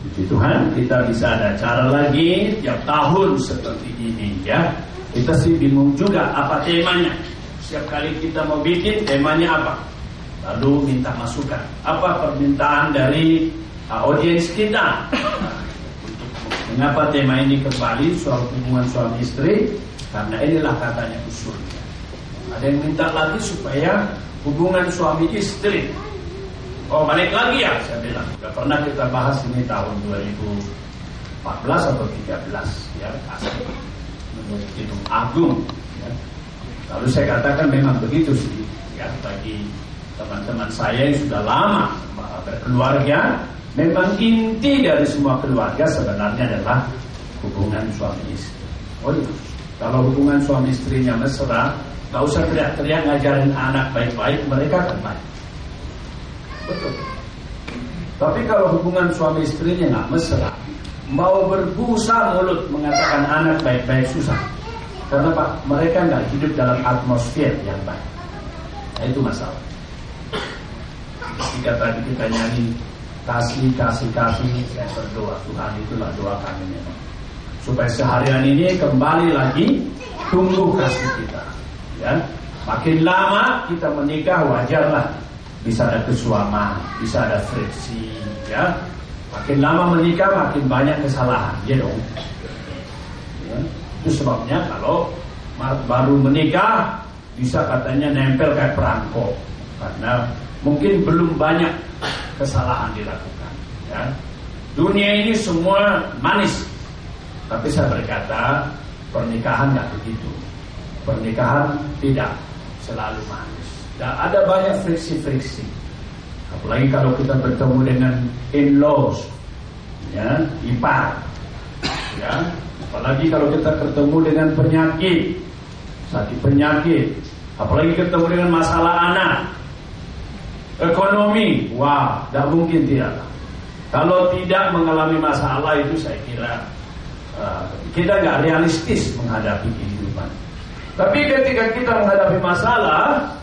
Puji Tuhan, kita bisa ada cara lagi tiap tahun seperti ini ya. Kita sih bingung juga apa temanya. Setiap kali kita mau bikin temanya apa? Lalu minta masukan. Apa permintaan dari audiens kita? mengapa tema ini kembali soal hubungan suami istri? Karena inilah katanya usulnya. Ada yang minta lagi supaya hubungan suami istri Oh balik lagi ya saya bilang. Sudah pernah kita bahas ini tahun 2014 atau 13 ya kasih menurut Kidung Agung. Ya. Lalu saya katakan memang begitu sih ya bagi teman-teman saya yang sudah lama berkeluarga memang inti dari semua keluarga sebenarnya adalah hubungan suami istri. Oh iya, kalau hubungan suami istrinya mesra, nggak usah teriak-teriak ngajarin anak baik-baik, mereka akan baik. Betul. Tapi kalau hubungan suami istrinya nggak mesra, mau berbusa mulut mengatakan anak baik-baik susah. Karena pak mereka nggak hidup dalam atmosfer yang baik. Nah, itu masalah. Jika tadi kita nyanyi kasih kasih kasih, saya berdoa Tuhan itulah doa kami memang. Supaya seharian ini kembali lagi tunggu kasih kita. Ya, makin lama kita menikah wajarlah bisa ada kesuaman, bisa ada friksi, ya. Makin lama menikah makin banyak kesalahan, ya dong. Ya. Itu sebabnya kalau baru menikah bisa katanya nempel kayak perangko karena mungkin belum banyak kesalahan dilakukan. Ya. Dunia ini semua manis, tapi saya berkata pernikahan nggak begitu. Pernikahan tidak selalu manis. Dan ada banyak friksi-friksi. Apalagi kalau kita bertemu dengan in-laws, ya, ipar, ya. Apalagi kalau kita ketemu dengan penyakit, sakit penyakit, apalagi ketemu dengan masalah anak, ekonomi, wah, tidak mungkin tidak. Kalau tidak mengalami masalah itu saya kira uh, kita nggak realistis menghadapi kehidupan. Tapi ketika kita menghadapi masalah,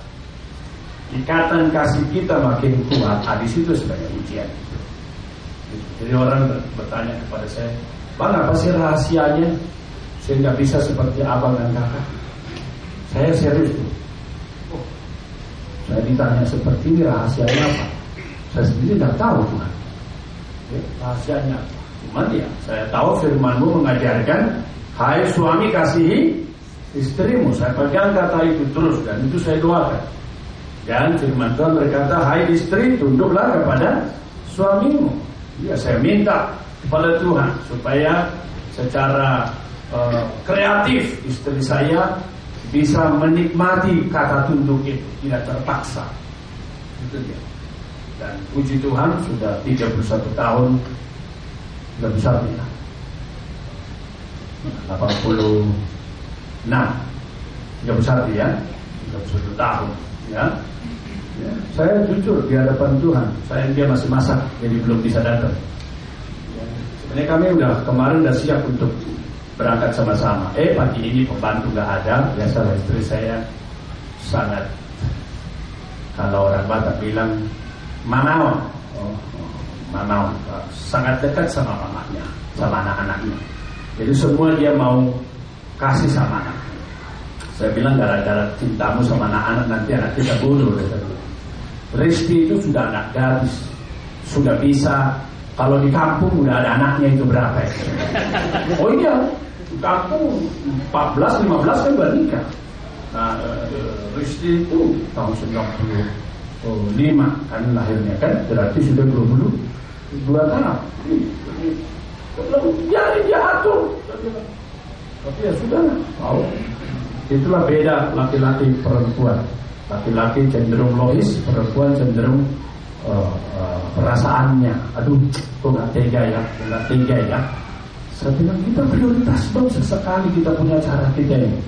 ikatan kasih kita makin kuat habis itu sebagai ujian. Jadi orang bertanya kepada saya bang apa sih rahasianya? Saya nggak bisa seperti abang dan kakak. Saya serius tuh oh, saya ditanya seperti ini rahasianya apa? Saya sendiri nggak tahu Tuhan ya, rahasianya cuma ya saya tahu firmanmu mengajarkan hai suami kasihi istrimu. Saya pegang kata itu terus dan itu saya doakan dan firman Tuhan berkata, Hai istri, tunduklah kepada suamimu. Ya, saya minta kepada Tuhan supaya secara uh, kreatif istri saya bisa menikmati kata tunduk itu, tidak terpaksa. Itu dia. Dan puji Tuhan sudah 31 tahun sudah besar kita. 86 sudah besar dia 31 tahun ya Ya, saya jujur di hadapan Tuhan, saya dia masih masak, jadi belum bisa datang. Ya, sebenarnya kami udah kemarin udah siap untuk berangkat sama-sama. Eh pagi ini pembantu nggak ada, biasa istri saya sangat kalau orang Batak bilang manau, oh, sangat dekat sama mamanya, sama anak-anaknya. Jadi semua dia mau kasih sama anak. Saya bilang gara-gara cintamu sama anak-anak nanti anak kita bunuh. Rizki itu sudah anak gadis, sudah bisa. Kalau di kampung udah ada anaknya itu berapa ya? Oh iya, di kampung 14, 15 kan udah nikah. Nah, eh, Rizki itu tahun 95 kan lahirnya kan, berarti sudah 22 tahun. Biarin dia atur. Tapi ya sudah, mau. Itulah beda laki-laki perempuan. Laki-laki cenderung logis, perempuan cenderung uh, uh, perasaannya. Aduh, kok nggak tega ya, nggak tega ya. Saya bilang kita prioritas dong sesekali kita punya cara kita ini.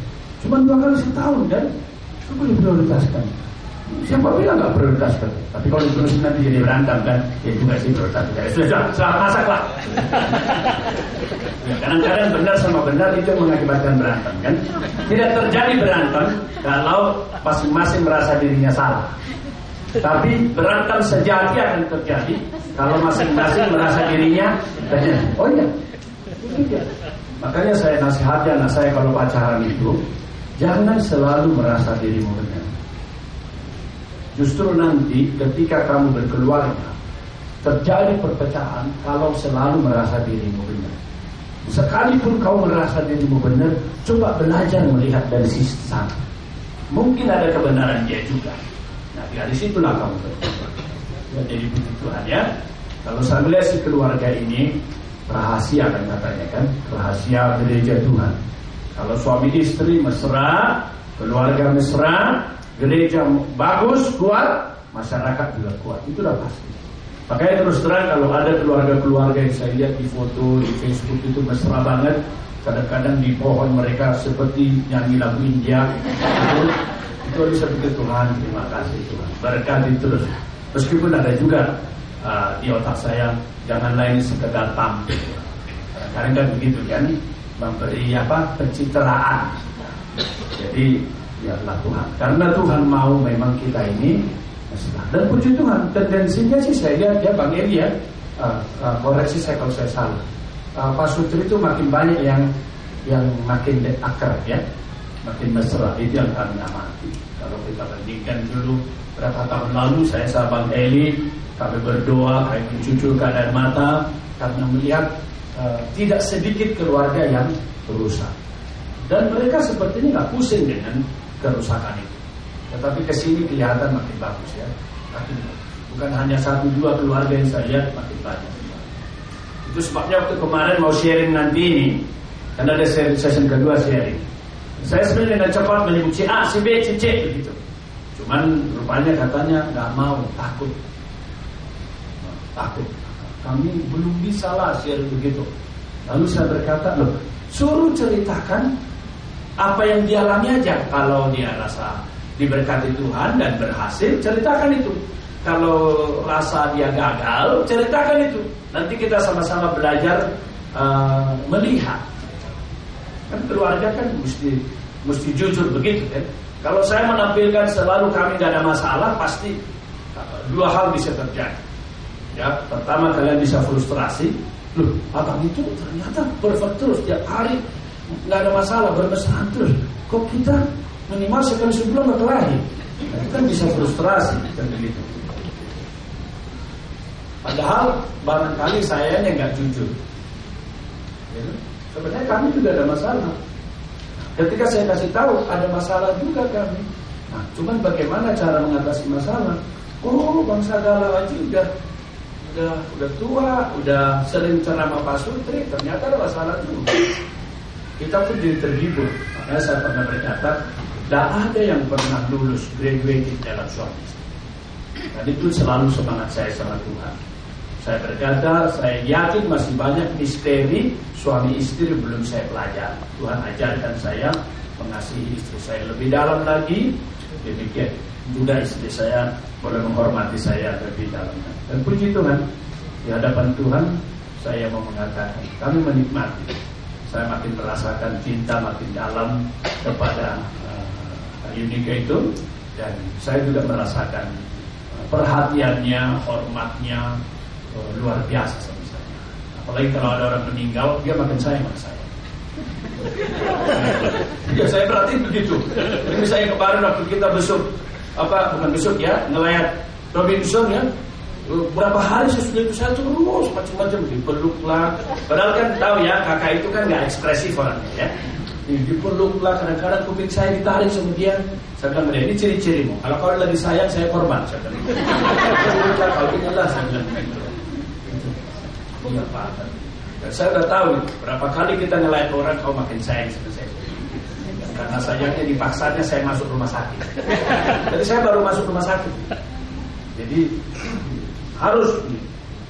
Cuma dua kali setahun kan, coba diprioritaskan. Siapa bilang nggak prioritaskan? Tapi kalau diterusin nanti jadi berantem kan, ya juga sih prioritas. Ya sudah, sudah, selamat masak lah. Ya, kadang-kadang benar sama benar itu mengakibatkan berantem kan. Tidak terjadi berantem kalau masing-masing merasa dirinya salah. Tapi berantem sejati akan terjadi Kalau masing-masing merasa dirinya benar. Oh iya. Makanya saya nasihatkan anak saya kalau pacaran itu jangan selalu merasa dirimu benar. Justru nanti ketika kamu berkeluarga terjadi perpecahan kalau selalu merasa dirimu benar. Sekalipun kau merasa dirimu benar, coba belajar melihat dari sisi sana. Mungkin ada kebenaran dia juga. Nah, dari situlah kamu. Ya, jadi begitu Tuhan ya. Kalau saya melihat si keluarga ini rahasia kan katanya kan, rahasia gereja Tuhan. Kalau suami istri mesra, keluarga mesra, gereja bagus, kuat, masyarakat juga kuat. Itu udah pasti. Makanya terus terang kalau ada keluarga-keluarga yang saya lihat di foto di Facebook itu mesra banget, kadang-kadang di pohon mereka seperti nyanyi lagu India. Itu, itu pikir Tuhan, terima kasih Tuhan. Berkati terus. Meskipun ada juga uh, di otak saya jangan lain sekedar tampil. Kadang-kadang begitu kan memberi apa pencitraan. Jadi biarlah Tuhan. Karena Tuhan mau memang kita ini dan puji Tuhan tendensinya sih saya lihat ya Bang Eli ya uh, uh, koreksi saya kalau saya salah. Uh, Pak Sutri itu makin banyak yang yang makin akrab ya, makin mesra itu yang kami amati. Kalau kita bandingkan dulu berapa tahun lalu saya sama Bang Eli kami berdoa, kami mencucurkan air mata karena melihat uh, tidak sedikit keluarga yang berusaha. Dan mereka sepertinya nggak pusing dengan kerusakan itu. Tetapi ke sini kelihatan makin bagus ya. Makin Bukan hanya satu dua keluarga yang saya lihat makin banyak. Itu sebabnya waktu kemarin mau sharing nanti ini, karena ada session kedua sharing. Saya sebenarnya dengan cepat menyebut si A, si B, si C begitu. Cuman rupanya katanya nggak mau, takut takut. Kami belum bisa lah share begitu. Lalu saya berkata, loh, suruh ceritakan apa yang dialami aja. Kalau dia rasa diberkati Tuhan dan berhasil, ceritakan itu. Kalau rasa dia gagal, ceritakan itu. Nanti kita sama-sama belajar uh, melihat. Kan keluarga kan mesti mesti jujur begitu kan. Kalau saya menampilkan selalu kami gak ada masalah, pasti dua hal bisa terjadi. Ya, pertama kalian bisa frustrasi. Loh, abang itu ternyata perfect terus tiap hari nggak ada masalah bermesraan terus. Kok kita minimal sekali sebulan berkelahi? Nah, kan bisa frustrasi kan begitu. Padahal barangkali saya yang nggak jujur. Ya, sebenarnya kami juga ada masalah. Ketika saya kasih tahu ada masalah juga kami. Nah, cuman bagaimana cara mengatasi masalah? Oh, bangsa galau aja udah udah udah tua, udah sering ceramah Pak Sutri, ternyata ada masalah juga. Kita pun jadi terhibur. Makanya saya pernah berkata, tidak ada yang pernah lulus graduated dalam suami Dan itu selalu semangat saya sama Tuhan. Saya berkata, saya yakin masih banyak misteri suami istri belum saya pelajari. Tuhan ajarkan saya mengasihi istri saya lebih dalam lagi. Demikian juga istri saya boleh menghormati saya lebih dalam. Dan puji Tuhan, di hadapan Tuhan saya mau mengatakan, kami menikmati. Saya makin merasakan cinta makin dalam kepada uh, Yunika itu dan saya juga merasakan uh, perhatiannya, hormatnya uh, luar biasa sama saya. Apalagi kalau ada orang meninggal, dia makin sayang sama saya. ya saya berarti begitu. Ini saya kemarin waktu kita besok apa bukan besok ya nelayan Robinson ya berapa hari sesudah itu saya terus macam-macam dipeluk lah. Padahal kan tahu ya kakak itu kan nggak ekspresif orangnya ya. Dipeluk lah kadang-kadang kuping saya ditarik sama dia. Saya bilang ini ciri-cirimu. Kalau kau lagi sayang saya korban saya bilang. Lah kau ini lah saya bilang gitu. Iya pak. Dan saya udah tahu berapa kali kita nelayan orang kau makin sayang sama saya. Karena sayangnya dipaksanya saya masuk rumah sakit. Jadi saya baru masuk rumah sakit. Jadi harus.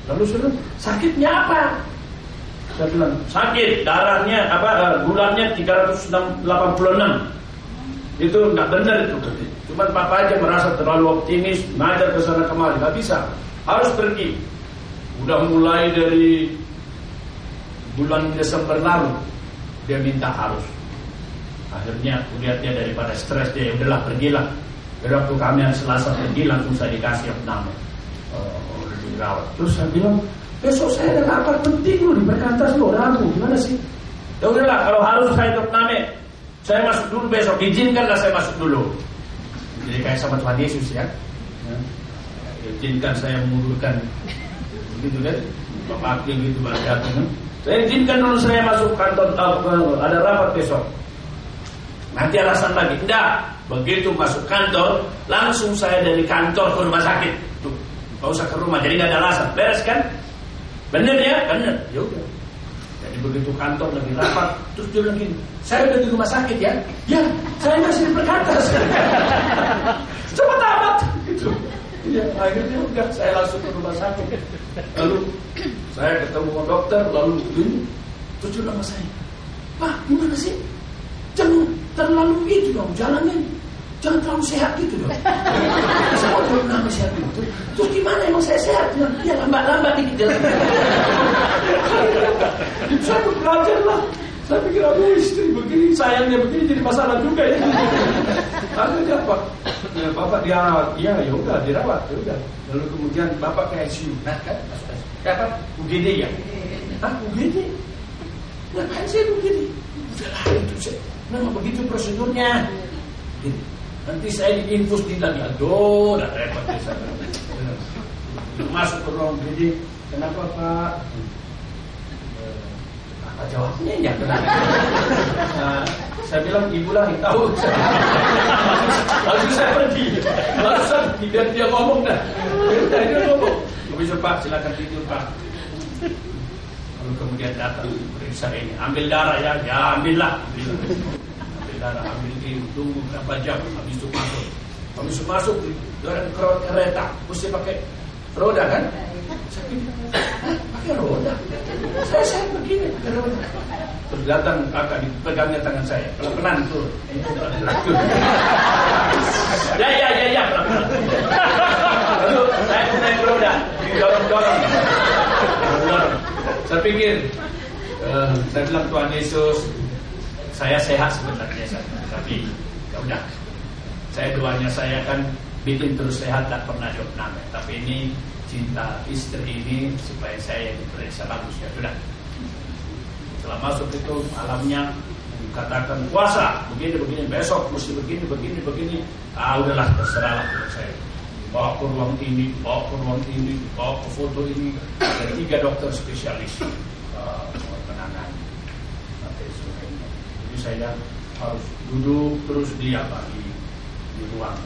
Lalu sudah sakitnya apa? Saya bilang sakit darahnya apa gulanya 386 itu nggak benar itu Cuma papa aja merasa terlalu optimis ngajar ke sana kemari nggak bisa harus pergi udah mulai dari bulan Desember lalu dia minta harus Akhirnya aku lihat dia daripada stres dia, ya udahlah pergilah. Jadi waktu kami yang selasa pergi langsung saya dikasih nama. Oh, dirawat. Terus saya bilang, besok saya ada rapat penting loh di perkantas loh, ragu, gimana sih? Ya udahlah, kalau harus saya name, saya masuk dulu besok, izinkanlah saya masuk dulu. Jadi kayak sama Tuhan Yesus ya. ya. Izinkan saya mengundurkan begitu kan, Bapak gitu datang kan. Saya izinkan dulu saya masuk kantor, ada rapat besok. Nanti alasan lagi, enggak. Begitu masuk kantor, langsung saya dari kantor ke rumah sakit. Gak usah ke rumah, jadi gak ada alasan. Beres kan? Bener ya? Bener. Ya udah. Jadi begitu kantor lagi rapat, terus dia bilang gini, saya udah di rumah sakit ya? Ya, saya masih di perkantas. Coba tamat. Gitu. Ya, akhirnya udah saya langsung ke rumah sakit. Lalu saya ketemu dokter, lalu begini, terus dia saya, Pak, gimana sih? Jangan terlalu itu dong, jalannya Jangan terlalu sehat gitu dong. Saya mau terlalu lama sehat gitu. Terus gimana emang saya sehat? Ya lambat-lambat dikit jalan. saya belajar lah. Saya pikir aduh istri begini, sayangnya begini jadi masalah juga ya. Akhirnya apa? Ya, bapak dirawat, iya ya udah dirawat, ya udah. Lalu kemudian bapak ke ICU, nah kan? Apa? UGD ya? Hah? UGD? Ngapain sih UGD? Udah lah itu sih. Memang begitu prosedurnya. Gitu. Nanti saya diinfus di lagi. Aduh, udah repot. Masuk ke ruang jadi kenapa Pak? Apa jawabnya ya? Nah, saya bilang ibu lah yang tahu. Lalu saya pergi. Pergi dan dia ngomong dah. Dia ngomong. Bisa Pak, silakan tidur Pak. Lalu kemudian datang periksa ini, ambil darah ya, ya ambillah. ambillah darah ambil ini tunggu berapa jam habis itu masuk. Habis itu masuk dalam kereta. Mesti pakai roda kan? Pakai roda. Saya saya begini pakai roda. Terus datang kakak dipegangnya tangan saya. Pelan pelan tuh. Ya ya ya ya lalu saya naik roda. Didorong dorong dorong saya pikir uh, saya bilang Tuhan Yesus saya sehat sebenarnya tapi ya udah. Saya doanya saya kan bikin terus sehat tak pernah nama tapi ini cinta istri ini supaya saya diperiksa bagus ya sudah. Setelah masuk itu alamnya katakan puasa. Begini begini besok mesti begini begini begini. Ah udahlah terserahlah untuk saya. Bawa ke ruang ini bawa ke ruang ini bawa ke foto ini. Ada tiga dokter spesialis. Uh, saya harus duduk terus di apa di, ruang.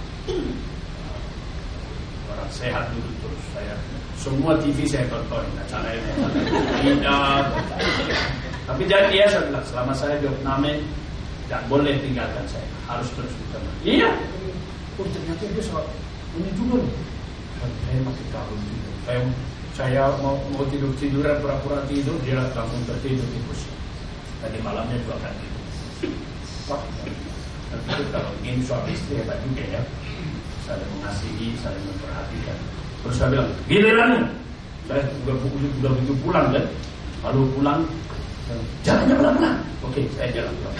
Orang sehat duduk terus saya. Semua TV saya tonton acara ini. Tidak. Tapi jadi ya saya bilang selama saya di Vietnam dan boleh tinggalkan saya. Harus terus bersama iya. Oh ternyata dia soal ini juga saya masih tahu. Saya saya mau mau tidur tiduran pura-pura tidur dia langsung tertidur di kursi. Tadi malamnya kan tidur tapi kalau ingin suami istri hebat juga ya saling mengasihi, saling memperhatikan. Terus saya bilang, giliranmu. Saya juga juga begitu pulang kan. Lalu pulang, jalannya pelan-pelan. Oke, saya jalan pelan.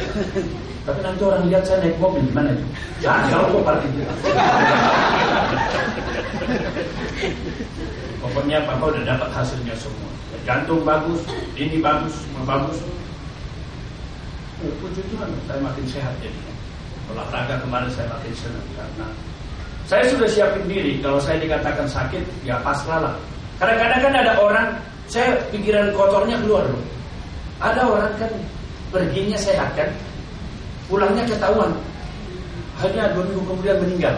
Tapi nanti orang lihat saya naik mobil gimana itu? Jangan kalau kok parkir. Pokoknya papa udah dapat hasilnya semua. Jantung bagus, ini bagus, semua bagus puji Tuhan saya makin sehat jadi olahraga kemarin saya makin senang karena saya sudah siapin diri. Kalau saya dikatakan sakit ya pasrah lah. Kadang-kadang kan ada orang saya pikiran kotornya keluar loh. Ada orang kan perginya sehat kan pulangnya ketahuan. Hanya dua minggu kemudian meninggal.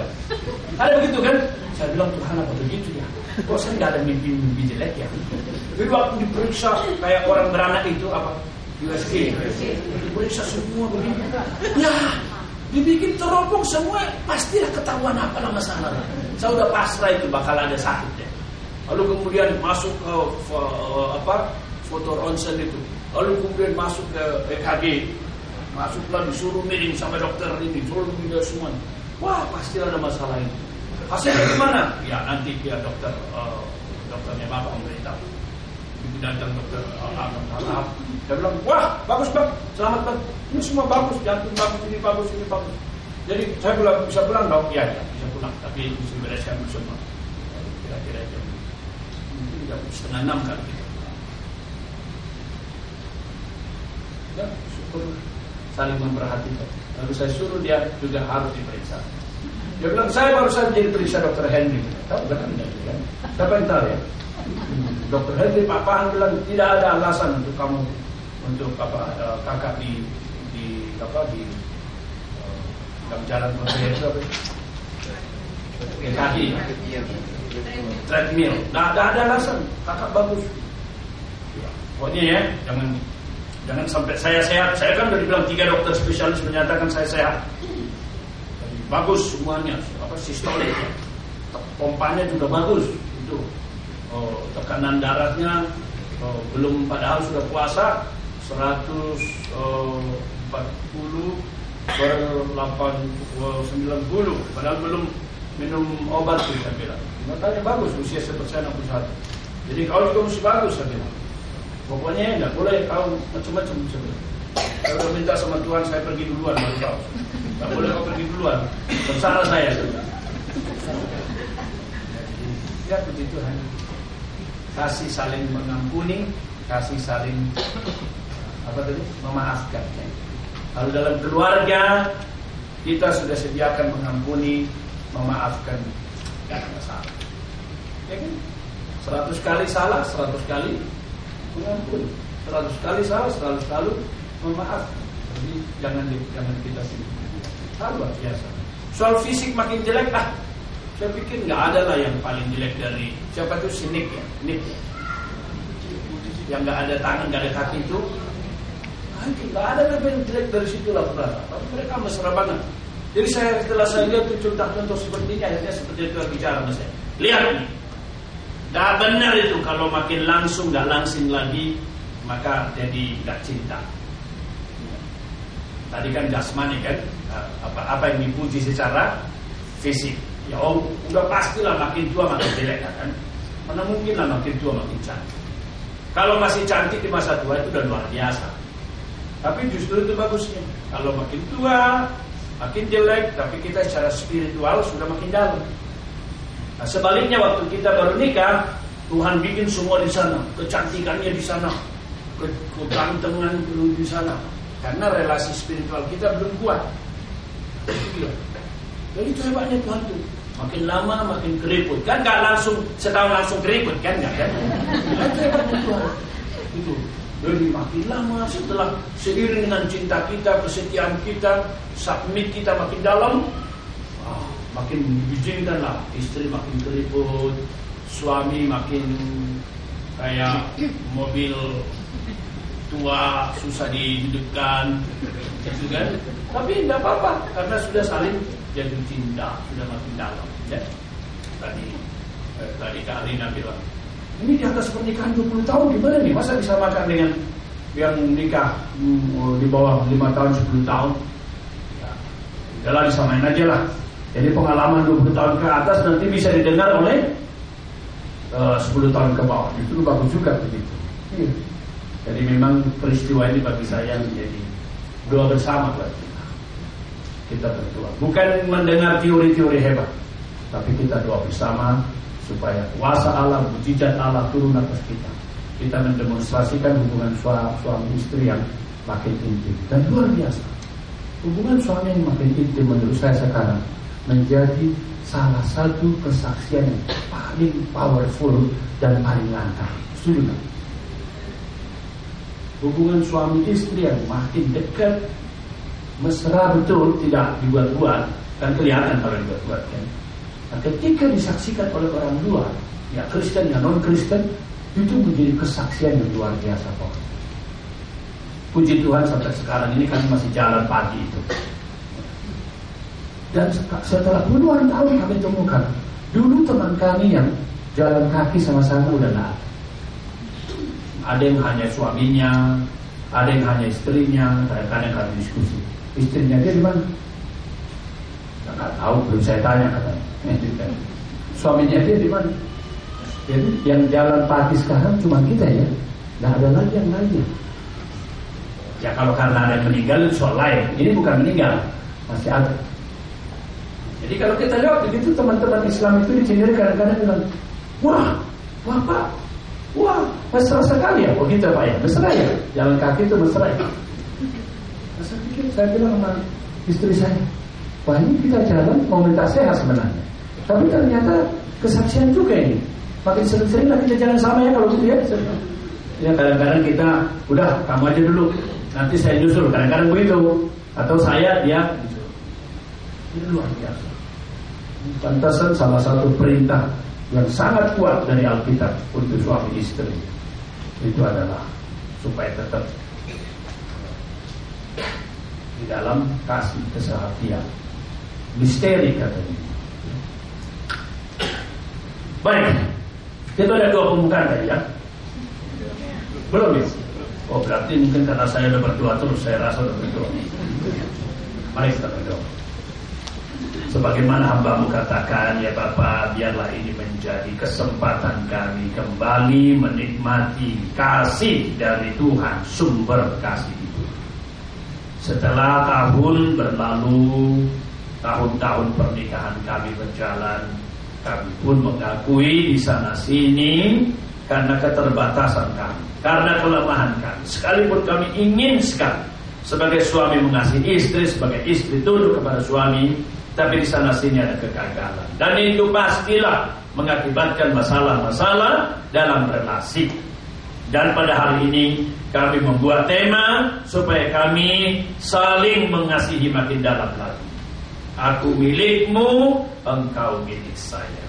Ada begitu kan? Saya bilang Tuhan apa begitu ya? Kok saya nggak ada mimpi-mimpi jelek ya? Jadi waktu diperiksa kayak orang beranak itu apa USG diperiksa semua begini. Ya dibikin teropong semua pastilah ketahuan apalah masalah saya udah pasrah itu bakal ada sakit ya lalu kemudian masuk ke apa foto ronsen itu. Lalu kemudian masuk ke EKG masuklah disuruh miring sama dokter ini suruh video semua. Wah pasti ada masalah ini. Hasilnya gimana? Ya nanti biar dokter uh, dokternya bapak memberitahu datang dokter Ahmad dia bilang wah bagus bang selamat bang ini semua bagus jantung bagus ini bagus ini bagus jadi saya bilang bisa pulang dong iya ya bisa pulang tapi bisa bereskan semua kira-kira jam jam setengah enam kali. Ya, syukur saling memperhatikan. Lalu saya suruh dia juga harus diperiksa. Dia bilang, saya baru saja jadi periksa dokter Henry. Tahu kan anda kan? Siapa yang tahu ya? Dokter Henry, Pak Pahan bilang tidak ada alasan untuk kamu untuk apa uh, kakak di di apa di uh, dalam jalan berbeda itu apa? Kaki, treadmill. Nah, ada ada alasan. Kakak bagus. Ya, pokoknya ya, jangan jangan sampai saya sehat. Saya kan udah dibilang tiga dokter spesialis menyatakan saya sehat bagus semuanya apa sistolik ya. pompanya juga bagus itu oh, tekanan darahnya oh, belum padahal sudah puasa 140 per 90 padahal belum minum obat tuh saya bilang. Makanya bagus usia seperti 61 jadi kau juga mesti bagus saya bilang. Pokoknya enggak boleh kau macam-macam saya bilang. Saya udah minta sama Tuhan saya pergi duluan baru kau Tak boleh kau pergi duluan. Bersara saya. Ya begitu hanya kasih saling mengampuni, kasih saling apa tadi memaafkan. Kalau dalam keluarga kita sudah sediakan mengampuni, memaafkan tidak masalah. Ya kan? Seratus kali salah, seratus kali mengampuni. Seratus kali salah, seratus kali memaafkan. Jadi jangan jangan kita sini. Luar biasa. Soal fisik makin jelek, ah, saya pikir nggak ada lah yang paling jelek dari siapa tuh si Nick ya, Nick ya. Yang nggak ada tangan, nggak ada kaki itu, ah, nggak ada yang jelek dari situ lah, Tapi mereka mesra banget. Jadi saya setelah saya lihat contoh-contoh seperti ini, akhirnya seperti itu bicara sama saya. Lihat Dah benar itu kalau makin langsung nggak langsing lagi maka jadi nggak cinta. Tadi kan jasmani kan apa apa yang dipuji secara fisik. Ya oh, udah pastilah makin tua makin jelek kan. Mana mungkin lah makin tua makin cantik. Kalau masih cantik di masa tua itu udah luar biasa. Tapi justru itu bagusnya. Kalau makin tua, makin jelek, tapi kita secara spiritual sudah makin dalam. Nah, sebaliknya waktu kita baru nikah, Tuhan bikin semua di sana, kecantikannya di sana, kegantengan di sana. Karena relasi spiritual kita belum kuat. Jadi itu hebatnya Tuhan tuh. Makin lama makin keriput. Kan gak langsung setahun langsung keriput kan gak kan? Itu. Jadi makin lama setelah seiring dengan cinta kita, kesetiaan kita, submit kita makin dalam, ah, makin diizinkan lah istri makin keriput, suami makin kayak mobil tua susah dihidupkan gitu kan? Tapi tidak apa-apa karena sudah saling jatuh cinta sudah makin dalam ya. Tadi eh, tadi Kak Alina bilang ini di atas pernikahan 20 tahun gimana nih masa bisa makan dengan yang nikah hmm, di bawah 5 tahun 10 tahun ya udahlah disamain aja lah jadi pengalaman 20 tahun ke atas nanti bisa didengar oleh eh, uh, 10 tahun ke bawah itu bagus juga begitu iya. Jadi memang peristiwa ini bagi saya menjadi doa bersama buat kita. Kita berdoa. Bukan mendengar teori-teori hebat, tapi kita doa bersama supaya kuasa Allah, mujizat Allah turun atas kita. Kita mendemonstrasikan hubungan suami istri yang makin intim dan luar biasa. Hubungan suami yang makin intim menurut saya sekarang menjadi salah satu kesaksian yang paling powerful dan paling langka. Setuju hubungan suami istri yang makin dekat mesra betul tidak dibuat-buat kan kelihatan kalau dibuat-buat kan nah, ketika disaksikan oleh orang luar ya Kristen ya non Kristen itu menjadi kesaksian yang luar biasa kok puji Tuhan sampai sekarang ini kami masih jalan pagi itu dan setelah puluhan tahun kami temukan dulu teman kami yang jalan kaki sama-sama udah nggak ada yang hanya suaminya, ada yang hanya istrinya, kadang-kadang kami diskusi. Istrinya dia di mana? Nggak tahu, belum saya tanya katanya. Suaminya dia di mana? Jadi yang jalan pagi sekarang cuma kita ya, nggak ada lagi yang lainnya. Ya kalau karena ada yang meninggal soal lain. Ini bukan meninggal, masih ada. Jadi kalau kita lihat begitu teman-teman Islam itu di kadang-kadang bilang, wah, bapak Wah, mesra sekali ya. Oh gitu Pak ya, mesra ya. Jalan kaki itu mesra ya. Saya pikir, saya bilang sama istri saya, wah ini kita jalan minta sehat sebenarnya. Tapi ternyata kesaksian juga ini. Makin sering-sering lah kita jalan sama ya kalau gitu ya. Ya kadang-kadang kita udah kamu aja dulu, nanti saya nyusul. Kadang-kadang begitu. Atau saya dia gitu. Ini luar biasa. Pantasan salah satu perintah yang sangat kuat dari Alkitab untuk suami istri itu adalah supaya tetap di dalam kasih kesehatian misteri katanya. Baik. Itu ada dua pembukaan tadi ya? Belum ya? Oh berarti mungkin karena saya udah berdua terus saya rasa udah berdua mari kita berdoa. Sebagaimana hambamu katakan ya Bapak Biarlah ini menjadi kesempatan kami Kembali menikmati kasih dari Tuhan Sumber kasih itu. Setelah tahun berlalu Tahun-tahun pernikahan kami berjalan Kami pun mengakui di sana sini Karena keterbatasan kami Karena kelemahan kami Sekalipun kami ingin sekali Sebagai suami mengasihi istri Sebagai istri tunduk kepada suami tapi di sana sini ada kegagalan. Dan itu pastilah mengakibatkan masalah-masalah dalam relasi. Dan pada hari ini kami membuat tema supaya kami saling mengasihi makin dalam lagi. Aku milikmu, engkau milik saya.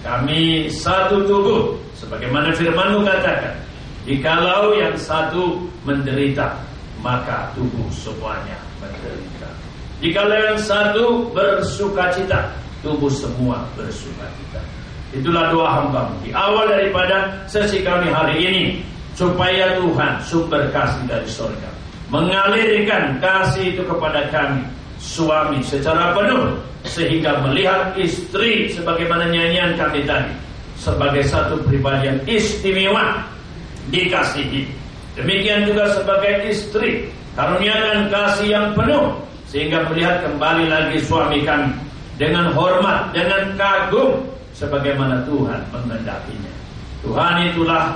Kami satu tubuh, sebagaimana firmanmu katakan. Jikalau yang satu menderita, maka tubuh semuanya menderita. Jika yang satu bersuka cita, tubuh semua bersuka cita. Itulah doa hamba di awal daripada sesi kami hari ini supaya Tuhan sumber kasih dari surga mengalirkan kasih itu kepada kami suami secara penuh sehingga melihat istri sebagaimana nyanyian kami tadi sebagai satu pribadi yang istimewa dikasihi demikian juga sebagai istri karuniakan kasih yang penuh sehingga melihat kembali lagi suami kami dengan hormat, dengan kagum sebagaimana Tuhan mengendakinya. Tuhan itulah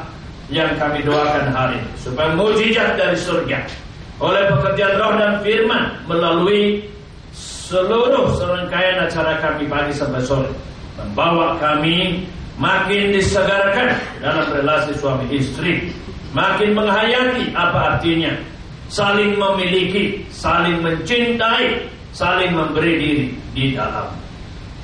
yang kami doakan hari ini supaya mujizat dari surga oleh pekerjaan roh dan firman melalui seluruh serangkaian acara kami pagi sampai sore membawa kami makin disegarkan dalam relasi suami istri makin menghayati apa artinya saling memiliki, saling mencintai, saling memberi diri di dalam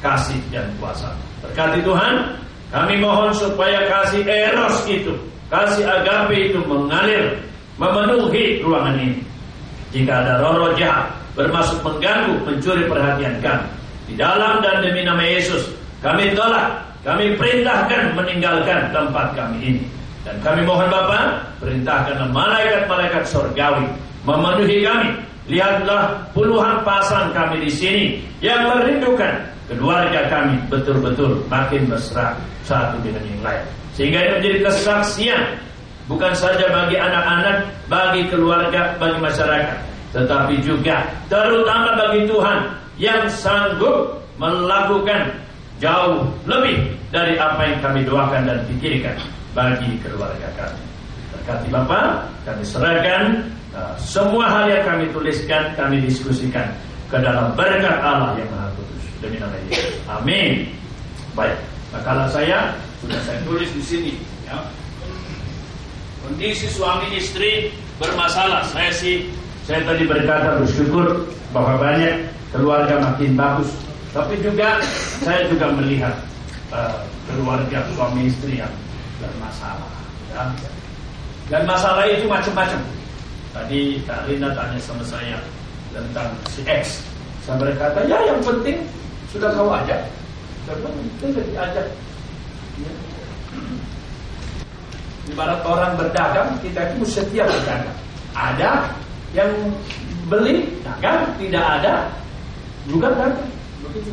kasih dan kuasa. Berkati Tuhan, kami mohon supaya kasih eros itu, kasih agape itu mengalir, memenuhi ruangan ini. Jika ada roh-roh jahat bermaksud mengganggu, mencuri perhatian kami, di dalam dan demi nama Yesus, kami tolak, kami perintahkan meninggalkan tempat kami ini. Dan kami mohon Bapa, perintahkan malaikat-malaikat surgawi memenuhi kami. Lihatlah puluhan pasang kami di sini yang merindukan keluarga kami betul-betul makin mesra satu dengan yang lain. Sehingga ini menjadi kesaksian bukan saja bagi anak-anak, bagi keluarga, bagi masyarakat, tetapi juga terutama bagi Tuhan yang sanggup melakukan jauh lebih dari apa yang kami doakan dan pikirkan bagi keluarga kami. Berkati Bapak, kami serahkan uh, semua hal yang kami tuliskan, kami diskusikan ke dalam berkat Allah yang Maha Kudus. Demi nama Yesus. Amin. Baik. Kalau saya sudah saya tulis di sini. Ya. Kondisi suami istri bermasalah. Saya sih, saya tadi berkata bersyukur bahwa banyak keluarga makin bagus. Tapi juga saya juga melihat uh, keluarga suami istri yang bermasalah. Ya. Dan masalah itu macam-macam. Tadi Kak Rina tanya sama saya tentang si X. Saya berkata, ya yang penting sudah kau ajak. Karena itu diajak. Ya. Ibarat orang berdagang, kita itu setia berdagang. Ada yang beli, dagang, tidak ada, juga dagang. Begitu.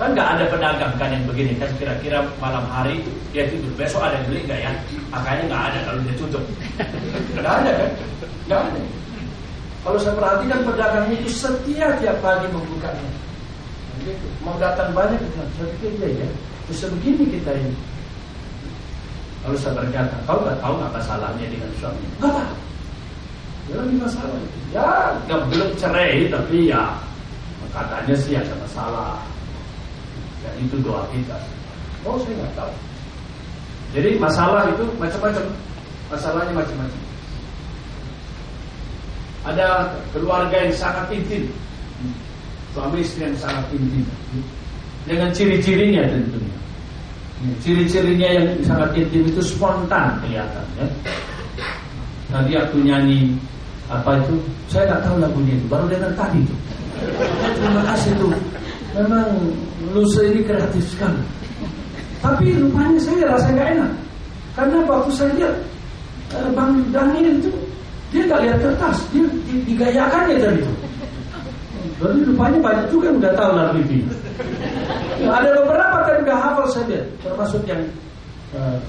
Kan nggak ada pedagang kan yang begini kan kira-kira malam hari dia tidur besok ada yang beli nggak ya? Makanya nggak ada kalau dia tutup. Nggak ada kan? Nggak ada. Kalau saya perhatikan pedagang itu setia tiap pagi membukanya. Mau datang banyak, saya pikir dia ya. Bisa begini kita ini. Lalu saya berkata, kau tak tahu apa salahnya dengan suami? Enggak tahu. Ya lagi masalah. Ya, ya belum cerai tapi ya katanya sih ada masalah. Ya itu doa kita. Oh saya nggak tahu. Jadi masalah itu macam-macam. Masalahnya macam-macam. Ada keluarga yang sangat intim. Suami istri yang sangat intim. Dengan ciri-cirinya tentunya. Ciri-cirinya yang sangat intim itu spontan kelihatan ya. Tadi aku nyanyi apa itu? Saya nggak tahu lagunya itu, baru dengar tadi itu. Terima kasih tuh. Memang lusa ini kreatif sekali. Tapi rupanya saya rasa nggak enak. Karena waktu saya lihat eh, Bang Daniel itu dia nggak lihat kertas, dia digayakannya dari itu. Jadi rupanya banyak juga yang udah tahu lagu itu. Nah, ada beberapa kan udah hafal saya lihat, termasuk yang uh,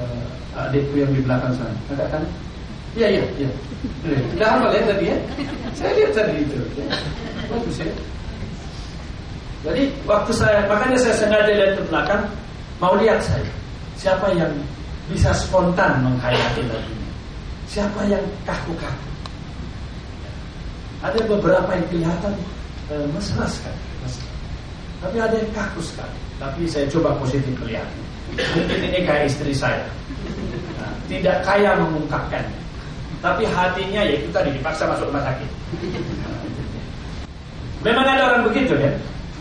uh, adikku yang di belakang sana. Ada kan? Iya iya iya. Udah hafal ya tadi ya? Saya lihat tadi itu. Bagus ya. Jadi waktu saya makanya saya sengaja lihat ke belakang mau lihat saya siapa yang bisa spontan menghayati lagu ini. Siapa yang kaku-kaku. Ada beberapa yang kelihatan eh, mesra sekali. Mesra. Tapi ada yang kaku sekali. Tapi saya coba positif melihat. Mungkin ini kayak istri saya. Nah, tidak kaya mengungkapkannya. Tapi hatinya ya itu tadi dipaksa masuk rumah sakit. Memang ada orang begitu ya.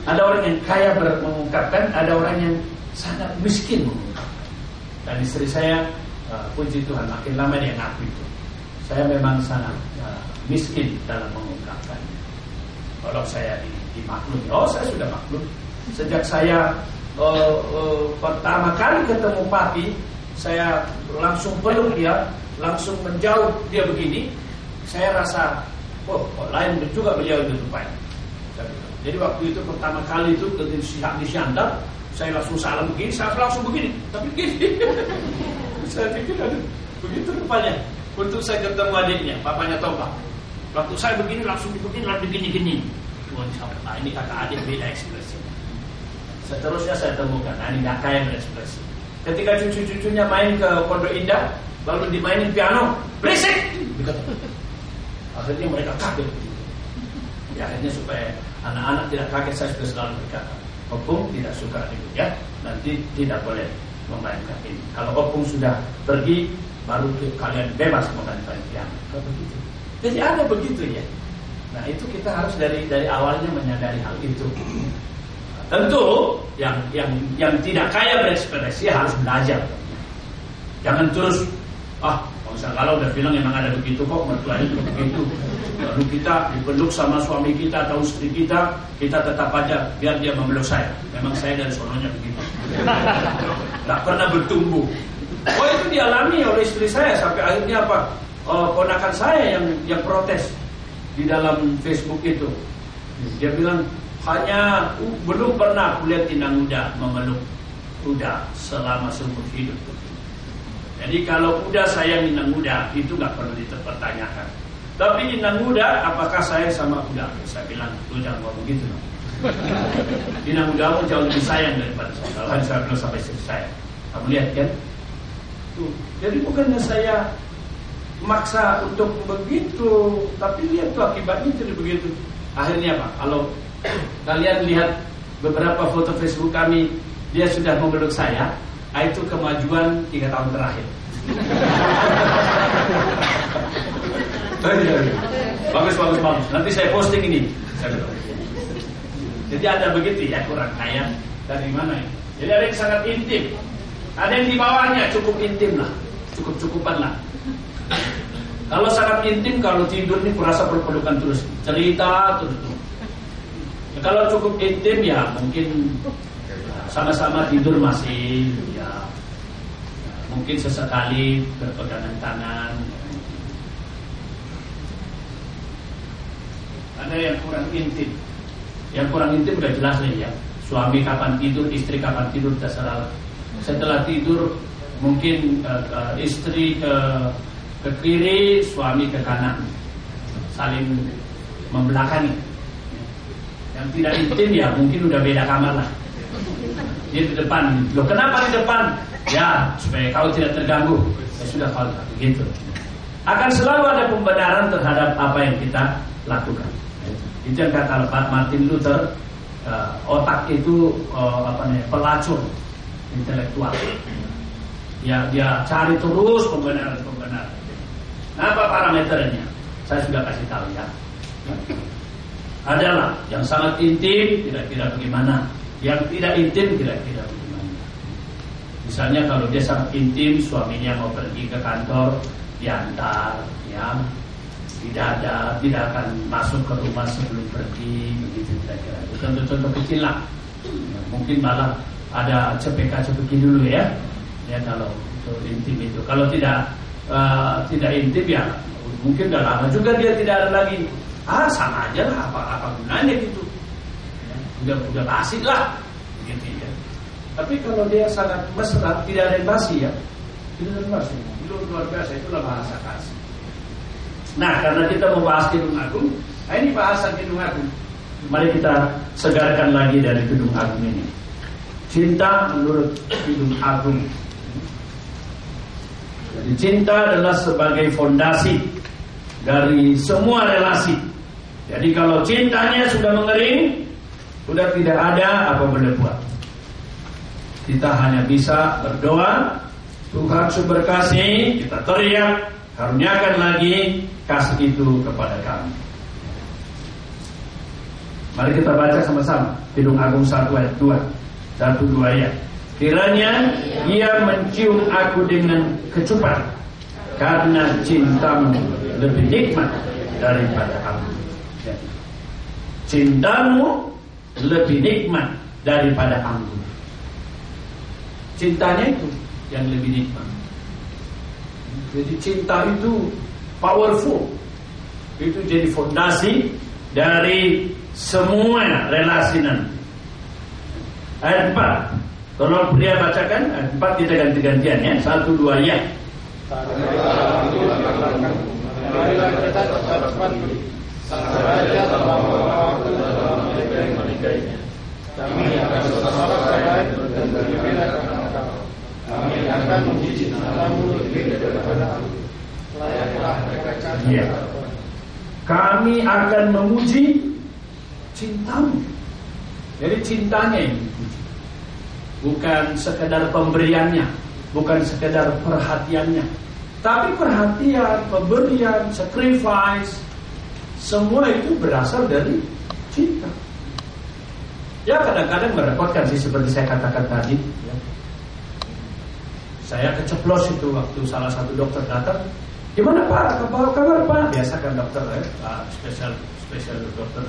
Ada orang yang kaya mengungkapkan, ada orang yang sangat miskin mengungkapkan. Dan istri saya, uh, puji Tuhan, makin lama dia ngaku itu. Saya memang sangat uh, miskin dalam mengungkapkan. Kalau saya di, dimaklum, oh saya sudah maklum. Sejak saya uh, uh, pertama kali ketemu Papi, saya langsung peluk dia, langsung menjauh dia begini, saya rasa, oh, oh lain juga beliau itu rupanya. Jadi waktu itu pertama kali itu di Syandar, saya langsung salam begini, saya langsung begini, tapi begini. saya pikir ada begitu rupanya. Untuk saya ketemu adiknya, papanya Toba. Waktu saya begini langsung begini, langsung begini-gini. Nah, ini kakak adik beda ekspresi. Seterusnya saya temukan, nah, ini gak kaya berekspresi. Ketika cucu-cucunya main ke Pondok Indah, lalu dimainin piano, berisik. Akhirnya mereka kaget. Ya, akhirnya supaya anak-anak tidak kaget saya sudah selalu berkata, opung tidak suka itu ya, nanti tidak boleh memainkan ini. Kalau opung sudah pergi, baru kalian bebas memainkan piano. begitu. Jadi ada begitu ya. Nah itu kita harus dari dari awalnya menyadari hal itu. Tentu yang yang yang tidak kaya berekspresi harus belajar. Jangan terus ah kalau udah bilang memang ada begitu kok mertuanya juga begitu. Lalu kita dipeluk sama suami kita atau istri kita, kita tetap aja biar dia memeluk saya. Memang saya dari sononya begitu. Tidak pernah bertumbuh. Oh itu dialami oleh istri saya sampai akhirnya apa? Oh, ponakan saya yang yang protes di dalam Facebook itu. Dia bilang hanya uh, belum pernah kulihat inang muda memeluk kuda selama seumur hidup. Jadi kalau kuda saya inang muda itu nggak perlu dipertanyakan. Tapi inang muda, apakah saya sama kuda? Saya bilang, jangan ngomong begitu. Inang muda jauh lebih sayang daripada saya. Kalau saya bilang sampai istri saya. Kamu lihat kan? Tuh. Jadi bukannya saya maksa untuk begitu, tapi lihat tuh akibatnya jadi begitu. Akhirnya apa? Kalau kalian lihat beberapa foto Facebook kami, dia sudah memeluk saya, itu kemajuan tiga tahun terakhir. bagus bagus bagus. Nanti saya posting ini. Jadi ada begitu ya kurang kaya dari mana ya? Jadi ada yang sangat intim. Ada yang di bawahnya cukup intim lah, cukup cukupan lah. Kalau sangat intim, kalau tidur ini kurasa perpelukan terus, cerita terus. Ya, kalau cukup intim ya mungkin sama-sama tidur masih ya. Mungkin sesekali berpegangan tangan. Ada yang kurang intim. Yang kurang intim udah jelas nih ya. Suami kapan tidur istri kapan tidur terserah setelah tidur mungkin uh, uh, istri ke ke kiri suami ke kanan. Saling membelakangi. Yang tidak intim ya mungkin udah beda kamar lah Dia di depan. Loh kenapa di depan? Ya supaya kau tidak terganggu. Ya sudah kalau begitu. Akan selalu ada pembenaran terhadap apa yang kita lakukan. Itu yang kata Martin Luther. Uh, otak itu uh, apa nih pelacur intelektual. Ya dia cari terus pembenaran-pembenaran. Apa parameternya? Saya sudah kasih tahu ya. Adalah yang sangat intim kira-kira bagaimana, yang tidak intim kira-kira bagaimana. Misalnya kalau dia sangat intim, suaminya mau pergi ke kantor, diantar, ya, tidak ada, tidak akan masuk ke rumah sebelum pergi, begitu kira-kira. Contoh-contoh kecil lah. Ya, mungkin malah ada cepeka-cepeki dulu ya, ya kalau itu intim itu. Kalau tidak uh, tidak intim ya mungkin udah lama juga dia tidak ada lagi ah sama aja lah apa apa gunanya gitu udah udah basi lah. Gitu ya. Tapi kalau dia sangat mesra tidak ada yang basi ya? Tidak ada yang itu luar biasa itulah bahasa kasih. Nah karena kita membahas Kidung Agung nah ini bahasa Kidung Agung. Mari kita segarkan lagi dari Kidung Agung ini. Cinta menurut Kidung Agung. Jadi cinta adalah sebagai fondasi dari semua relasi. Jadi kalau cintanya sudah mengering, sudah tidak ada apa boleh buat. Kita hanya bisa berdoa, Tuhan sumber kasih, kita teriak, karuniakan lagi kasih itu kepada kami. Mari kita baca sama-sama Hidung Agung 1 ayat 2 Satu dua ayat Kiranya ia mencium aku dengan kecupan Karena cintamu lebih nikmat daripada aku Cintamu lebih nikmat daripada aku Cintanya itu yang lebih nikmat. Jadi cinta itu powerful. Itu jadi fondasi dari semua relasi nanti. Ayat 4 Tolong pria bacakan. Empat kita ganti-gantian ya. Satu dua ya. Kami akan Kami akan memuji namamu lebih daripada Ya. Kami akan memuji cintamu. Jadi cintanya ini bukan sekedar pemberiannya, bukan sekedar perhatiannya, tapi perhatian, pemberian, sacrifice, semua itu berasal dari cinta. Ya kadang-kadang merepotkan sih seperti saya katakan tadi. Ya. Saya keceplos itu waktu salah satu dokter datang. Gimana Pak? Apa kabar Pak? Biasa kan dokter ya, uh, spesial spesial dokter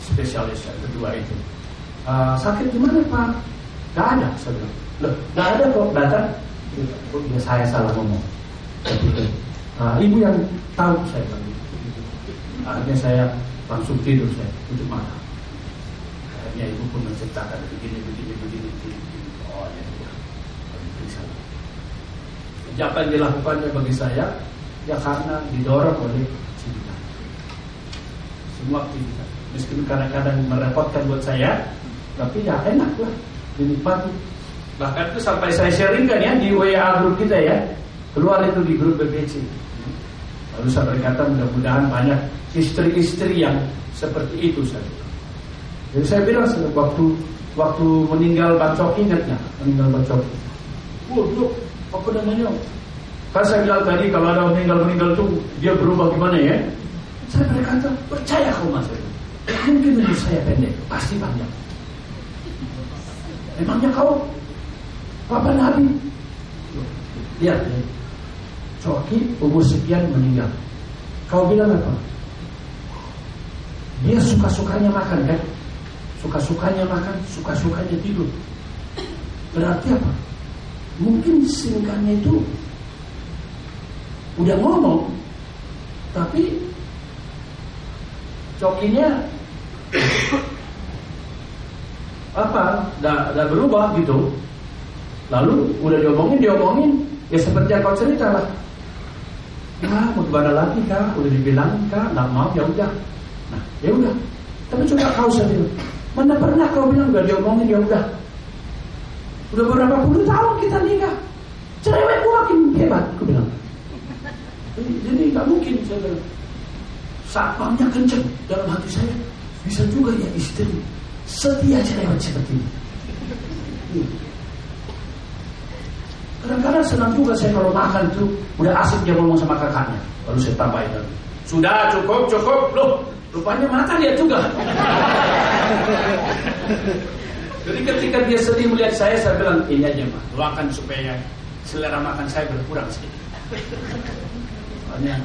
spesialis yang kedua itu. Uh, sakit gimana Pak? Gak ada, bilang. Loh, gak ada kok datang. Ya, saya salah ngomong. Nah, ibu yang tahu saya bilang Akhirnya saya langsung tidur saya untuk makan. Akhirnya ibu pun menceritakan begini, begini, begini, begini. Oh, ya sudah. Apa yang dilakukannya bagi saya ya karena didorong oleh cinta. Semua aktivitas. Meskipun kadang-kadang merepotkan buat saya, tapi ya enak lah dinikmati. Bahkan itu sampai saya sharingkan ya di WA grup kita ya. Keluar itu di grup BBC. Lalu saya berkata mudah-mudahan banyak istri-istri yang seperti itu saja. Jadi saya bilang waktu waktu meninggal Bacoki ingatnya meninggal Bacoki. Waduh, apa namanya? Kan saya bilang tadi kalau ada meninggal meninggal itu dia berubah gimana ya? Saya berkata percaya kau mas. Mungkin menurut saya pendek, pasti panjang. Emangnya kau Papa Nabi? Lihat, Coki umur sekian meninggal. Kau bilang apa? Dia suka-sukanya makan kan? Suka-sukanya makan, suka-sukanya tidur. Berarti apa? Mungkin singkatnya itu udah ngomong, tapi cokinya apa? Dah, berubah gitu. Lalu udah diomongin diomongin. Ya seperti yang kau cerita lah ya mau gimana lagi kak? Udah dibilang kak. Nggak mau ya udah. Nah ya udah. Tapi coba kau sendiri mana pernah kau bilang udah diomongin ya udah Udah berapa puluh tahun kita nikah. Cerewetmu makin hebat, aku bilang. Jadi nggak mungkin saya bilang. Satpamnya kenceng dalam hati saya. Bisa juga ya istri setia cerewet seperti ini. Kadang-kadang senang juga saya kalau makan tuh udah asik dia ngomong sama kakaknya. Lalu saya tambahin. Sudah cukup cukup loh. Rupanya makan dia juga. Jadi ketika dia sedih melihat saya, saya bilang ini aja mah, doakan supaya selera makan saya berkurang sedikit. Nah,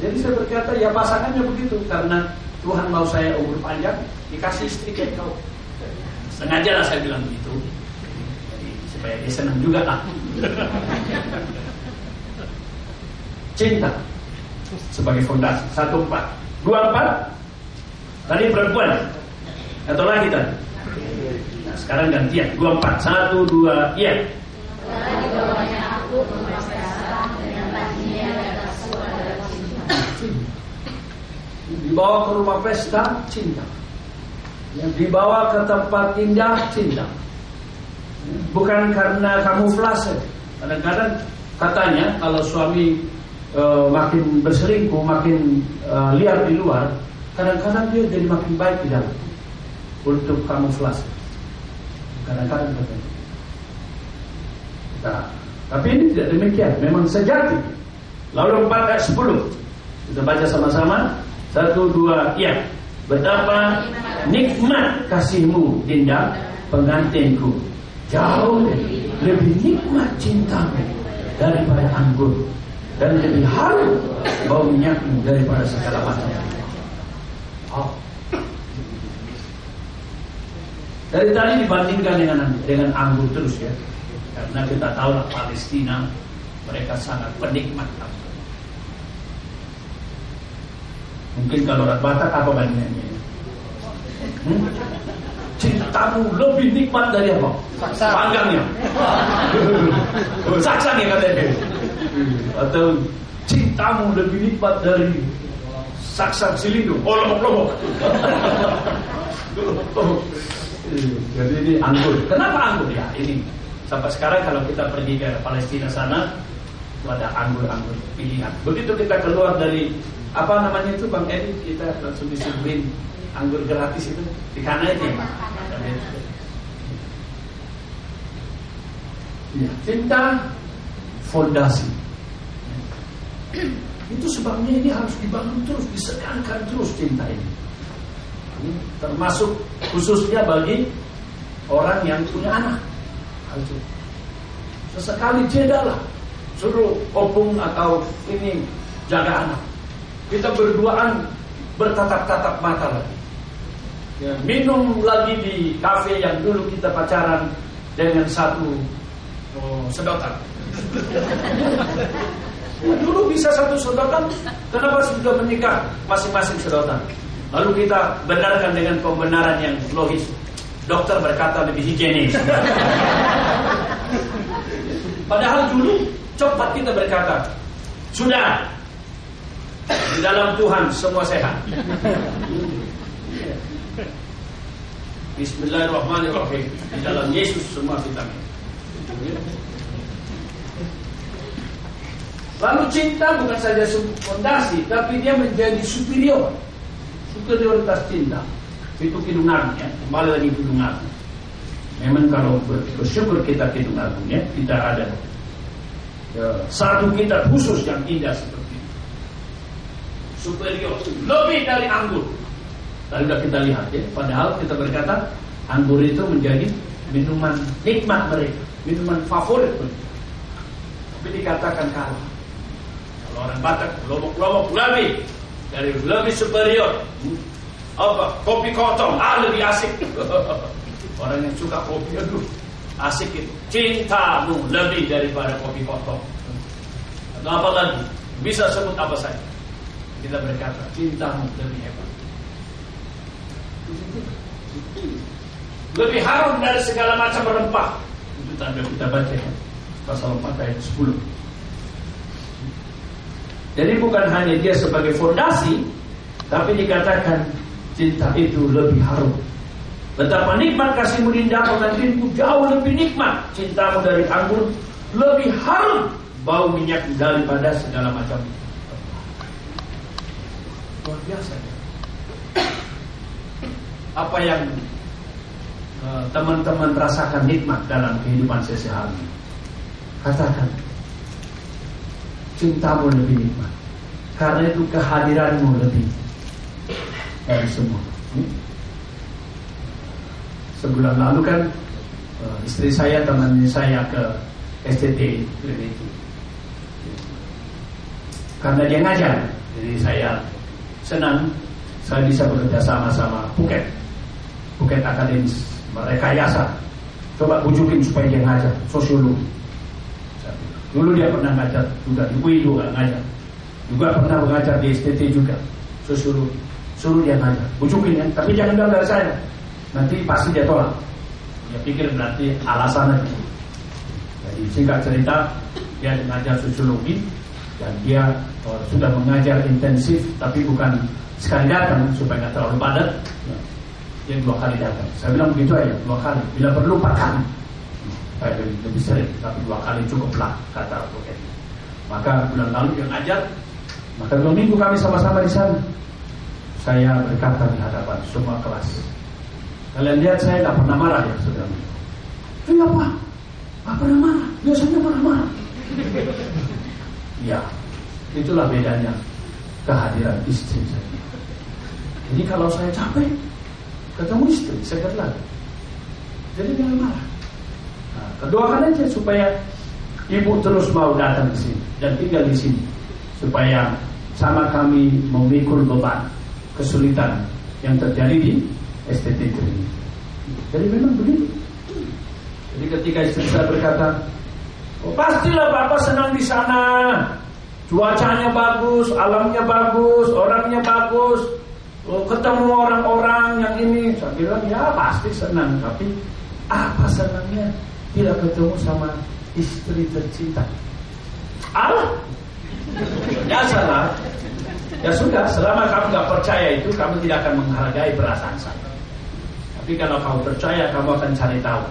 jadi saya berkata ya pasangannya begitu karena Tuhan mau saya umur panjang dikasih istri kayak kau. Sengaja lah saya bilang begitu. Supaya dia senang juga lah. Cinta sebagai fondasi satu empat dua empat. Tadi perempuan. Atau lagi tadi nah, sekarang gantian. Dua empat. Satu dua iya. Dibawa ke rumah pesta cinta. Yang dibawa ke tempat indah cinta. Bukan karena kamuflase. Kadang-kadang katanya kalau suami e, makin berselingkuh makin e, liar di luar kadang-kadang dia jadi makin baik di dalam untuk kamuflase. Kadang-kadang katanya nah, tapi ini tidak demikian. Memang sejati. Lalu 4 ayat 10 kita baca sama-sama. Satu dua ya betapa nikmat kasihmu Dinda pengantinku. Jauh lebih nikmat cintamu daripada anggur dan lebih harum bau minyakmu daripada segala macam. Oh. Dari tadi dibandingkan dengan dengan anggur terus ya, karena kita tahu lah Palestina mereka sangat penikmat anggur. Mungkin kalau orang Batak apa bandingannya? Hmm? Cintamu lebih nikmat dari apa? Panggangnya. Saksa nih katanya. Atau cintamu lebih nikmat dari saksa silindu. Oh lomok-lomok. Jadi ini anggur. Kenapa anggur ya? Ini sampai sekarang kalau kita pergi ke Palestina sana itu ada anggur-anggur pilihan. Begitu kita keluar dari apa namanya itu Bang Edi kita langsung disuguhin anggur gratis itu di kana itu ya, cinta fondasi. Itu sebabnya ini harus dibangun terus disegarkan terus cinta ini. Termasuk khususnya bagi orang yang punya anak. Sesekali jeda lah. Suruh opung atau ini jaga anak. Kita berduaan bertatap-tatap mata lagi. Ya, minum lagi di kafe yang dulu kita pacaran dengan satu oh, sedotan. Ya, dulu bisa satu sedotan, kenapa sudah menikah masing-masing sedotan? Lalu kita benarkan dengan pembenaran yang logis. Dokter berkata lebih higienis. Padahal dulu cepat kita berkata, sudah di dalam Tuhan semua sehat. Bismillahirrahmanirrahim. Di dalam Yesus semua vitamin. Lalu cinta bukan saja fondasi, tapi dia menjadi superior. Superioritas cinta. Itu kidungan ya. Kembali lagi kidungan. Memang kalau bersyukur kita kidungan ya, kita ada ya, satu kita khusus yang indah seperti superior, lebih dari anggur. Tadi sudah kita lihat ya, padahal kita berkata anggur itu menjadi minuman nikmat mereka, minuman favorit mereka. Tapi dikatakan kalah. Orang Batak, lobok-lobok lebih dari lebih superior. Apa? Kopi kotong, ah lebih asik. orang yang suka kopi, aduh asik itu. Cintamu lebih daripada kopi kotong. Atau apa lagi? Bisa sebut apa saja kita berkata cintamu lebih hebat. Lebih harum dari segala macam rempah. Itu tanda kita baca ya. Pasal 4 ayat 10. Jadi bukan hanya dia sebagai fondasi, tapi dikatakan cinta itu lebih harum Betapa nikmat kasihmu dindaku dan diriku jauh lebih nikmat cintamu dari anggur, lebih harum bau minyak daripada segala macam. Luar biasa. Ya? Apa yang eh, teman-teman rasakan nikmat dalam kehidupan sehari-hari? Katakan, cintamu lebih nikmat. Karena itu kehadiranmu lebih dari semua. Hmm? sebulan lalu kan uh, istri saya teman saya ke STT karena dia ngajar jadi saya senang saya bisa bekerja sama sama Phuket Phuket Akademis mereka yasa coba bujukin supaya dia ngajar sosiologi dulu dia pernah ngajar juga di UI juga ngajar juga pernah mengajar di STT juga sosiologi suruh dia ngajar bujukin ya tapi jangan bilang dari saya nanti pasti dia tolak. Dia pikir berarti alasan itu. Jadi singkat cerita dia mengajar sosiologi dan dia oh, sudah mengajar intensif tapi bukan sekali datang supaya nggak terlalu padat. Dia dua kali datang. Saya bilang begitu aja dua kali. Bila perlu empat kali. Supaya lebih, sering tapi dua kali cukuplah kata Buket. Maka bulan lalu dia ngajar. Maka dua minggu kami sama-sama di sana. Saya berkata di hadapan semua kelas Kalian lihat saya nggak pernah marah ya saudara. Kenapa? Nggak pernah marah. Biasanya marah-marah. ya, itulah bedanya kehadiran istri saya. Jadi kalau saya capek, ketemu istri, saya lagi. Jadi jangan marah. Nah, kedoakan aja supaya ibu terus mau datang ke sini dan tinggal di sini supaya sama kami memikul beban kesulitan yang terjadi di STT itu. Jadi memang begitu. Jadi ketika istri saya berkata, oh, pastilah bapak senang di sana. Cuacanya bagus, alamnya bagus, orangnya bagus. Oh, ketemu orang-orang yang ini, saya bilang ya pasti senang. Tapi apa senangnya tidak ketemu sama istri tercinta? Allah, ya salah. Ya sudah, selama kamu nggak percaya itu, kamu tidak akan menghargai perasaan saya. Tapi kalau kamu percaya, kamu akan cari tahu.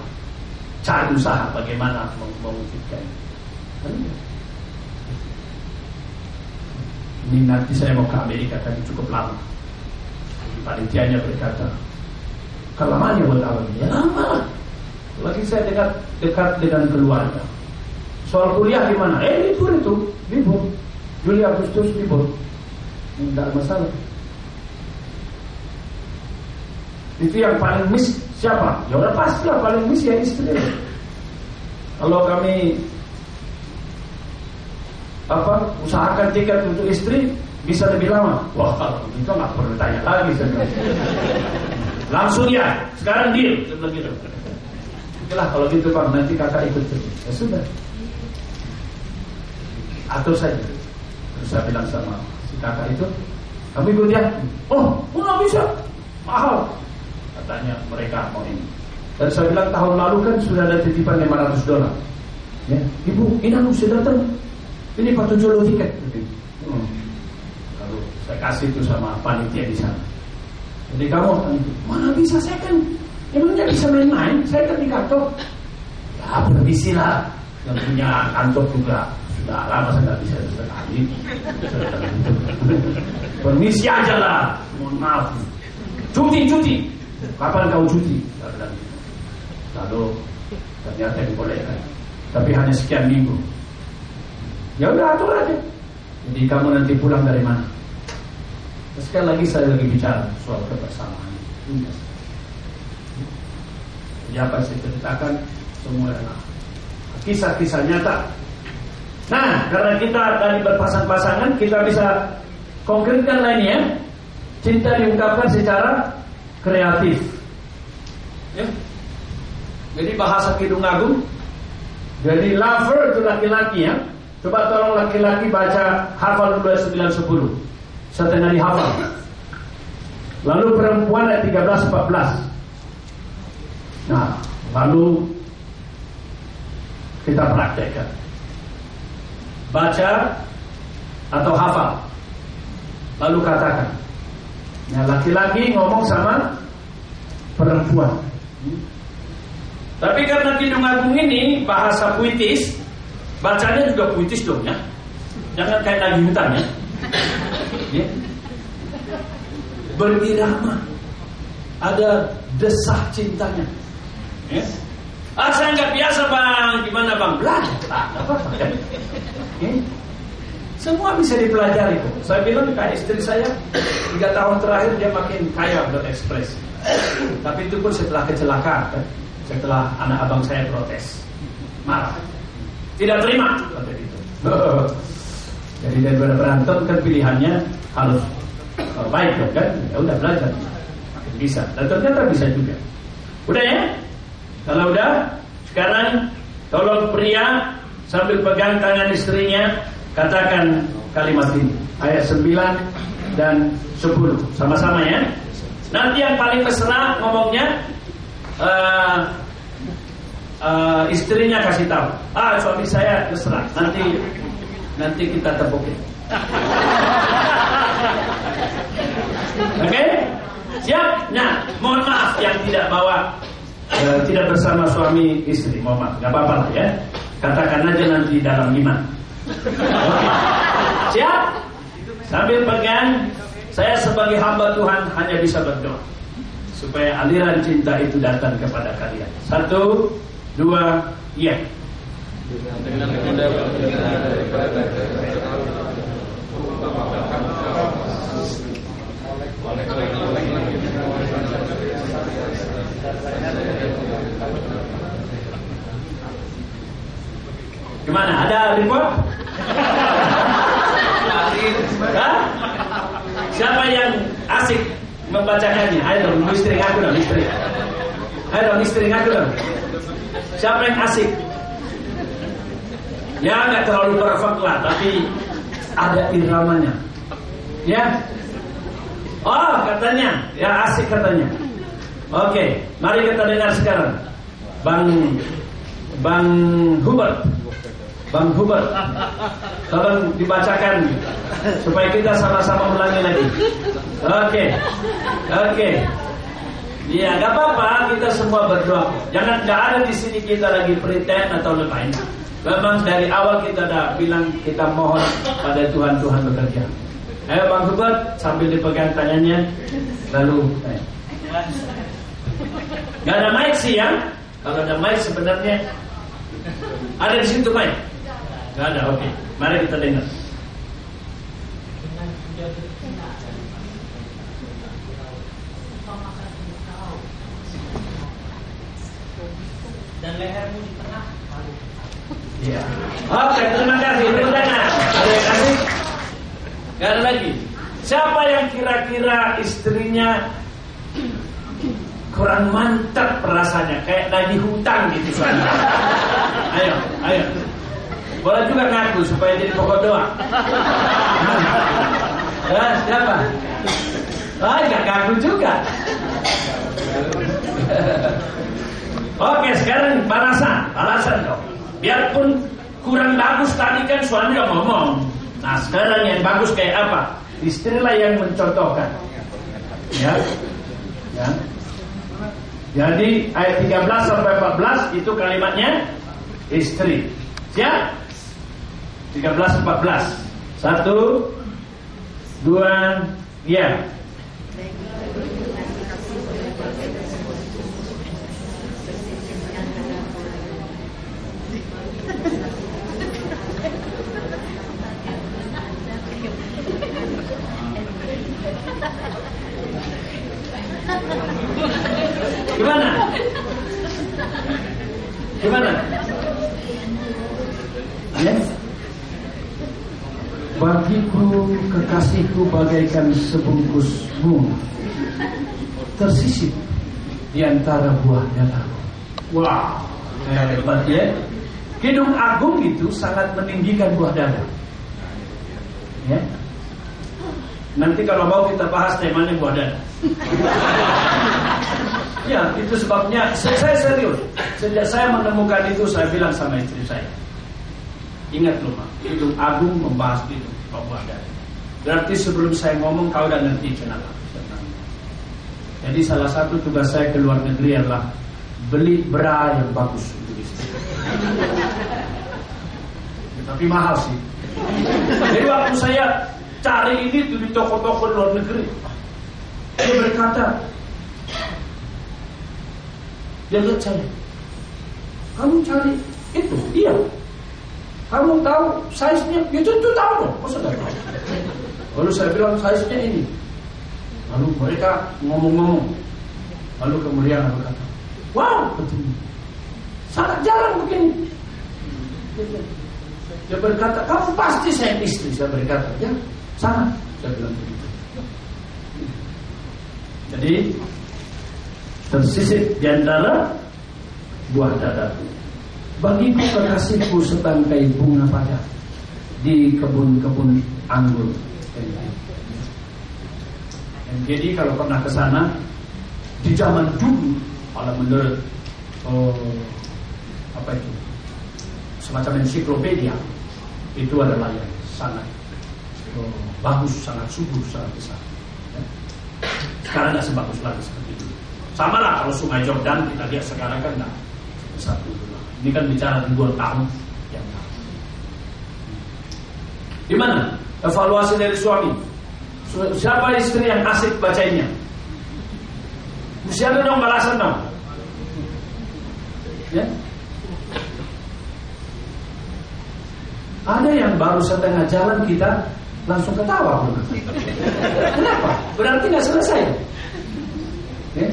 Cari usaha bagaimana mewujudkan. Ini nanti saya mau ke Amerika tapi cukup lama. Panitianya berkata, kalau lama buat apa? Ya lama Lagi saya dekat dekat dengan keluarga. Soal kuliah gimana? Eh libur itu, libur. Juli Agustus libur. Tidak masalah. Itu yang paling miss siapa? Ya udah pastilah paling miss ya istri. Kalau kami apa usahakan tiket untuk istri bisa lebih lama. Wah kalau itu nggak perlu tanya lagi. Langsung ya, sekarang deal. Itulah kalau gitu bang, nanti kakak ikut terus. Ya sudah. Atur saja. Terus saya bilang sama si kakak itu, kami ikut ya. Oh, nggak bisa, mahal katanya mereka mau ini. Dan saya bilang tahun lalu kan sudah ada titipan 500 dolar. Ya, ibu, ini harus sudah datang. Ini patut jual tiket. Hmm. Lalu saya kasih itu sama panitia di sana. Jadi kamu mana bisa saya kan emangnya bisa main-main? Saya kan di kantor. Ya permisi lah. Yang punya kantor juga sudah lama saya nggak bisa kali. permisi aja lah. Mohon maaf. Cuti, cuti. Kapan kau cuti? Lalu ternyata dibolehkan. Tapi hanya sekian minggu. Ya udah atur aja. Jadi kamu nanti pulang dari mana? Sekali lagi saya lagi bicara soal kebersamaan. Jadi yang saya ceritakan semua kisah-kisah nyata. Nah, karena kita tadi berpasang-pasangan, kita bisa konkretkan lainnya. Cinta diungkapkan secara kreatif. Ya. Jadi bahasa Kidung Agung. Jadi lover itu laki-laki ya. Coba tolong laki-laki baca hafal 2910. Setengah dihafal. Lalu perempuan ayat 13 14. Nah, lalu kita praktekkan. Baca atau hafal. Lalu katakan. Nah laki-laki ngomong sama perempuan. Tapi karena Kidung Agung ini bahasa puitis, bacanya juga puitis dong ya. Jangan kayak lagi hutan ya. ya. Berirama. Ada desah cintanya. Ya. Ah saya nggak biasa bang, gimana bang? Belajar, apa apa kan? Ya. Semua bisa dipelajari kok. Saya bilang kayak istri saya tiga tahun terakhir dia makin kaya berekspresi. Tapi itu pun setelah kecelakaan kan? Setelah anak abang saya protes, marah, tidak terima itu. Jadi daripada berantem kan pilihannya harus baik kan? Ya udah belajar, bisa. Dan ternyata bisa juga. Udah ya? Kalau udah, sekarang tolong pria sambil pegang tangan istrinya katakan kalimat ini. Ayat 9 dan 10 sama-sama ya. Nanti yang paling mesra ngomongnya uh, uh, istrinya kasih tahu. Ah suami saya mesra. Nanti nanti kita tepukin. Oke? Okay? Siap? Nah, mohon maaf yang tidak bawa uh, tidak bersama suami istri, mohon maaf, nggak apa-apa lah ya. Katakan aja nanti dalam iman. Siap? Sambil pegang, saya sebagai hamba Tuhan hanya bisa berdoa supaya aliran cinta itu datang kepada kalian. Satu, dua, iya. Gimana? Ada report? Siapa yang asik membacakannya? Ayo dong, istri aku dong, istri. Ayo dong, istri aku dong. Siapa yang asik? Ya nggak terlalu perfect lah, tapi ada iramanya. Ya. Oh katanya, ya asik katanya. Oke, mari kita dengar sekarang. Bang Bang Hubert Bang Hubert Tolong dibacakan Supaya kita sama-sama ulangi lagi Oke. Oke. Ya gak apa-apa kita semua berdoa Jangan gak ada di sini kita lagi pretend atau lebay Memang dari awal kita dah bilang Kita mohon pada Tuhan Tuhan bekerja Ayo Bang Hubert Sambil dipegang tangannya Lalu eh. Gak ada mic sih ya Kalau ada mic sebenarnya Ada di situ mic Gak ada, oke. Okay. Mari kita dengar. Dan lehermu di tengah. Iya. Oke, terima kasih. Tangan. Ada yang kasih? Gak ada lagi. Siapa yang kira-kira istrinya kurang mantap rasanya kayak lagi hutang gitu ayo ayo boleh juga ngaku supaya jadi pokok doa. Ya, siapa? Ah, nggak ngaku juga. Oke, sekarang balasan, balasan dong. Biarpun kurang bagus tadi kan suami udah ngomong. Nah, sekarang yang bagus kayak apa? Istrilah yang mencontohkan. Ya. Ya. Jadi ayat 13 sampai 14 itu kalimatnya istri. Siap? 13 14. Satu, dua, ya. Gimana? Gimana? Yes. Bagiku kekasihku bagaikan sebungkus bunga Tersisip di antara buah dada Wah, hebat ya Kidung Agung itu sangat meninggikan buah dada Ya Nanti kalau mau kita bahas temanya buah dada Ya, itu sebabnya saya, serius. Sejak saya menemukan itu, saya bilang sama istri saya, Ingat loh, Mak, itu Agung membahas itu Pak Wahdan. Berarti sebelum saya ngomong kau udah ngerti kenapa. Jadi salah satu tugas saya ke luar negeri adalah beli bra yang bagus untuk istri. Ya, tapi mahal sih. Jadi waktu saya cari ini tuh di toko-toko luar negeri, dia berkata, dia lihat saya, kamu cari itu, iya. Kamu tahu size-nya? Ya tentu tahu dong, masa tahu? Lalu saya bilang size-nya ini. Lalu mereka ngomong-ngomong. Lalu kemudian berkata, wow, betul. Sangat jarang begini. Dia berkata, kamu pasti saya istri. Saya berkata, ya sangat. Saya bilang begitu. Jadi tersisip di antara buah dadaku. Bagiku kekasihku sebangkai bunga pada di kebun-kebun anggur. Jadi kalau pernah ke sana di zaman dulu, kalau menurut oh, apa itu semacam ensiklopedia itu adalah yang sangat bagus, sangat subur, sangat besar. Ya. Sekarang nggak sebagus lagi seperti itu. Sama lah kalau Sungai Jordan kita lihat sekarang kan nggak dulu. Ini kan bicara ribuan tahun yang lalu. Di mana evaluasi dari suami? Siapa istri yang asik bacanya? Ada dong balasan dong. Ya? Ada yang baru setengah jalan kita langsung ketawa. Kenapa? Berarti nggak selesai. Ya?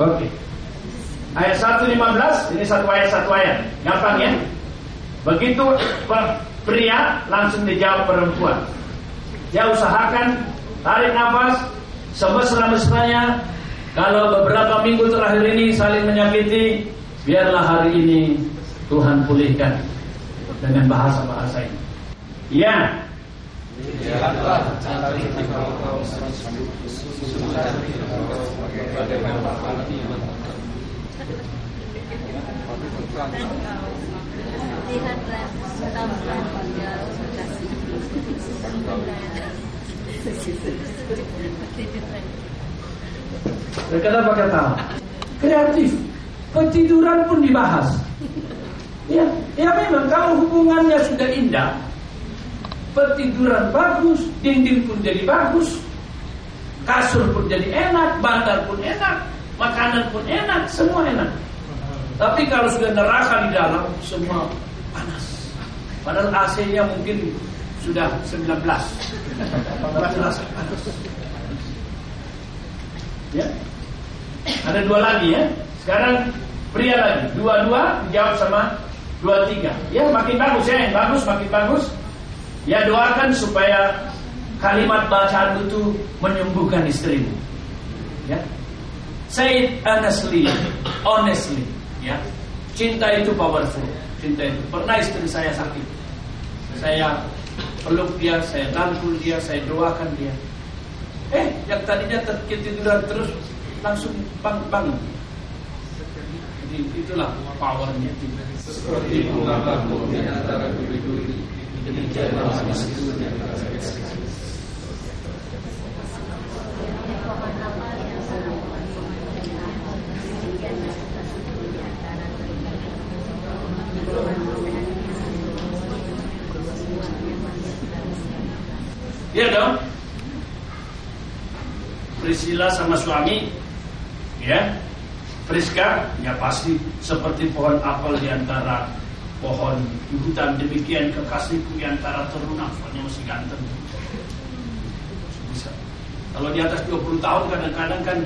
Oke. Okay. Ayat 115, ini satu ayat satu ayat. Gampang ya. Begitu pria langsung dijawab perempuan. Dia usahakan tarik nafas semesra-mesranya. Kalau beberapa minggu terakhir ini saling menyakiti, biarlah hari ini Tuhan pulihkan dengan bahasa-bahasa ini. Ya. Berkata apa kata? Kreatif. Ketiduran pun dibahas. Ya, ya memang kalau hubungannya sudah indah, petiduran bagus, dinding pun jadi bagus, kasur pun jadi enak, bantal pun enak, makanan pun enak, semua enak. Tapi kalau sudah neraka di dalam, semua panas. Padahal AC-nya mungkin sudah 19. 18 panas. Ya. Ada dua lagi ya. Sekarang pria lagi. Dua-dua dijawab sama dua tiga. Ya makin bagus ya. Yang bagus makin bagus. Ya doakan supaya kalimat bacaan itu menyembuhkan istrimu. Ya. Say it honestly, honestly. Ya, cinta itu powerful. Cinta itu pernah istri saya sakit. Saya peluk dia, saya rangkul dia, saya doakan dia. Eh, yang tadinya terketiduran terus langsung bang bang. Jadi itulah powernya. Seperti di antara Iya dong. Priscilla sama suami, ya. Priska, ya pasti seperti pohon apel di antara pohon di hutan. Demikian kekasihku di antara teruna, soalnya masih ganteng. Bisa. Kalau di atas 20 tahun kadang-kadang kan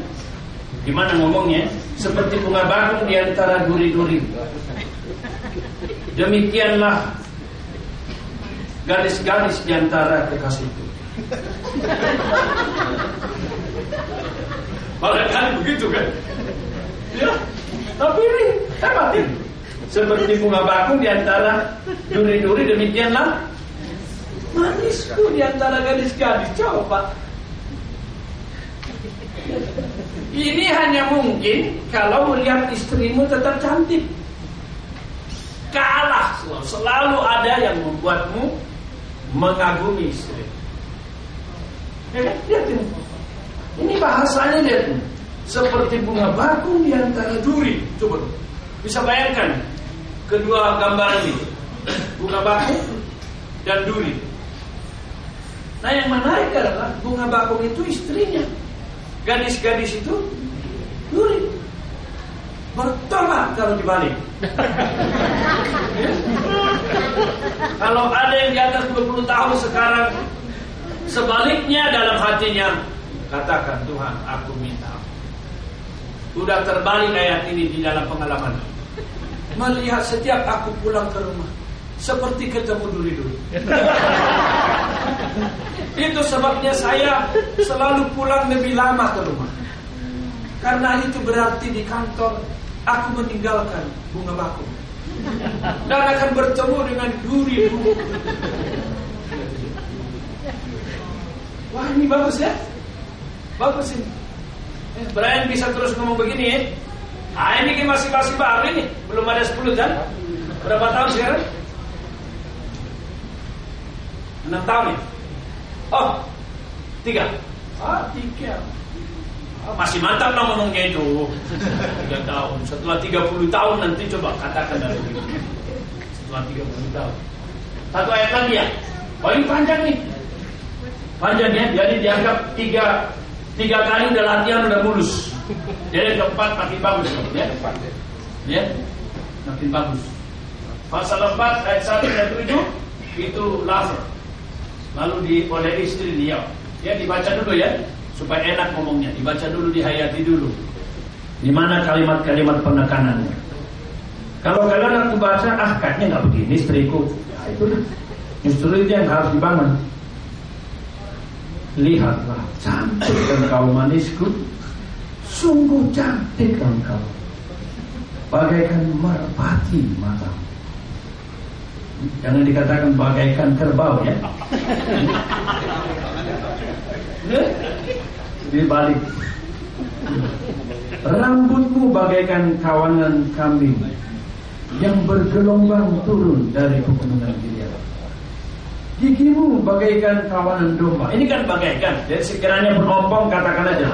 gimana ngomongnya? Seperti bunga bakung di antara duri-duri. Demikianlah garis-garis di antara kekasihku. Barangkali begitu kan? Ya, tapi ini hebat ini. Seperti bunga bakung di antara duri-duri demikianlah manisku di antara gadis-gadis. Coba. Ini hanya mungkin kalau melihat istrimu tetap cantik. Kalah selalu, ada yang membuatmu mengagumi istri. Kan? Lihat ini. Ini bahasanya lihat seperti bunga bakung di antara duri. Coba bisa bayangkan kedua gambar ini, bunga bakung dan duri. Nah yang menarik adalah bunga bakung itu istrinya, gadis-gadis itu duri. Bertolak kalau dibalik. kalau ada yang di atas 20 tahun sekarang sebaliknya dalam hatinya katakan Tuhan aku minta Sudah terbalik ayat ini di dalam pengalaman. Melihat setiap aku pulang ke rumah seperti ketemu dulu-dulu. itu sebabnya saya selalu pulang lebih lama ke rumah. Karena itu berarti di kantor aku meninggalkan bunga bakung dan akan bertemu dengan duri duri. Wah ini bagus ya, bagus ini. Eh, Brian bisa terus ngomong begini ya. Ah ini masih masih baru ini, belum ada 10 kan? Berapa tahun sekarang? 6 tahun ya? Oh, tiga. Ah, tiga. Masih mantap lah ngomongnya itu. Tiga tahun. Setelah 30 tahun nanti coba katakan dari Setelah 30 tahun. Satu ayat lagi ya. Oh ini panjang nih. Panjang ya. Jadi dianggap tiga tiga kali udah latihan udah mulus. Jadi keempat makin bagus ya. Ya. Makin bagus. Pasal 4 ayat 1 dan 7 itu laser. Lalu di oleh istri dia. Ya dibaca dulu ya supaya enak ngomongnya. Dibaca dulu, dihayati dulu. Di mana kalimat-kalimat penekanannya. Kalau kalian aku baca, ah kayaknya nggak begini istriku. Ya itu justru itu yang harus dibangun. Lihatlah cantik engkau manisku, sungguh cantik engkau, bagaikan merpati matamu. Jangan dikatakan bagaikan kerbau ya. Di balik. Rambutmu bagaikan kawanan kambing yang bergelombang turun dari pegunungan Gilead. Gigimu bagaikan kawanan domba. Ini kan bagaikan. Jadi sekiranya berompong katakan aja.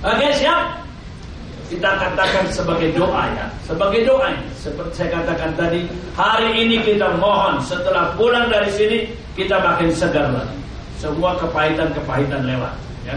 Oke siap? Kita katakan sebagai doa ya. Sebagai doa ya. Seperti saya katakan tadi, hari ini kita mohon setelah pulang dari sini kita makin segar lagi. Semua kepahitan-kepahitan lewat ya.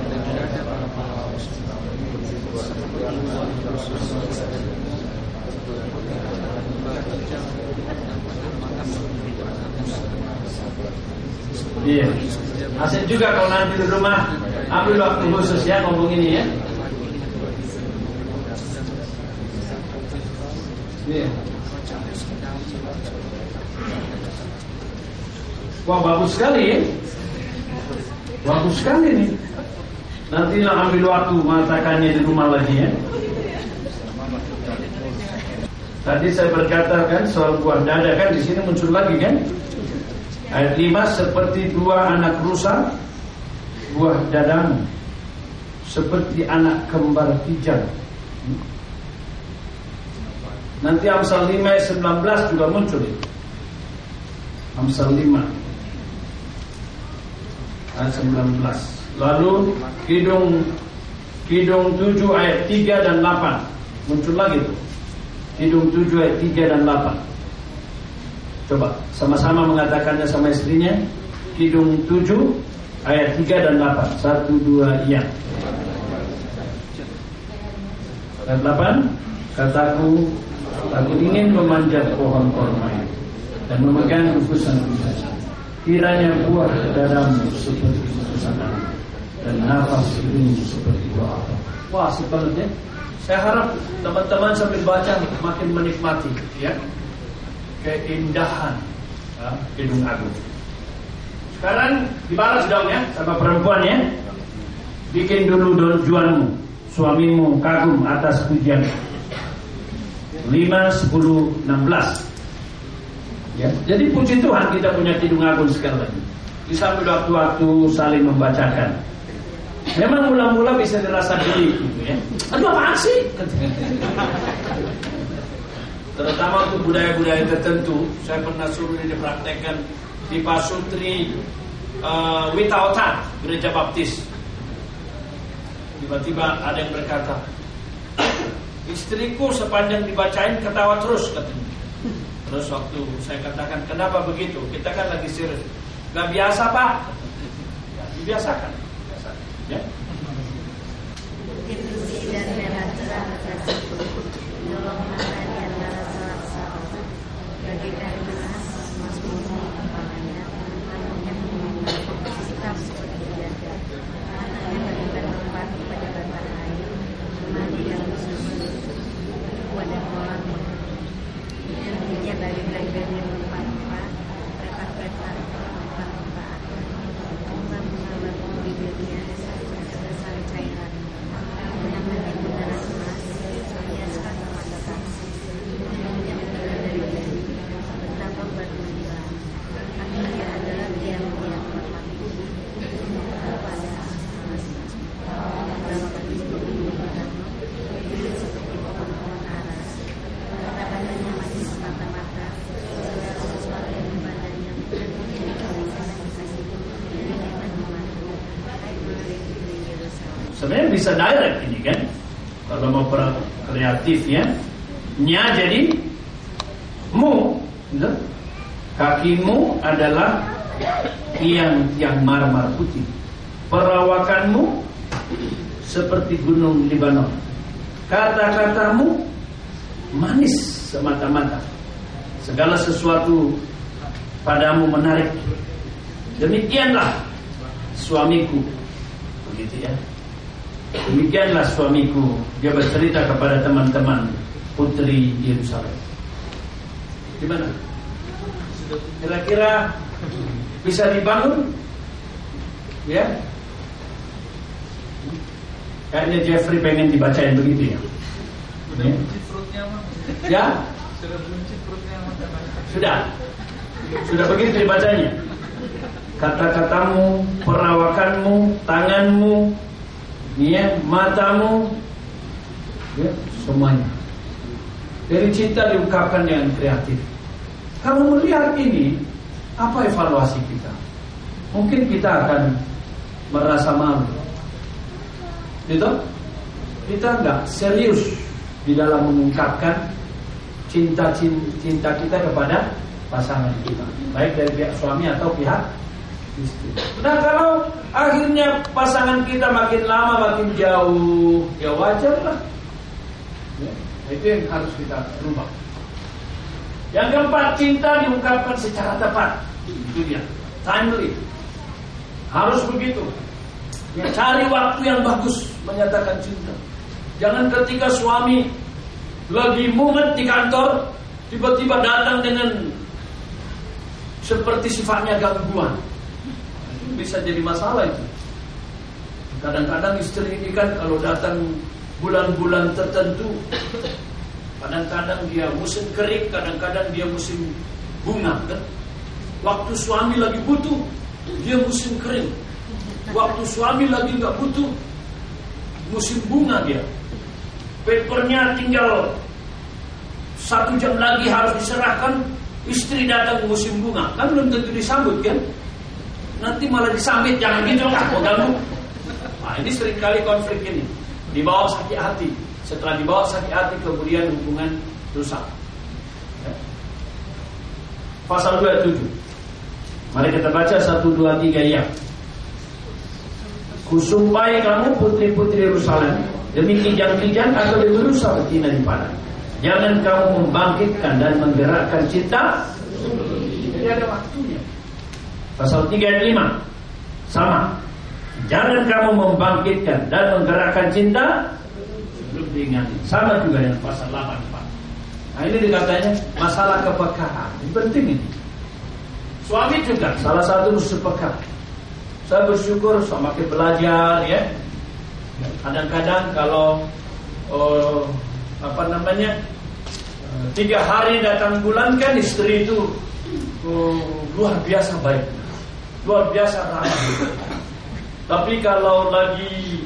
Iya. Asik juga kalau nanti di rumah ambil waktu khusus ya ngomong ini ya. Iya. Wah bagus sekali ya. Bagus sekali nih. Nanti ambil waktu mengatakannya di rumah lagi ya. Tadi saya berkata kan soal buah dada kan di sini muncul lagi kan? Ayat 5 seperti dua anak rusa buah dadamu seperti anak kembar hijau. Nanti Amsal 5 ayat 19 juga muncul itu. Amsal 5 ayat 19. Lalu Kidung Kidung 7 ayat 3 dan 8 muncul lagi tuh. Kidung 7 ayat 3 dan 8. Coba sama-sama mengatakannya sama istrinya. Kidung 7 ayat 3 dan 8. 1 2 iya. Ayat 8 kataku aku ingin memanjat pohon korma dan memegang kukusan kukusan Kiranya buah dadamu seperti kesanan dan nafas hidungmu seperti doa. Wah, sebenarnya saya harap teman-teman sambil baca makin menikmati ya keindahan ya, Hidung Agung. Sekarang dibalas dong ya sama perempuan ya. Bikin dulu donjuanmu, suamimu kagum atas pujian. 5, 10, 16 ya. Jadi puji Tuhan kita punya Kidung Agung sekali lagi Di waktu-waktu saling membacakan Memang mula-mula bisa dirasa geli gitu ya Aduh apa sih? Terutama untuk budaya-budaya tertentu Saya pernah suruh ini dipraktekkan Di Pasutri uh, Gereja Baptis Tiba-tiba ada yang berkata Istriku sepanjang dibacain ketawa terus katanya. Terus waktu saya katakan kenapa begitu? Kita kan lagi serius. Gak biasa pak? Ya, dibiasakan. Biasakan. Ya. Sebenarnya bisa direct ini kan. Kalau mau kreatif ya. Nya jadi mu. Gitu. Kakimu adalah tiang-tiang marmer putih. Perawakanmu seperti gunung Libanon. Kata-katamu manis semata-mata. Segala sesuatu padamu menarik. Demikianlah suamiku. Begitu ya. Demikianlah suamiku Dia bercerita kepada teman-teman Putri Yerusalem Gimana? Kira-kira Bisa dibangun? Ya Kayaknya Jeffrey pengen dibacain begitu ya Sudah ya? perutnya Ya? Sudah buncit perutnya Sudah Sudah begitu dibacanya Kata-katamu, perawakanmu, tanganmu, ya, matamu, ya, semuanya. Dari cinta diungkapkan dengan kreatif. Kamu melihat ini, apa evaluasi kita? Mungkin kita akan merasa malu. Gitu? Kita enggak serius di dalam mengungkapkan cinta cinta kita kepada pasangan kita, baik dari pihak suami atau pihak. Nah kalau akhirnya pasangan kita makin lama makin jauh, ya wajar lah. Ya, itu yang harus kita rubah. Yang keempat, cinta diungkapkan secara tepat. Itu dia, timely. Harus begitu. Ya, cari waktu yang bagus menyatakan cinta. Jangan ketika suami lagi mumet di kantor, tiba-tiba datang dengan seperti sifatnya gangguan bisa jadi masalah itu. Kadang-kadang istri ini kan kalau datang bulan-bulan tertentu, kadang-kadang dia musim kering, kadang-kadang dia musim bunga kan. Waktu suami lagi butuh, dia musim kering. Waktu suami lagi nggak butuh, musim bunga dia. Papernya tinggal satu jam lagi harus diserahkan, istri datang musim bunga, kan belum tentu disambut kan? Nanti malah disambit jangan gitu lah mau ganggu nah ini sering kali konflik ini dibawa sakit hati setelah dibawa sakit hati kemudian hubungan rusak ya. pasal 27 mari kita baca 1, 2, 3 ya Kusumpai kamu putri-putri Yerusalem demi kijang-kijang demi rusak betina di padang. Jangan kamu membangkitkan dan menggerakkan cinta. Jadi ada waktunya. Pasal 3 ayat 5 sama. Jangan kamu membangkitkan dan menggerakkan cinta sebelum. Sama juga dengan pasal 8 Nah ini dikatanya masalah kepekaan. Ini penting ini. Suami juga salah satu musuh peka. Saya bersyukur semakin belajar ya. Kadang-kadang kalau oh, apa namanya eh, tiga hari datang bulan kan istri itu oh, luar biasa baik, luar biasa ramah. Tapi kalau lagi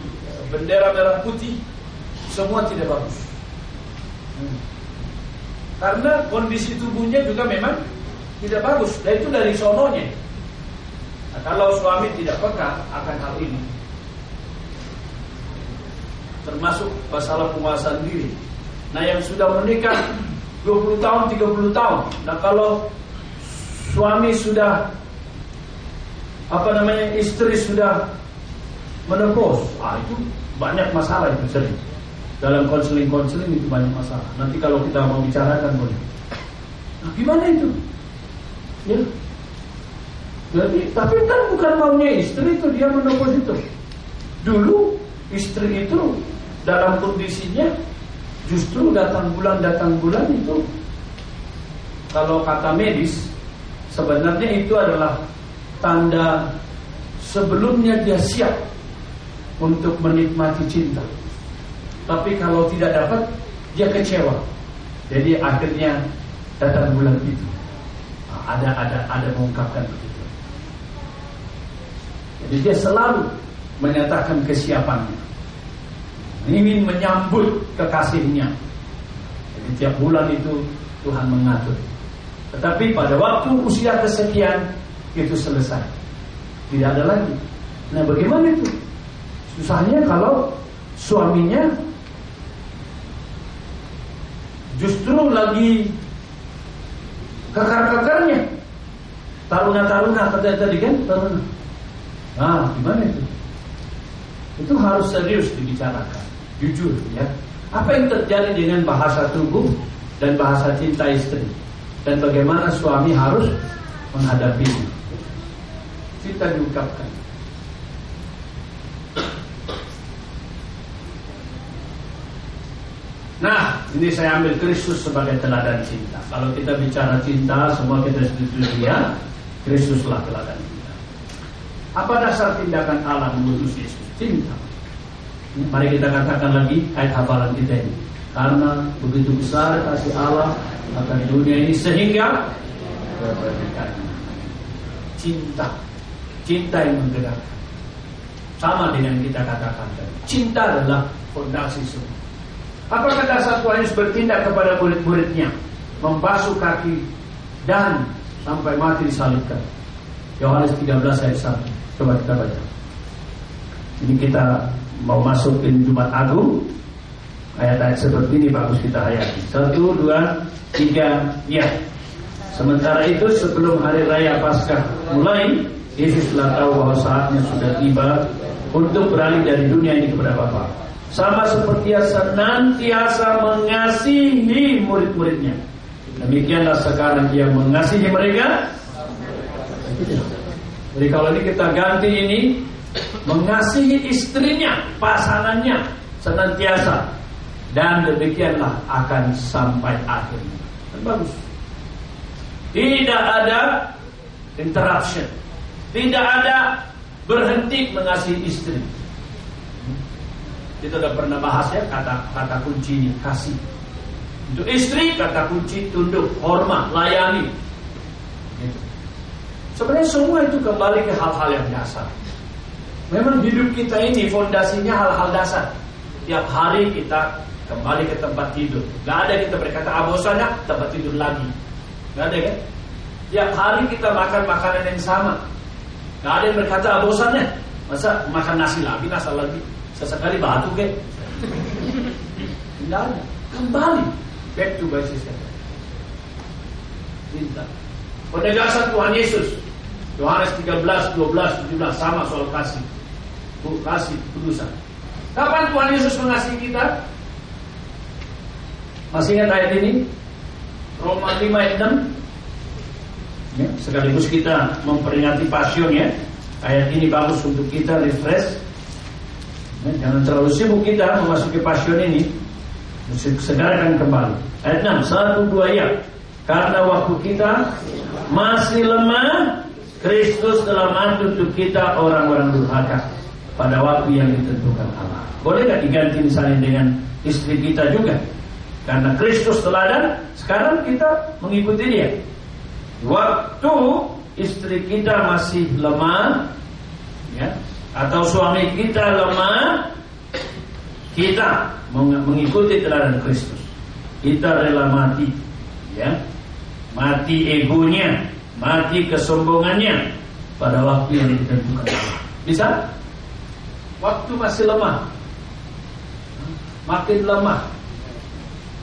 bendera merah putih semua tidak bagus. Hmm. Karena kondisi tubuhnya juga memang tidak bagus. Dan itu dari sononya. Nah, kalau suami tidak peka akan hal ini, termasuk masalah penguasaan diri. Nah yang sudah menikah 20 tahun, 30 tahun. Nah kalau suami sudah apa namanya istri sudah menepus, ah itu banyak masalah itu sering. Dalam konseling-konseling itu banyak masalah. Nanti kalau kita mau bicarakan boleh. Nah, gimana itu? Ya. Jadi, tapi kan bukan maunya istri itu dia menopos itu. Dulu istri itu dalam kondisinya justru datang bulan datang bulan itu kalau kata medis sebenarnya itu adalah tanda sebelumnya dia siap untuk menikmati cinta. Tapi kalau tidak dapat, dia kecewa. Jadi akhirnya datang bulan itu. Nah, ada ada ada mengungkapkan begitu. Jadi dia selalu menyatakan kesiapannya. Ingin menyambut kekasihnya. Jadi tiap bulan itu Tuhan mengatur. Tetapi pada waktu usia kesekian itu selesai. Tidak ada lagi. Nah bagaimana itu? Susahnya kalau suaminya justru lagi kekar-kekarnya. Taruna-taruna kata tadi kan? Taruna. Nah gimana itu? Itu harus serius dibicarakan. Jujur ya. Apa yang terjadi dengan bahasa tubuh dan bahasa cinta istri? Dan bagaimana suami harus menghadapinya cinta diungkapkan Nah, ini saya ambil Kristus sebagai teladan cinta. Kalau kita bicara cinta, semua kita setuju dia, Kristuslah teladan cinta. Apa dasar tindakan Allah mengutus Yesus? Cinta. Mari kita katakan lagi ayat hafalan kita ini. Karena begitu besar kasih Allah akan dunia ini sehingga cinta, cinta yang menggerakkan. Sama dengan kita katakan tadi. Cinta adalah fondasi semua. Apakah dasar Tuhan Yesus bertindak kepada murid-muridnya membasuh kaki dan sampai mati disalibkan? Yohanes 13 ayat 1. Coba kita baca. Ini kita mau masuk ke Jumat Agung. Ayat-ayat seperti ini bagus kita hayati. Satu, dua, tiga, ya. Sementara itu sebelum hari raya Paskah mulai, Yesus telah tahu bahwa saatnya sudah tiba untuk beralih dari dunia ini kepada Bapa sama seperti yang senantiasa mengasihi murid-muridnya. Demikianlah sekarang dia mengasihi mereka. Jadi kalau ini kita ganti ini mengasihi istrinya, pasangannya senantiasa dan demikianlah akan sampai akhirnya. Bagus. Tidak ada interruption. Tidak ada berhenti mengasihi istri. Kita sudah pernah bahas ya kata kata kunci ini kasih. Untuk istri kata kunci tunduk, hormat, layani. Gitu. Sebenarnya semua itu kembali ke hal-hal yang dasar. Memang hidup kita ini fondasinya hal-hal dasar. Tiap hari kita kembali ke tempat tidur. Gak ada kita berkata ah bosannya tempat tidur lagi. Gak ada kan? Tiap hari kita makan makanan yang sama. Gak ada yang berkata ah bosannya masa makan nasi lagi, nasi lagi. Sesekali batu ke? Tidak ada. Kembali back to basis Cinta. Penegasan Tuhan Yesus. Yohanes 13, 12, 17 sama soal kasih. Kasih kudusan. Kapan Tuhan Yesus mengasihi kita? Masih ingat ayat ini? Roma 5 ayat 6. Ya, sekaligus kita memperingati passion ya. Ayat ini bagus untuk kita refresh. Ya, jangan terlalu sibuk kita memasuki passion ini. Segarkan kembali. Ayat 6, satu dua ya. Karena waktu kita masih lemah, Kristus telah mati untuk kita orang-orang durhaka pada waktu yang ditentukan Allah. Boleh nggak diganti misalnya dengan istri kita juga? Karena Kristus teladan, sekarang kita mengikuti dia. Waktu istri kita masih lemah, ya, atau suami kita lemah, kita mengikuti teladan Kristus. Kita rela mati, ya, mati egonya, mati kesombongannya pada waktu yang ditentukan. Bisa? Waktu masih lemah, makin lemah.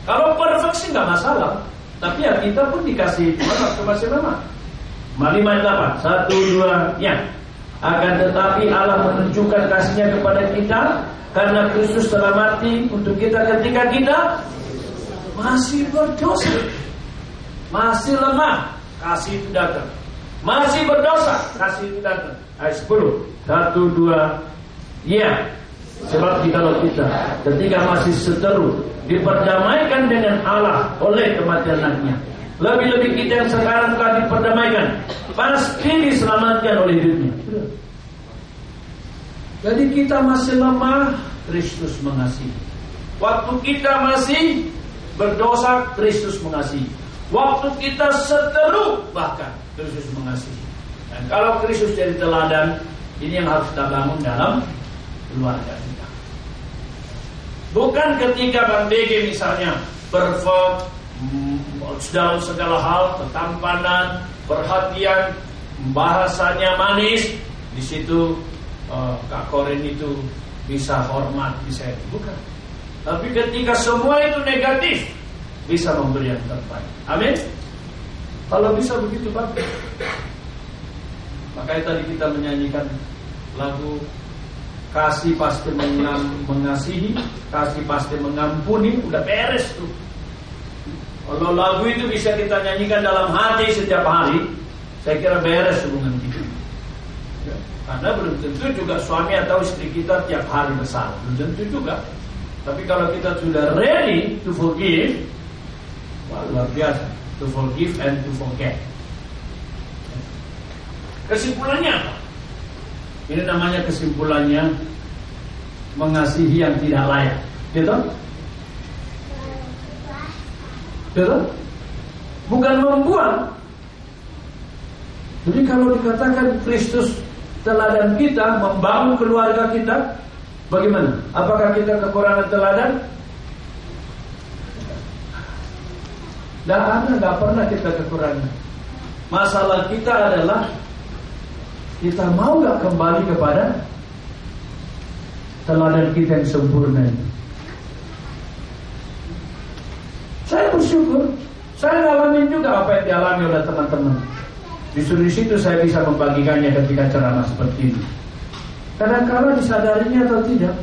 Kalau perfect sih nggak masalah, tapi ya kita pun dikasih Tuhan waktu masih lemah. Mari apa? Satu dua ya. Akan tetapi Allah menunjukkan kasihnya kepada kita karena Kristus telah mati untuk kita ketika kita masih berdosa. Masih lemah, kasih itu datang. Masih berdosa, kasih itu datang. Ayat 10. Satu, dua, ya. Sebab kalau kita ketika masih seteru diperdamaikan dengan Allah oleh kematian anaknya. Lebih-lebih kita yang sekarang telah diperdamaikan pasti diselamatkan oleh hidupnya. Jadi kita masih lemah, Kristus mengasihi. Waktu kita masih berdosa, Kristus mengasihi. Waktu kita seteru, bahkan Kristus mengasihi. Dan kalau Kristus jadi teladan, ini yang harus kita bangun dalam keluarga. Bukan ketika Bang BG misalnya mm, dalam segala hal, ketampanan, perhatian, bahasanya manis, di situ uh, Kak Korin itu bisa hormat, bisa itu. Bukan. Tapi ketika semua itu negatif, bisa memberi yang terbaik. Amin. Kalau bisa begitu bagus. Makanya tadi kita menyanyikan lagu kasih pasti mengasihi, kasih pasti mengampuni, udah beres tuh. Kalau lagu itu bisa kita nyanyikan dalam hati setiap hari, saya kira beres hubungan kita. Ya, karena belum tentu juga suami atau istri kita tiap hari bersalah, belum tentu juga. Tapi kalau kita sudah ready to forgive, wah, luar biasa. To forgive and to forget. Kesimpulannya apa? Ini namanya kesimpulannya mengasihi yang tidak layak. Gitu? Gitu? Bukan membuang. Jadi kalau dikatakan Kristus teladan kita membangun keluarga kita, bagaimana? Apakah kita kekurangan teladan? Tidak ada, nggak pernah kita kekurangan. Masalah kita adalah kita mau nggak kembali kepada teladan kita yang sempurna ini. Saya bersyukur, saya ngalamin juga apa yang dialami oleh teman-teman. Justru di situ saya bisa membagikannya ketika ceramah seperti ini. Kadang-kala disadarinya atau tidak,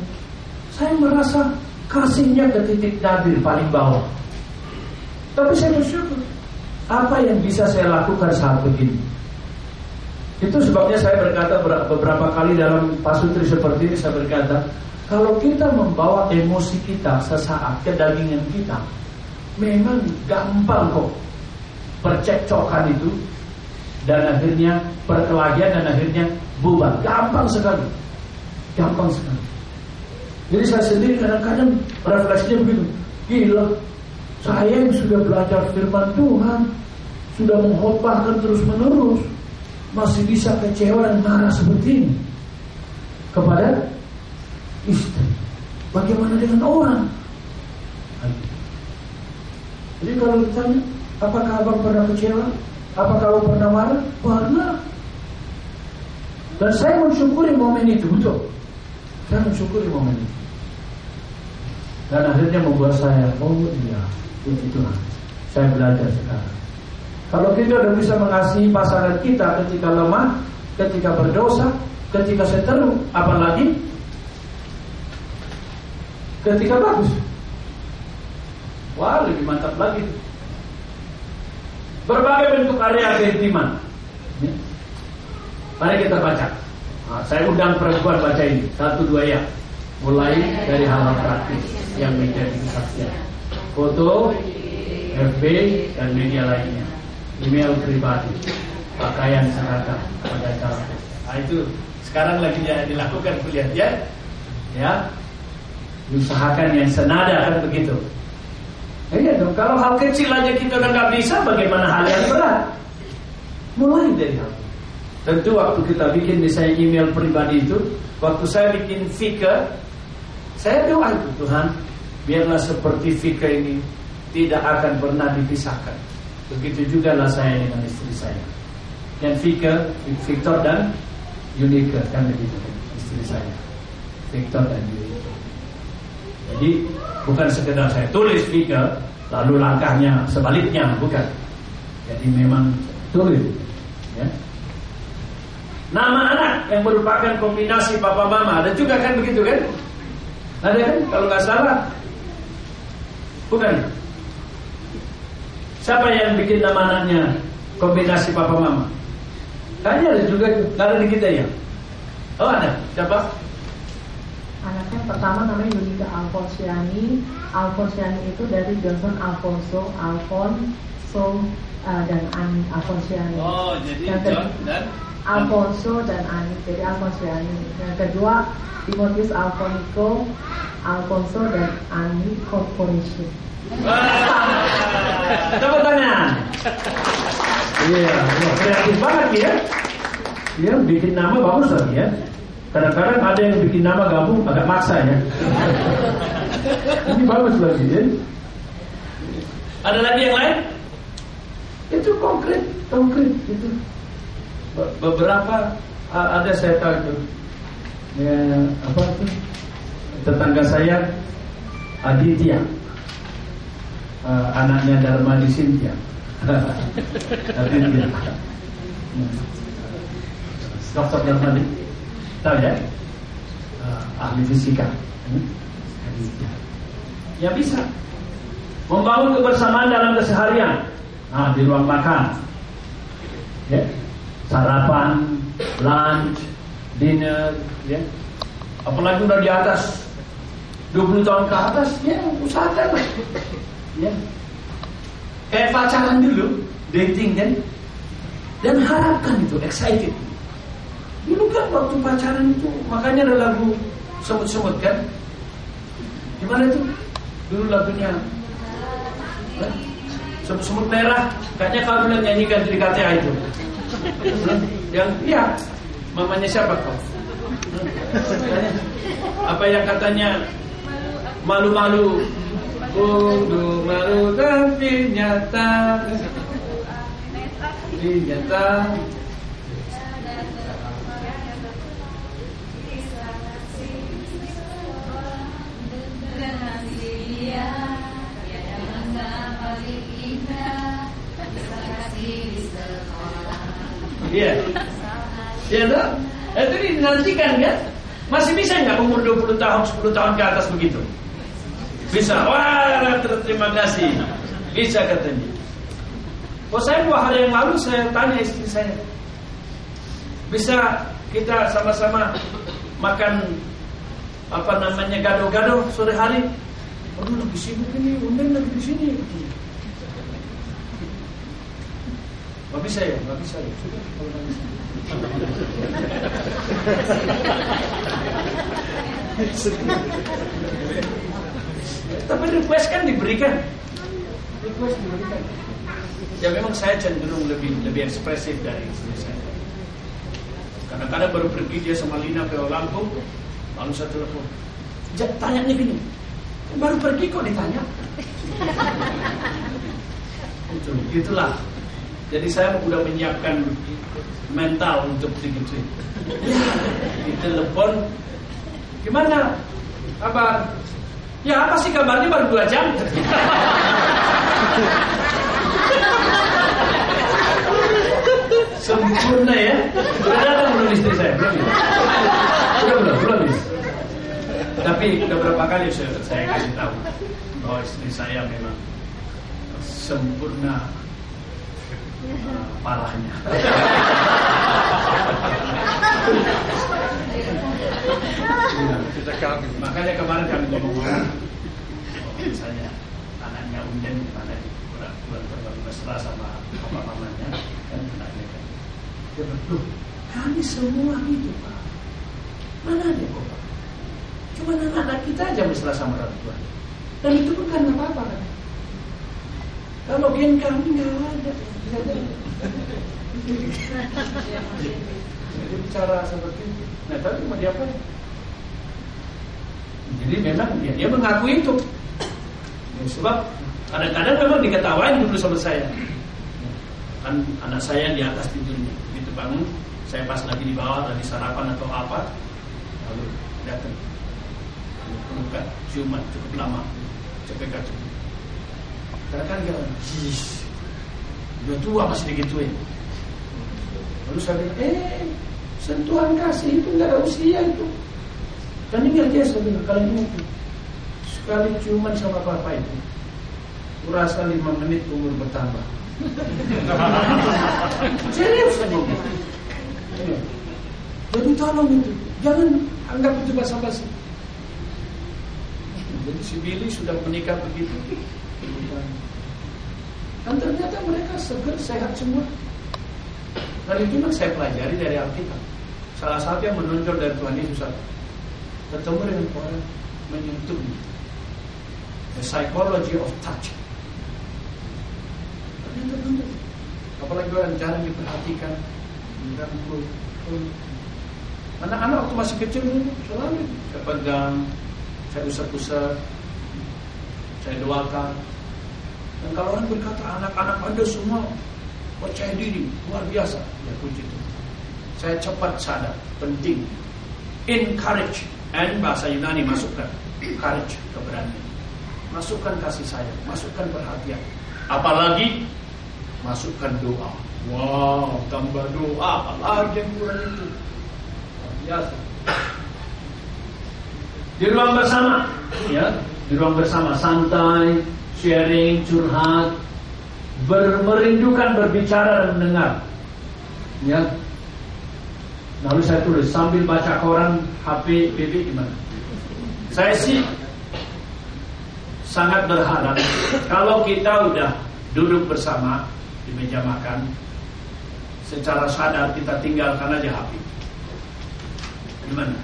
saya merasa kasihnya ke titik nadir paling bawah. Tapi saya bersyukur, apa yang bisa saya lakukan saat begini? Itu sebabnya saya berkata beberapa kali dalam pasutri seperti ini saya berkata, kalau kita membawa emosi kita sesaat ke dagingan kita, memang gampang kok percekcokan itu dan akhirnya perkelahian dan akhirnya bubar. Gampang sekali. Gampang sekali. Jadi saya sendiri kadang-kadang refleksinya begitu. Gila, saya yang sudah belajar firman Tuhan, sudah menghotbahkan terus menerus, masih bisa kecewa dan marah seperti ini kepada istri. Bagaimana dengan orang? Jadi kalau ditanya, apakah abang pernah kecewa? Apakah abang pernah marah? Pernah. Dan saya mensyukuri momen itu, betul. Saya mensyukuri momen itu. Dan akhirnya membuat saya, oh iya, itu Tuhan. Saya belajar sekarang. Kalau kita sudah bisa mengasihi pasangan kita ketika lemah, ketika berdosa, ketika seteru, apalagi ketika bagus. Wah, lebih mantap lagi. Berbagai bentuk area keintiman. Ya. Mari kita baca. Nah, saya undang perempuan baca ini satu dua ya. Mulai dari hal-hal praktis yang menjadi kesaksian. Foto, FB dan media lainnya. Email pribadi, pakaian seragam pada cara. Nah, itu sekarang lagi dilakukan kuliah ya. Ya, diusahakan yang senada kan begitu. Iya dong, kalau hal kecil aja kita kan nggak bisa, bagaimana hal yang berat? Mulai dari hal Tentu waktu kita bikin misalnya email pribadi itu, waktu saya bikin fika, saya doa itu Tuhan, biarlah seperti fika ini tidak akan pernah dipisahkan. Begitu juga lah saya dengan istri saya. Dan Fika, Victor dan Unika kan begitu istri saya. Victor dan Unika. Jadi bukan sekedar saya tulis Fika, lalu langkahnya sebaliknya bukan. Jadi memang tulis. Ya. Nama anak yang merupakan kombinasi papa mama ada juga kan begitu kan? Ada kan? Kalau nggak salah, bukan? Siapa yang bikin nama anaknya kombinasi papa mama? Kayaknya ada juga, ada di kita ya? Oh ada, siapa? Anaknya pertama namanya Yulika Alfonsiani. Alfonsiani itu dari Johnson Alfonso, Alfonso uh, dan Ani Alfonsiani. Oh, jadi Yang John dan Alfonso dan Ani, jadi Alfonsiani. Yang kedua Timotius Alfonico, Alfonso dan Ani Corporation. Tepuk tangan. Iya, wah, kreatif banget ya. Dia bikin nama bagus lagi ya. Kadang-kadang ada yang bikin nama gabung agak maksa ya. Ini bagus lagi ya. Ada lagi yang lain? Itu konkret, konkret itu. Be- Beberapa ada saya tahu itu. Ya, apa itu? Tetangga saya Aditya. Anaknya Dharma di Sintia. Aditya. Dokter Dharma di tahu ya? Eh, ahli fisika. Hmm? Aditya. Ya bisa. Membangun kebersamaan dalam keseharian. Nah, di ruang makan. Ya. Sarapan, lunch, dinner, ya. Apalagi udah di atas 20 tahun ke atas, ya usahakan. Ya. Kayak pacaran dulu, dating kan. Dan harapkan itu, excited. Dulu kan waktu pacaran itu, makanya ada lagu semut-semut kan. Gimana itu? Dulu lagunya? Semut-semut merah Kayaknya bilang nyanyikan di KTA itu? Yang iya. Mamanya siapa kau? Apa yang katanya? Malu-malu. Kudu malu tapi nyata. Nyata Iya. Iya dong Itu dinantikan kan? Masih bisa nggak umur 20 tahun 10 tahun ke atas begitu? Bisa. Wah terima kasih. Bisa katanya. Oh saya dua hari yang lalu saya tanya istri saya Bisa kita sama-sama makan apa namanya gado-gado sore hari? Aduh lagi sibuk ini, undang lagi di sini Gak bisa ya, gak bisa ya? Sudah, kalau. Tapi request kan diberikan. Request diberikan. Ya memang saya cenderung lebih lebih ekspresif dari istri saya. Kadang-kadang baru pergi dia sama Lina ke Lampung Lalu saya telepon. "Ja- Tanya nih gini Baru pergi kok ditanya? Itu, itulah Jadi saya sudah menyiapkan mental untuk begitu. Di telepon, gimana? Kabar? Ya apa sih kabarnya baru dua jam? Sempurna ya. Sudah datang belum istri saya? Belum ya? Sudah belum? Belum ya? Tapi udah berapa kali saya, saya kasih tahu bahwa istri saya memang sempurna parahnya. Kita kami. Makanya kemarin kami ngomong misalnya anaknya Unden gimana kurang kurang terlalu mesra sama papa mamanya kan anaknya kan. Dia "Loh, kami semua gitu pak. Mana ada kok pak? Cuma anak-anak kita aja mesra sama orang tua. Dan itu pun karena apa-apa kan. Kalau gen kami nggak ada. Dia bicara seperti itu. Nah tapi mau diapain? Jadi memang ya, dia mengakui itu. Ya, sebab kadang-kadang memang diketawain dulu sama saya. Kan anak saya di atas tidurnya. Begitu bangun, saya pas lagi di bawah lagi sarapan atau apa, lalu datang. Lalu ciuman cukup lama, cepet cukup. Kadang-kadang dia "Jis, udah tua masih digituin. Lalu saya bilang, eh, sentuhan kasih itu nggak ada usia itu. Dan ingat dia bilang, kalian itu. Sekali ciuman sama papa itu, kurasa lima menit umur bertambah. Serius ngomong. Iya. Jadi tolong itu, jangan anggap itu basa-basi. Jadi si Billy sudah menikah begitu. Dan ternyata mereka seger, sehat semua. Dan itu yang saya pelajari dari Alkitab. Salah satu yang menonjol dari Tuhan Yesus adalah bertemu dengan orang menyentuhnya. The psychology of touch. Ternyata benar. Apalagi orang jarang diperhatikan, dirangkul. Anak-anak waktu masih kecil dulu selalu saya pegang, saya usap-usap, saya doakan. Dan kalau orang berkata anak-anak anda semua percaya diri luar biasa, ya puji Tuhan. Saya cepat sadar penting encourage and bahasa Yunani masukkan courage keberanian, masukkan kasih sayang, masukkan perhatian, apalagi masukkan doa. Wow, tambah doa, apalagi yang kurang itu. Luar Biasa. Di ruang bersama, ya, di ruang bersama santai, sharing, curhat, ber, merindukan berbicara dan mendengar. Ya. Lalu saya tulis sambil baca koran HP BB gimana? Saya sih sangat berharap kalau kita udah duduk bersama di meja makan, secara sadar kita tinggalkan aja HP. Gimana?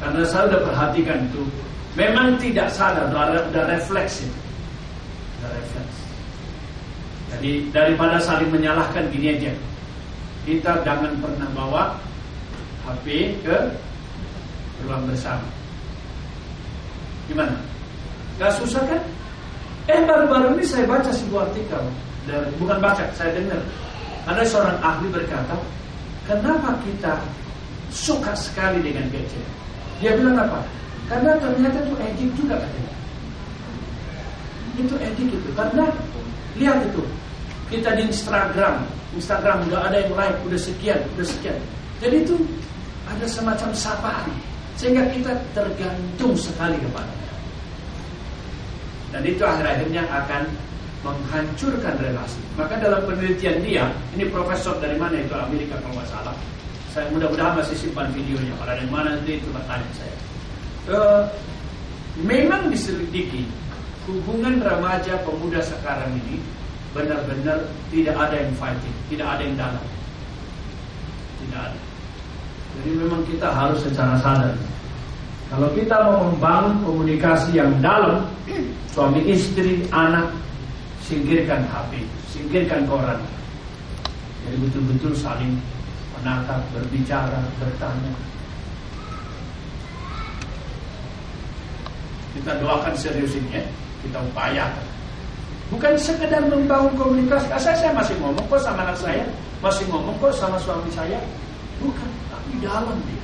Karena saya udah perhatikan itu, memang tidak sadar, udah refleks itu. Udah refleks. Jadi daripada saling menyalahkan gini aja, kita jangan pernah bawa HP ke ruang bersama. Gimana? Gak susah kan? Eh baru-baru ini saya baca sebuah artikel dan bukan baca, saya dengar. Ada seorang ahli berkata, kenapa kita suka sekali dengan gadget? Dia bilang apa? Karena ternyata itu edik juga katanya. Itu edik itu. Karena lihat itu, kita di Instagram, Instagram udah ada yang like, udah sekian, udah sekian. Jadi itu ada semacam sapaan sehingga kita tergantung sekali kepada dan itu akhir-akhirnya akan menghancurkan relasi. Maka dalam penelitian dia, ini profesor dari mana itu Amerika kalau nggak salah. Saya mudah-mudahan masih simpan videonya. Kalau dari mana itu itu bertanya saya. Uh, memang diselidiki hubungan remaja pemuda sekarang ini benar-benar tidak ada yang fighting, tidak ada yang dalam, tidak ada. Jadi memang kita harus secara sadar. Kalau kita mau membangun komunikasi yang dalam, suami istri, anak, singkirkan HP, singkirkan koran. Jadi betul-betul saling menatap, berbicara, bertanya. Kita doakan serius ini ya, kita upayakan. Bukan sekedar membangun komunikasi. Saya, saya masih ngomong kok sama anak saya, masih ngomong kok sama suami saya. Bukan, tapi dalam dia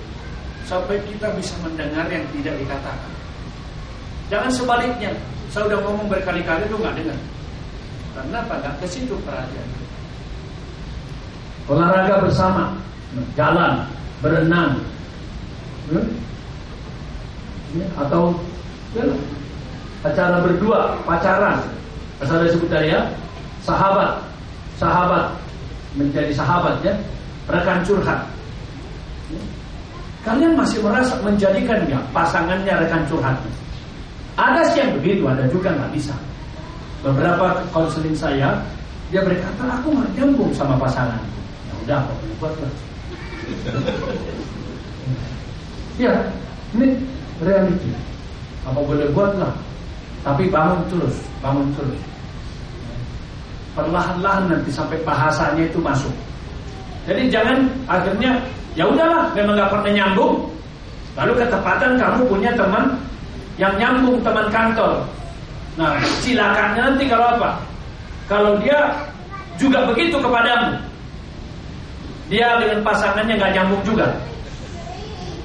sampai kita bisa mendengar yang tidak dikatakan. Jangan sebaliknya. Saya udah ngomong berkali-kali lu nggak dengar. Karena? Nggak ke situ perhatian. Olahraga bersama, jalan, berenang, hmm? atau acara berdua, pacaran, asal disebut tadi ya, sahabat, sahabat menjadi sahabat ya, rekan curhat. Ya. Kalian masih merasa menjadikan nggak pasangannya rekan curhat? Ada sih yang begitu, ada juga nggak bisa. Beberapa konseling saya, dia berkata aku nggak nyambung sama pasangan. Ya udah, kok buat lah. ya, ini reality. Apa boleh buat lah. Tapi bangun terus, bangun terus. Perlahan-lahan nanti sampai bahasanya itu masuk. Jadi jangan akhirnya ya udahlah memang nggak pernah nyambung. Lalu ketepatan kamu punya teman yang nyambung teman kantor. Nah, silakannya nanti kalau apa? Kalau dia juga begitu kepadamu, dia dengan pasangannya nggak nyambung juga.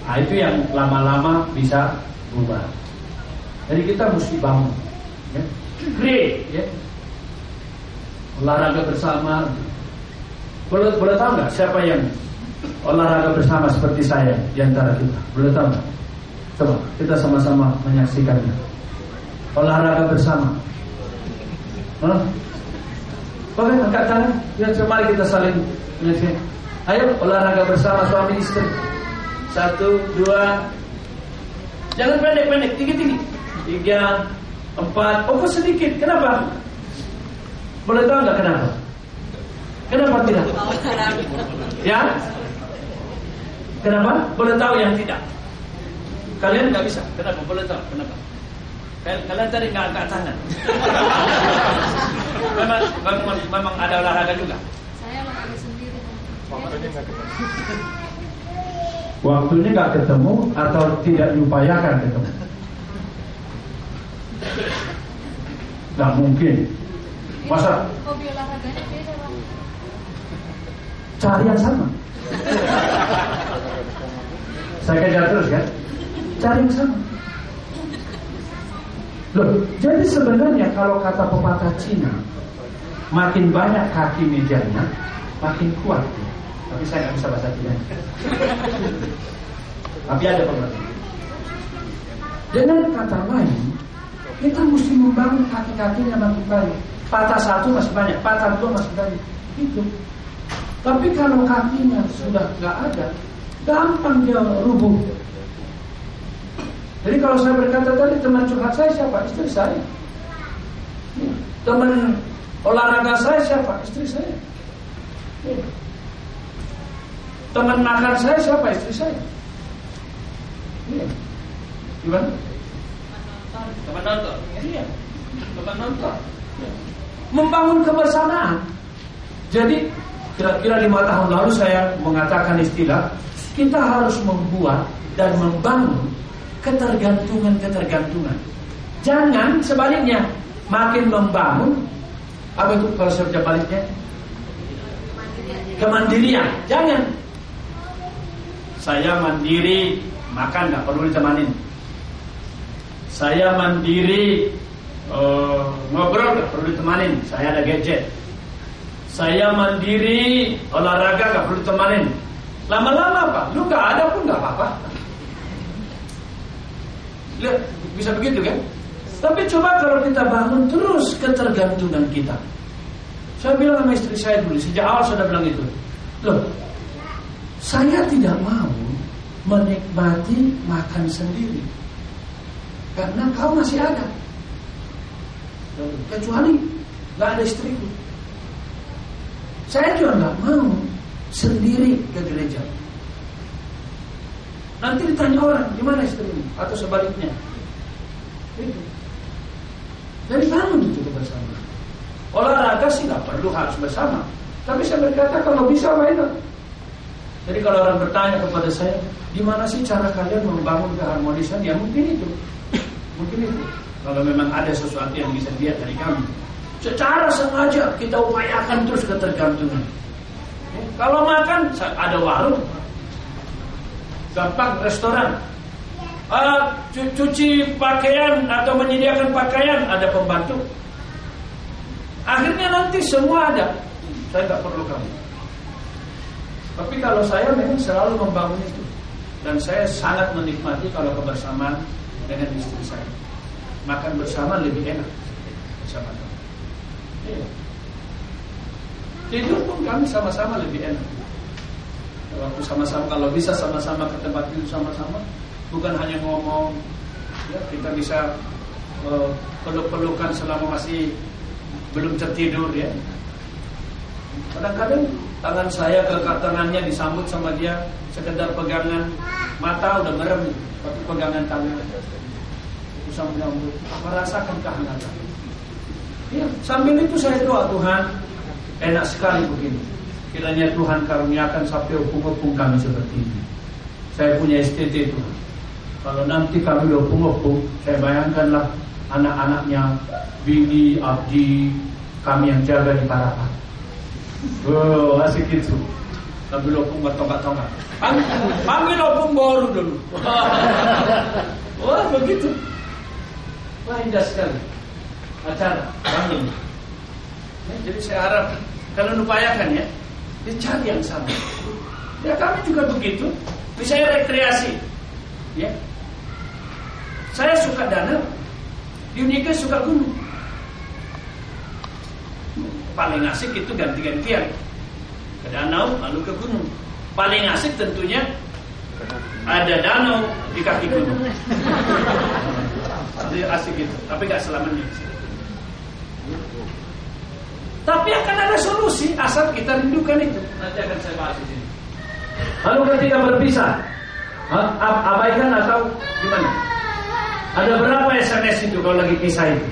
Nah, itu yang lama-lama bisa berubah. Jadi kita mesti bangun, ya. Great, ya. Olahraga bersama. Boleh, boleh tahu nggak siapa yang olahraga bersama seperti saya di antara kita? Boleh tahu nggak? Coba kita sama-sama menyaksikannya. Olahraga bersama. Hah? Oke, angkat tangan. Ya, mari kita saling menyaksikan. Ayo olahraga bersama suami istri. Satu, dua. Jangan pendek-pendek, tinggi-tinggi. Tiga, empat. Oh, kok sedikit? Kenapa? Boleh tahu nggak kenapa? Kenapa tidak? Ya? Kenapa? Boleh tahu yang tidak? Kalian nggak bisa. Kenapa? Boleh tahu kenapa? Kalian tadi nggak angkat tangan. memang, memang, memang ada olahraga juga. Saya olahraga sendiri. Waktunya nggak ketemu atau tidak diupayakan ketemu? Nggak mungkin. Masa Hobi olahraganya beda, Pak. cari yang sama? Saya kejar terus kan? Cari yang sama. Loh, jadi sebenarnya kalau kata pepatah Cina, makin banyak kaki mejanya, makin kuat. Tapi saya nggak bisa bahasa Cina. Tapi ada pepatah. Dengan kata lain, kita mesti membangun kaki-kakinya makin banyak. Patah satu masih banyak, patah dua masih banyak. Itu. Tapi kalau kakinya sudah nggak ada, gampang dia rubuh. Jadi kalau saya berkata tadi teman curhat saya siapa? Istri saya. Ya. Teman olahraga saya siapa? Istri saya. Ya. Teman makan saya siapa? Istri saya. Ya. Gimana? Teman nonton. Iya. Teman nonton. Ya. Membangun kebersamaan. Jadi kira-kira lima tahun lalu saya mengatakan istilah kita harus membuat dan membangun ketergantungan-ketergantungan. Jangan sebaliknya makin membangun apa itu kalau saya baliknya kemandirian. Jangan. Saya mandiri makan nggak perlu ditemanin. Saya mandiri uh, ngobrol nggak perlu ditemanin. Saya ada gadget. Saya mandiri olahraga nggak perlu ditemanin. Lama-lama apa? Lu nggak ada pun nggak apa-apa. Bisa begitu kan? Tapi coba kalau kita bangun terus ketergantungan kita. Saya bilang sama istri saya dulu, sejak awal sudah bilang itu. Loh, saya tidak mau menikmati makan sendiri. Karena kau masih ada. Kecuali nggak ada istriku. Saya juga nggak mau sendiri ke gereja. Nanti ditanya orang gimana istrimu atau sebaliknya. Jadi bangun itu bersama. Olahraga sih nggak perlu harus bersama. Tapi saya berkata kalau bisa mainan. Jadi kalau orang bertanya kepada saya, gimana sih cara kalian membangun keharmonisan? Ya mungkin itu, mungkin itu. Kalau memang ada sesuatu yang bisa dilihat dari kami, secara sengaja kita upayakan terus ketergantungan. Kalau makan ada warung, gampang restoran. Uh, cuci pakaian atau menyediakan pakaian ada pembantu. Akhirnya nanti semua ada. Saya nggak perlu kamu. Tapi kalau saya memang selalu membangun itu dan saya sangat menikmati kalau kebersamaan dengan istri saya. Makan bersama lebih enak bersama kamu. Iya. Tidur pun kami sama-sama lebih enak. Waktu sama-sama kalau bisa sama-sama ke tempat tidur sama-sama, bukan hanya ngomong, ya kita bisa uh, peluk-pelukan selama masih belum tertidur ya. Kadang-kadang tangan saya ke tangannya disambut sama dia sekedar pegangan mata udah merem tapi pegangan tangan itu sambil menyambut merasakan kehangatan. Ya, sambil itu saya doa Tuhan enak sekali begini. Kiranya Tuhan karuniakan sampai opung-opung kami seperti ini. Saya punya STT Tuhan. Kalau nanti kami opung-opung, saya bayangkanlah anak-anaknya Bini, Abdi, kami yang jaga di Parapat. Oh, asik itu. Kami opung bertongkat-tongkat. Kami opung baru dulu. Wah, begitu. Wah, indah sekali. Acara, kami. Ya, jadi saya harap kalian upayakan ya, dicari yang sama. Ya kami juga begitu. Misalnya rekreasi, ya. Saya suka danau, Unika suka gunung. Paling asik itu ganti-gantian ke danau lalu ke gunung. Paling asik tentunya ada danau di kaki gunung. Jadi asik itu, tapi gak selamanya. Tapi akan ada solusi asal kita rindukan itu. Nanti akan saya bahas di sini. Lalu ketika berpisah, abaikan atau gimana? Ada berapa SMS itu kalau lagi pisah itu?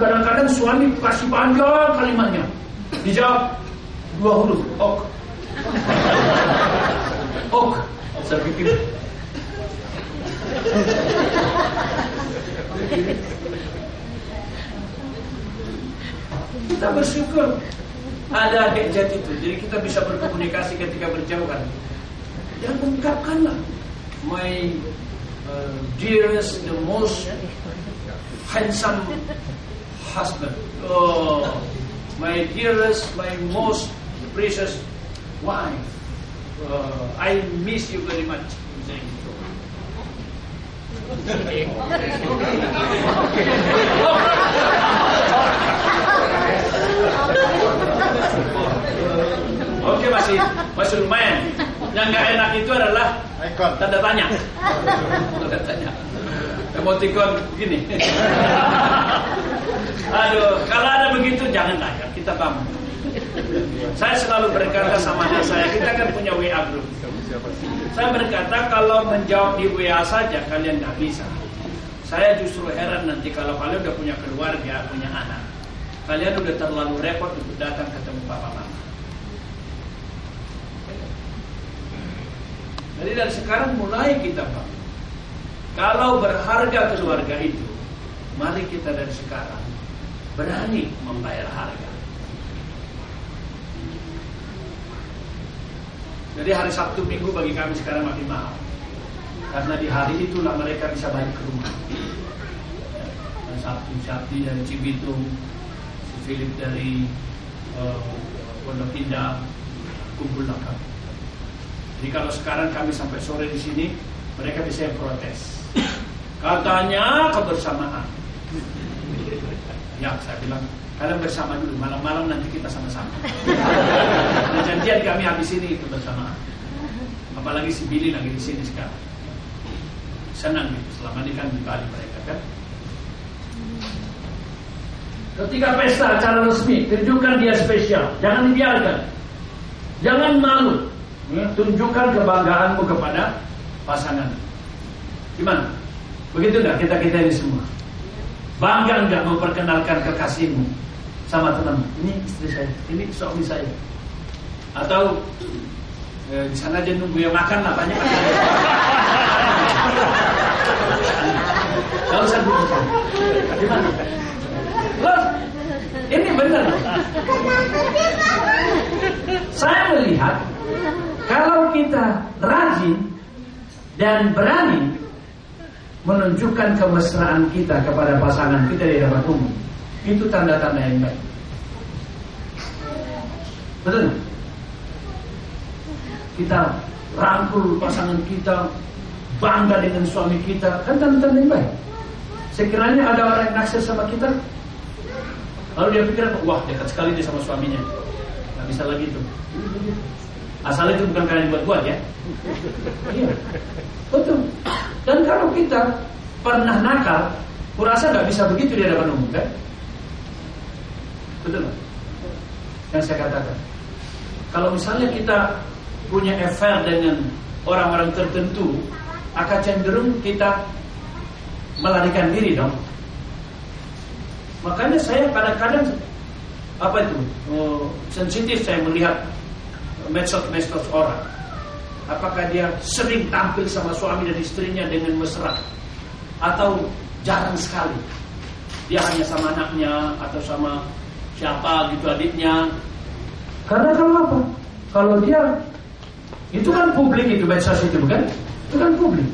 Kadang-kadang suami kasih panjang kalimatnya. Dijawab dua huruf, ok. ok. Saya pikir kita bersyukur ada adik jati itu. Jadi kita bisa berkomunikasi ketika berjauhan. Dan ungkapkanlah my uh, dearest, the most handsome husband. Oh, my dearest, my most precious wife. Uh, I miss you very much. Oke masih masih lumayan. Yang nggak enak itu adalah tanda tanya. Tanda tanya. Emoticon gini. Aduh, kalau ada begitu janganlah ya kita bangun. Saya selalu berkata sama anak saya, kita kan punya WA group. Saya berkata kalau menjawab di WA saja kalian nggak bisa. Saya justru heran nanti kalau kalian udah punya keluarga, punya anak. Kalian udah terlalu repot untuk datang ketemu papa mama. Jadi dari sekarang mulai kita bangun. Kalau berharga keluarga itu, mari kita dari sekarang berani membayar harga. Jadi hari Sabtu Minggu bagi kami sekarang makin mahal. Karena di hari itulah mereka bisa balik ke rumah. Dan Sabtu Sabti dari Cibitung, si Philip dari uh, Pondok Indah, kumpullah kami. Jadi kalau sekarang kami sampai sore di sini, mereka bisa protes. Katanya kebersamaan. Ya, saya bilang kalian bersama dulu, malam-malam nanti kita sama-sama. Nah, janjian kami habis ini itu bersama. Apalagi si Billy lagi di sini sekarang. Senang gitu, selama ini kan di Bali mereka kan. Ketika pesta acara resmi, tunjukkan dia spesial, jangan dibiarkan. Jangan malu, ya, tunjukkan kebanggaanmu kepada pasangan. Gimana? Begitu enggak kita kita ini semua? Bangga enggak memperkenalkan kekasihmu sama teman? Ini istri saya, ini suami saya. Atau eh, di sana aja nunggu yang makan lah banyak. Gak usah dulu. Gimana? Loh, ini benar. Saya melihat kalau kita rajin dan berani menunjukkan kemesraan kita kepada pasangan kita di hadapan umum, itu tanda-tanda yang baik. Betul? Kita rangkul pasangan kita, bangga dengan suami kita, kan tanda-tanda yang baik. Sekiranya ada orang yang naksir sama kita, lalu dia pikir, wah dekat sekali dia sama suaminya. bisa lagi itu. Asal itu bukan kalian buat-buat ya. Iya. Betul. Dan kalau kita pernah nakal, kurasa nggak bisa begitu di hadapan umum kan? Betul. Yang saya katakan. Kalau misalnya kita punya affair dengan orang-orang tertentu, akan cenderung kita melarikan diri dong. Makanya saya kadang-kadang apa itu oh, sensitif saya melihat medsos-medsos orang. Apakah dia sering tampil sama suami dan istrinya dengan mesra atau jarang sekali dia hanya sama anaknya atau sama siapa gitu adiknya. Karena kalau apa? Kalau dia itu kan publik itu medsos itu bukan? Itu kan publik.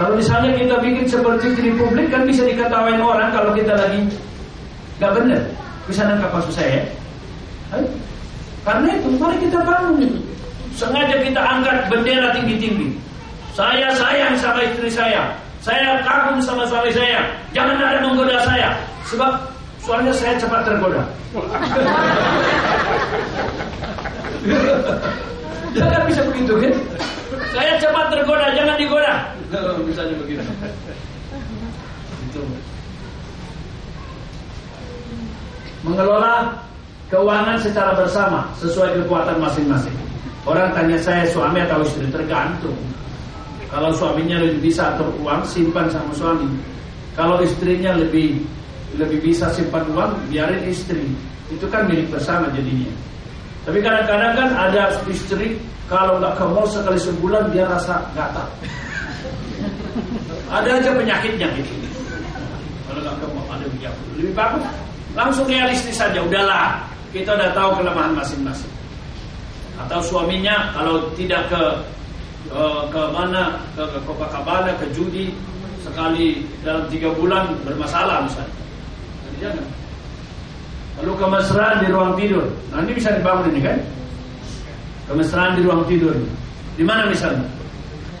Kalau misalnya kita bikin seperti di publik kan bisa diketawain orang kalau kita lagi nggak benar. Bisa nangkap maksud saya? Ayo. Karena itu mari kita bangun itu. Sengaja kita angkat bendera tinggi-tinggi. Saya sayang sama istri saya. Saya kagum sama suami saya. Jangan ada menggoda saya. Sebab soalnya saya cepat tergoda. Jangan bisa begitu kan? Saya cepat tergoda, jangan digoda. Misalnya begitu. Itu. Mengelola keuangan secara bersama sesuai kekuatan masing-masing. Orang tanya saya suami atau istri tergantung. Kalau suaminya lebih bisa atur uang simpan sama suami. Kalau istrinya lebih lebih bisa simpan uang biarin istri. Itu kan milik bersama jadinya. Tapi kadang-kadang kan ada istri kalau nggak ke mall sekali sebulan dia rasa gatal. Ada aja penyakitnya gitu. Kalau nggak ke mall ada penyakit. Lebih bagus langsung realistis saja. Udahlah kita udah tahu kelemahan masing-masing. Atau suaminya kalau tidak ke ke mana ke, ke Copacabana ke judi sekali dalam tiga bulan bermasalah misalnya. Jangan. Lalu kemesraan di ruang tidur. Nah ini bisa dibangun ini kan? Kemesraan di ruang tidur. Di mana misalnya?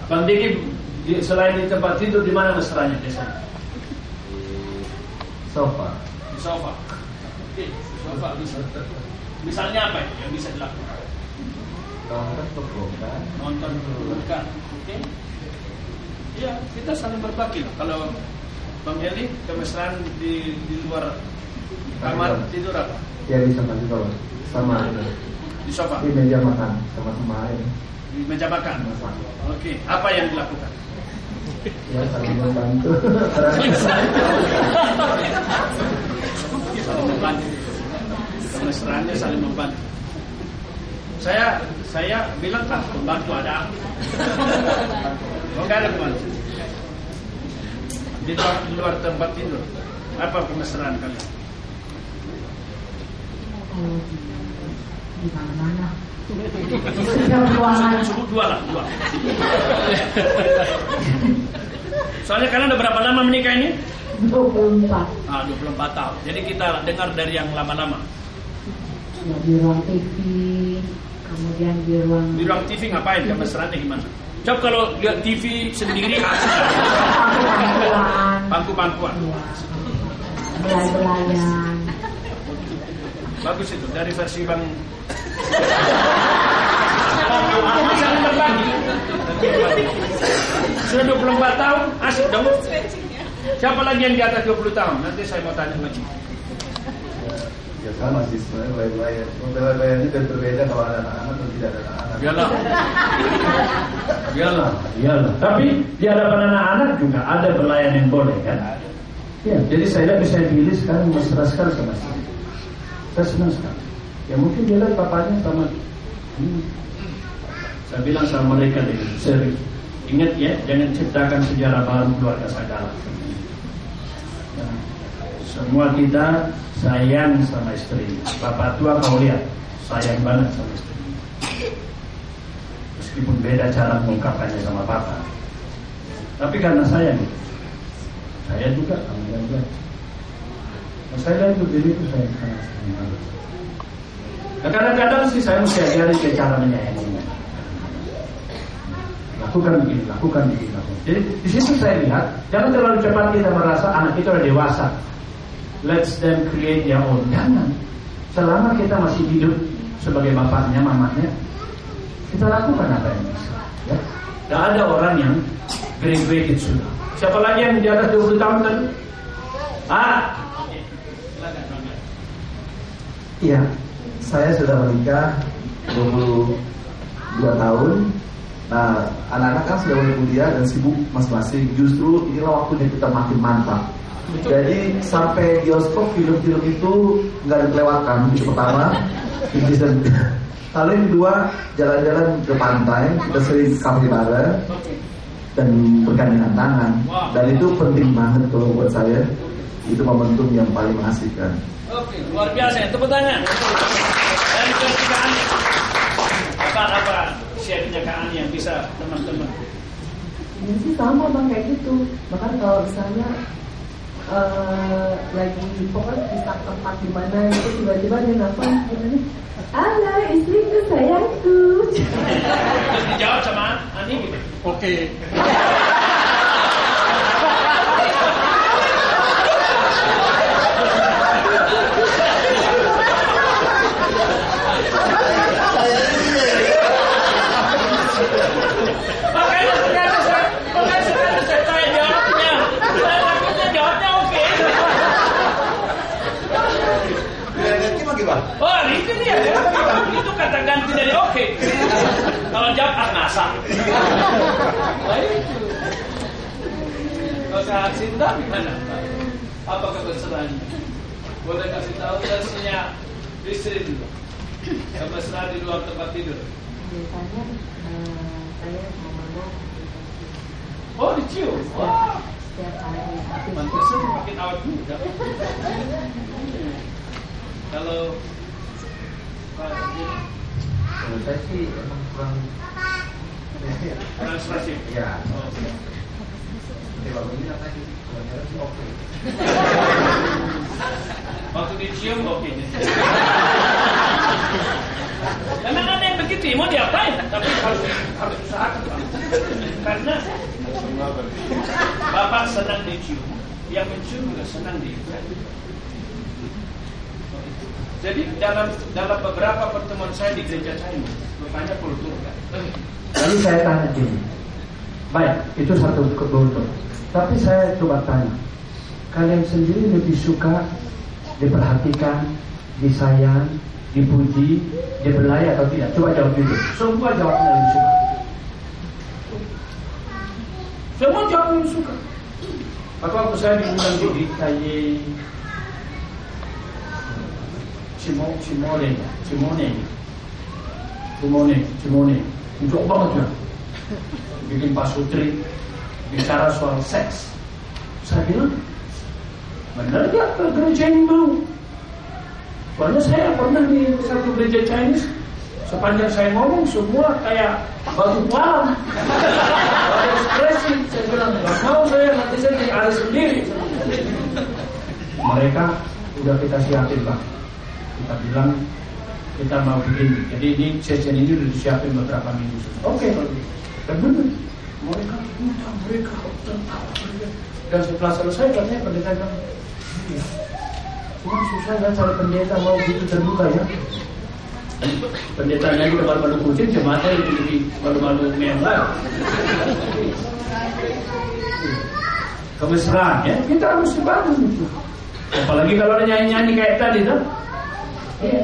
Bang Diki di, selain di tempat tidur di mana mesranya biasanya? Sofa. Di sofa. Oke, sofa bisa. Misalnya apa yang bisa dilakukan? Nonton perbukaan. Nonton bukan. Oke. Iya, kita saling berbagi lah. Kalau Eli kemesraan di di luar kamar tidur apa? Ya bisa kasih tahu. Sama Di sofa, di meja makan sama-sama aja. di meja makan. Oke, apa yang dilakukan? Ya saling membantu. saling membantu. Kemesraannya saling membantu. Saya saya bilang kan pembantu ada. Oh nggak ada pembantu. Di luar, di luar tempat tidur. Apa kemesraan kalian? di mana-mana. Cukup dua lah, dua. Soalnya kalian udah berapa lama menikah ini? 24 Ah, 24 tahun. Jadi kita dengar dari yang lama-lama. ya, di ruang TV, kemudian di ruang Di ruang TV ngapain? Kemesraannya gimana? Coba kalau lihat TV sendiri asik. pangkuan, Pangku-pangkuan. Bagus itu dari versi Bang Saling berbagi. Sudah 24 tahun, asik dong. Siapa lagi yang di atas 20 tahun? Nanti saya mau tanya lagi. Ya sama sih sebenarnya bayar-bayar. Bayar-bayarnya dan berbeda kalau ada anak-anak atau tidak ada anak-anak. Iyalah. Iyalah, iyalah. Tapi di hadapan anak-anak juga ada belayan yang boleh kan? Ya, jadi saya lihat bisa pilih sekarang mesra sekali sama saya. Saya senang sekali. Ya mungkin dia lihat papanya sama hmm. Saya bilang sama mereka dengan serius. Ingat ya, jangan ciptakan sejarah baru keluarga segala. Ya. Semua kita sayang sama istri. Bapak tua kau lihat, sayang banget sama istri. Meskipun beda cara mengungkapkannya sama bapak. Tapi karena sayang, saya juga dia juga. Nah, saya itu diri itu saya. Nah, kadang-kadang sih saya mesti ajarin ke cara menyayanginya. Lakukan begini, lakukan begini, lakukan. Jadi di situ saya lihat, jangan terlalu cepat kita merasa anak kita udah dewasa. Let's them create their own. Jangan. Selama kita masih hidup, sebagai bapaknya, mamanya, kita lakukan apa yang bisa. Ya. Gak ada orang yang graduated sudah. Siapa lagi yang di atas 20 tahun tadi? Ah, Iya, saya sudah menikah 22 tahun. Nah, anak-anak kan sudah mulai kuliah dan sibuk masing-masing. Justru inilah waktunya kita makin mantap. Jadi sampai bioskop film-film itu nggak dilewatkan itu pertama. Lalu yang kedua jalan-jalan ke pantai, kita sering kafe bareng dan bergandengan tangan. Dan itu penting banget kalau buat saya. Itu momentum yang paling mengasihkan. Oke, luar biasa. Tepuk tangan. Dan ketiga Ani. Apa apa sharingnya Kak Ani yang bisa teman-teman? Ini sih sama bang kayak gitu. Bahkan kalau misalnya eh, lagi pokoknya di tempat di mana itu tiba-tiba dia nelfon gimana? Halo istriku sayangku. Terus dijawab sama Ani gitu. Oke. Makanya ternyata saya, makanya sekarang saya tanya jawabnya. Saya takutnya jawabnya oke. Oh, itu dia. Itu kata ganti dari oke. Kalau Nah, itu. Kalau saat cinta gimana? Apa kebesarannya? Boleh kasih tahu versinya istri dulu. Kemesraan di luar tempat tidur. Biasanya eh, saya Oh, dicium. Wah, setiap hari pantesan makin awet muda. Kalau Pak Jin, Kalau saya sih emang kurang kurang serasi. ya. Kalau begini apa sih? Sebenarnya sih oke. Waktu dicium oke. Memang ada yang begitu, mau diapain? Tapi harus harus. Pak. Karena Bapak senang dicium, yang mencium juga senang diikat. Jadi dalam dalam beberapa pertemuan saya di gereja China, rupanya kultur kan. Lalu saya tanya gini, baik itu satu kebetulan. Tapi saya coba tanya, kalian sendiri lebih suka diperhatikan, disayang, dipuji, dibelai atau tidak? Coba jawab dulu. Semua jawabnya lebih suka. Semua jawab yang suka. Maka waktu saya diundang di Cimo, Cimone, Cimone, Cimone, Cimone, untuk banget ya. Bikin Pak Sutri bicara soal seks. Saya bilang, benar gak ke gereja ini mau? Soalnya saya pernah di satu gereja Chinese, sepanjang saya ngomong semua kayak batu. Ada ekspresi, saya bilang, gak mau saya, nanti saya ada sendiri. Mereka udah kita siapin Pak. Kita bilang, kita mau begini. Jadi ini session ini udah disiapin beberapa minggu. Oke kalau gitu. Dan benar, mereka minta mereka tertawa. Dan setelah selesai katanya pendeta bilang, iya. Cuma susah kan cari pendeta mau gitu terbuka ya. Pendetanya juga malu-malu kucing, jemaatnya lebih malu-malu merah. Kemesraan ya, kita harus bangun itu. Apalagi kalau ada nyanyi-nyanyi kayak tadi tuh. Iya.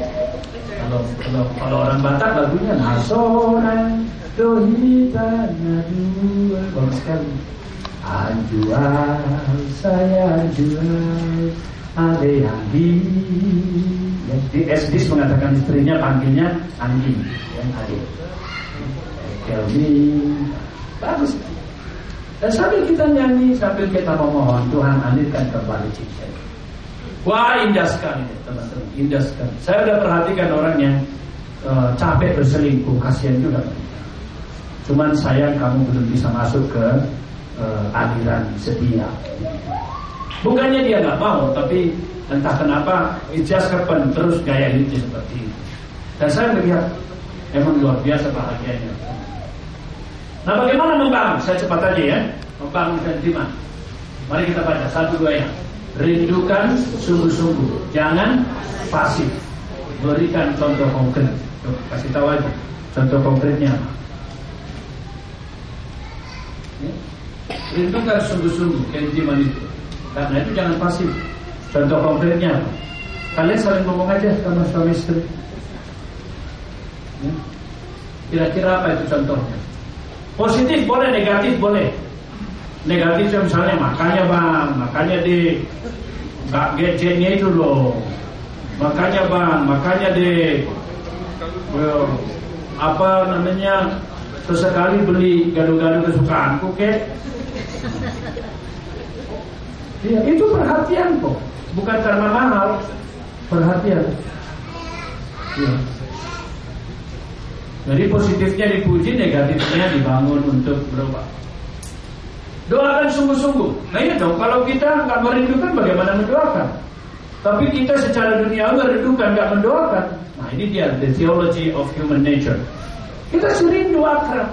Kalau kalau kalau orang Batak lagunya nasoran dohita nadua. Bagus sekali. Anjual saya jual ada yang di di SD mengatakan istrinya panggilnya anjing yang ada Kelvin bagus. Dan sambil kita nyanyi sambil kita memohon Tuhan alirkan kembali cinta Wah indah sekali teman-teman, indah sekali. Saya udah perhatikan orang yang eh, capek berselingkuh, kasihan juga. Cuman sayang kamu belum bisa masuk ke eh, aliran setia. Bukannya dia nggak mau, tapi entah kenapa just happen terus gaya hidupnya seperti itu. Dan saya melihat emang luar biasa bahagianya. Nah bagaimana membangun? Saya cepat aja ya. Membangunkan iman. Mari kita baca satu dua ya. Rindukan sungguh-sungguh, jangan pasif. berikan contoh konkret. Coba kasih tahu aja contoh konkretnya. Ya. Rindukan sungguh-sungguh keintiman itu. Karena itu jangan pasif. Contoh konkretnya? Kalian saling ngomong aja sama suami istri. Ya. Kira-kira apa itu contohnya? Positif boleh, negatif boleh. Negatif misalnya makanya bang, makanya di nggak gadgetnya itu loh. Makanya bang, makanya di well, apa namanya sesekali beli gado-gado kesukaanku kek. Iya, itu perhatian kok, bukan karena mahal, perhatian. Iya. Jadi positifnya dipuji, negatifnya dibangun untuk berubah. Doakan sungguh-sungguh. Nah iya dong, kalau kita nggak merindukan bagaimana mendoakan? Tapi kita secara dunia merindukan, nggak mendoakan. Nah ini dia, the theology of human nature. Kita sering doa akrab.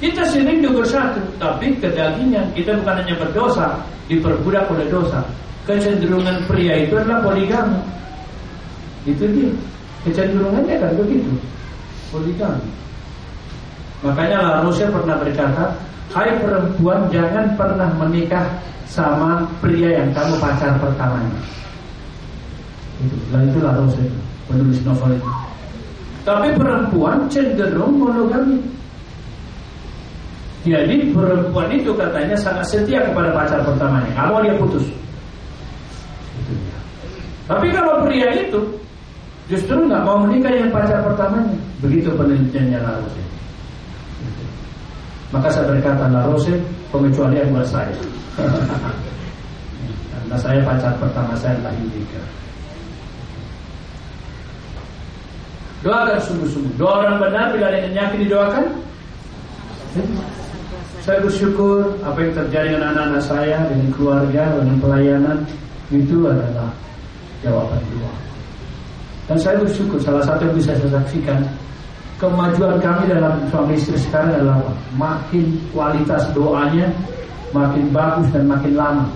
Kita sering bersatu, tapi kedagingan kita bukan hanya berdosa, diperbudak oleh dosa. Kecenderungan pria itu adalah poligami. Itu dia. Kecenderungannya kan begitu. Poligami. Makanya La pernah berkata, Hai perempuan jangan pernah menikah sama pria yang kamu pacar pertamanya. Itu, dan itu La Roche penulis novel itu. Tapi perempuan cenderung monogami. Jadi perempuan itu katanya sangat setia kepada pacar pertamanya. Kalau dia putus. Tapi kalau pria itu justru nggak mau menikah dengan pacar pertamanya. Begitu penelitiannya La Rose. Gitu. Maka saya berkata La Rose pengecualian buat saya. Karena saya pacar pertama saya adalah Indika. Doakan sungguh-sungguh. Doa orang benar bila ada yang nyakit didoakan. Saya bersyukur apa yang terjadi dengan anak-anak saya, dengan keluarga, dengan pelayanan itu adalah jawaban doa. Dan saya bersyukur salah satu yang bisa saya saksikan kemajuan kami dalam suami istri sekarang adalah? Makin kualitas doanya makin bagus dan makin lama.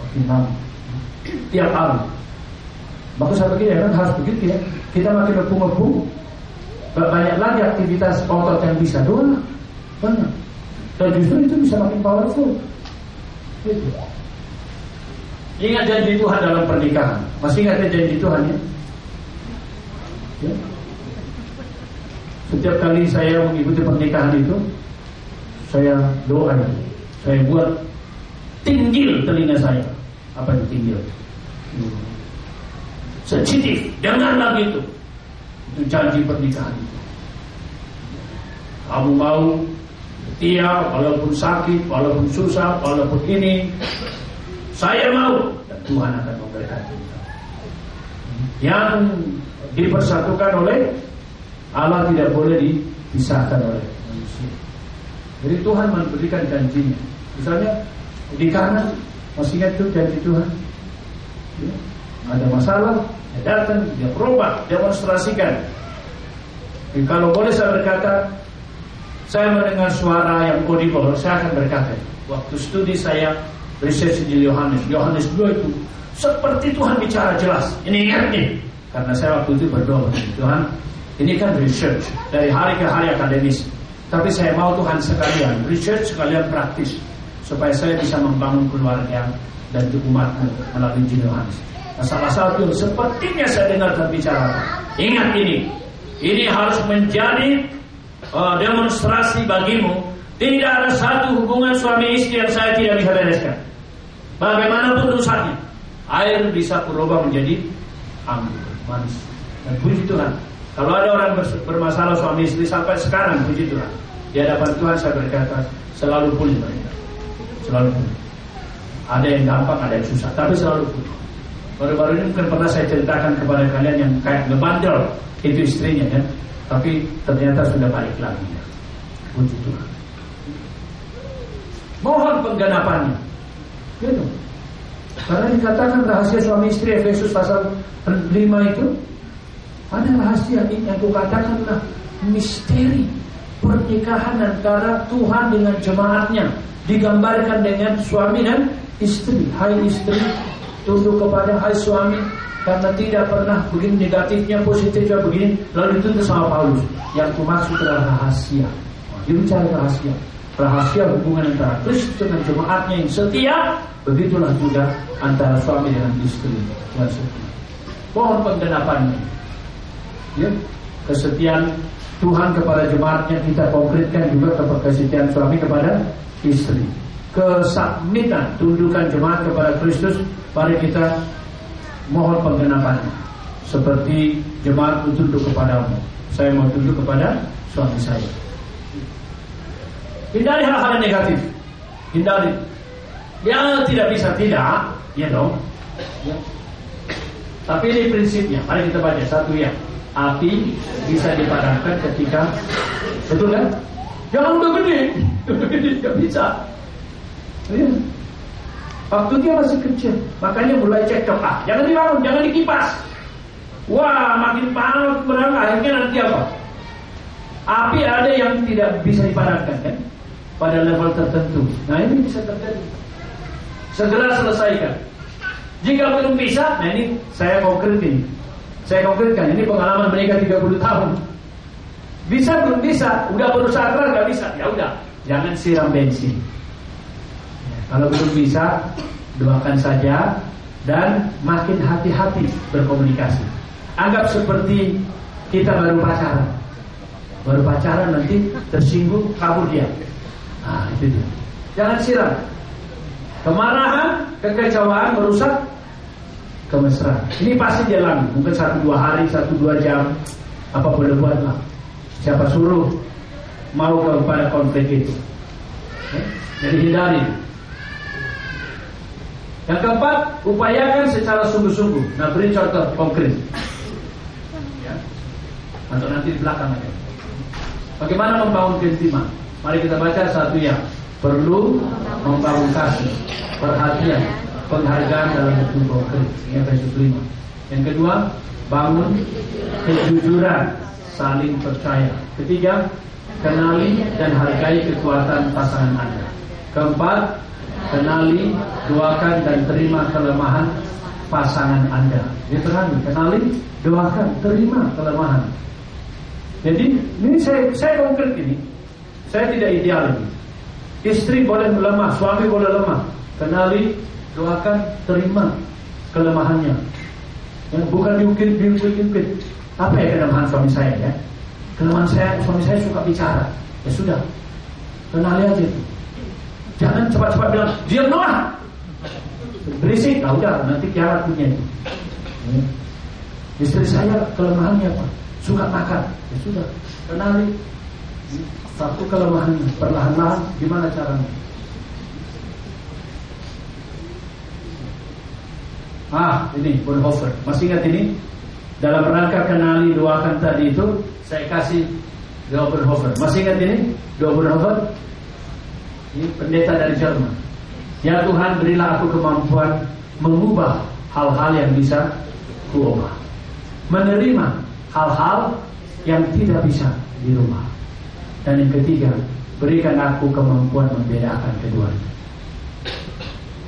Makin lama. Tiap hari. Saya pikir ya kan harus begitu ya. Kita makin ngepung-ngepung banyak lagi aktivitas otot yang bisa doa. Banyak. Dan justru itu bisa makin powerful. Gitu. Ingat janji Tuhan dalam pernikahan. Masih ingat janji Tuhan ya? ya? Setiap kali saya mengikuti pernikahan itu, saya doa, saya buat tinggil telinga saya. Apa itu tinggil? Sensitif, dengarlah gitu. Itu janji pernikahan itu. Kamu mau setia, walaupun sakit, walaupun susah, walaupun ini, saya mau dan Tuhan akan memberkati. Yang dipersatukan oleh Allah tidak boleh dipisahkan oleh manusia. Jadi Tuhan memberikan janjinya. Misalnya di kanan masih ingat itu janji Tuhan. Ya, ada masalah, dia datang, dia berubah, demonstrasikan. Jadi, kalau boleh saya berkata, saya mendengar suara yang audible, saya akan berkata, waktu studi saya riset di Yohanes, Yohanes 2 itu seperti Tuhan bicara jelas. Ini ingat nih, karena saya waktu itu berdoa, Tuhan, ini kan research dari hari ke hari akademis. Tapi saya mau Tuhan sekalian research sekalian praktis supaya saya bisa membangun keluarga dan umatmu melalui Yohanes. Salah satu yang sepertinya saya dengar terbicara. Ingat ini, ini harus menjadi uh, demonstrasi bagimu. Tidak ada satu hubungan suami istri yang saya tidak bisa bereskan. Bagaimanapun rusaknya, air bisa berubah menjadi anggur manis. Dan puji Tuhan, kalau ada orang bermasalah suami istri sampai sekarang, puji Tuhan, di hadapan Tuhan saya berkata selalu pulih mereka, selalu pulih. Ada yang gampang, ada yang susah, tapi selalu pulih. Baru-baru ini mungkin pernah saya ceritakan kepada kalian yang kayak ngebandel itu istrinya kan, tapi ternyata sudah balik lagi. Ya. Puji Tuhan. Mohon pengganapannya. Gitu. Karena dikatakan rahasia suami istri Efesus pasal 5 itu ada rahasia ini yang kukatakanlah misteri pernikahan antara Tuhan dengan jemaatnya digambarkan dengan suami dan istri. Hai istri, tunduk kepada hai suami karena tidak pernah begini negatifnya positifnya begini lalu dituntut sama Paulus. Yang kumaksud adalah rahasia. Dia bicara rahasia. Rahasia hubungan antara Kristus dengan jemaatnya yang setia begitulah juga antara suami dengan istri. Yang setia. Mohon penggenapannya ya kesetiaan Tuhan kepada jemaatnya kita konkretkan juga kepada kesetiaan suami kepada istri. Kesakmitan tundukan jemaat kepada Kristus mari kita mohon penggenapannya seperti jemaat tunduk kepadamu. Saya mau tunduk kepada suami saya. Hindari hal-hal yang negatif. Hindari. Yang tidak bisa tidak ya dong. Ya. tapi ini prinsipnya. Mari kita baca satu ya api bisa dipadamkan ketika betul kan jangan udah gede nggak bisa Ya. Waktu dia masih kecil, makanya mulai cekcok ah, jangan dibangun, jangan dikipas. Wah, makin panas berang akhirnya nanti apa? Api ada yang tidak bisa dipadamkan kan? Pada level tertentu. Nah ini bisa terjadi. Segera selesaikan. Jika belum bisa, nah ini saya konkret ini. Saya konkretkan, ini pengalaman mereka 30 tahun. Bisa belum bisa, udah berusaha keras nggak bisa, ya udah, jangan siram bensin. Kalau belum bisa, doakan saja dan makin hati-hati berkomunikasi. Anggap seperti kita baru pacaran. Baru pacaran nanti tersinggung kabur dia. Nah, itu dia. Jangan siram. Kemarahan, kekecewaan merusak kemesraan. Ini pasti jalan, mungkin satu dua hari, satu dua jam, apa boleh buat lah. Siapa suruh mau kepada konflik itu. Jadi hindari. Yang keempat, upayakan secara sungguh-sungguh. Nah, beri contoh konkret. Ya. Atau nanti di belakang aja. Bagaimana membangun keintiman? Mari kita baca satu ya. Perlu membangun kasih, perhatian, penghargaan dalam bentuk konkret. Efesus 5. Yang kedua, bangun kejujuran, saling percaya. Ketiga, kenali dan hargai kekuatan pasangan Anda. Keempat, kenali, doakan dan terima kelemahan pasangan Anda. Diterangkan, kenali, doakan, terima kelemahan. Jadi ini saya saya konkret ini. Saya tidak ideal ini. Istri boleh lemah, suami boleh lemah. Kenali, doakan, terima kelemahannya. Yang bukan diukir, diukir-ukir. Apa ya kelemahan suami saya ya? Kelemahan saya, suami saya suka bicara. Ya sudah, kenali aja itu. Jangan cepat-cepat bilang, diam lah. Berisik, nah udah nanti kiamat punya. Ya. Istri saya kelemahannya apa? Suka makan. Ya sudah, kenali satu kelemahan perlahan-lahan gimana caranya? Ah, ini Bonhoeffer. Masih ingat ini? Dalam rangka kenali doakan tadi itu, saya kasih doa Bonhoeffer. Masih ingat ini? Doa Bonhoeffer? Ini pendeta dari Jerman. Ya Tuhan berilah aku kemampuan mengubah hal-hal yang bisa kuubah. Menerima hal-hal yang tidak bisa dirubah. Dan yang ketiga, berikan aku kemampuan membedakan keduanya.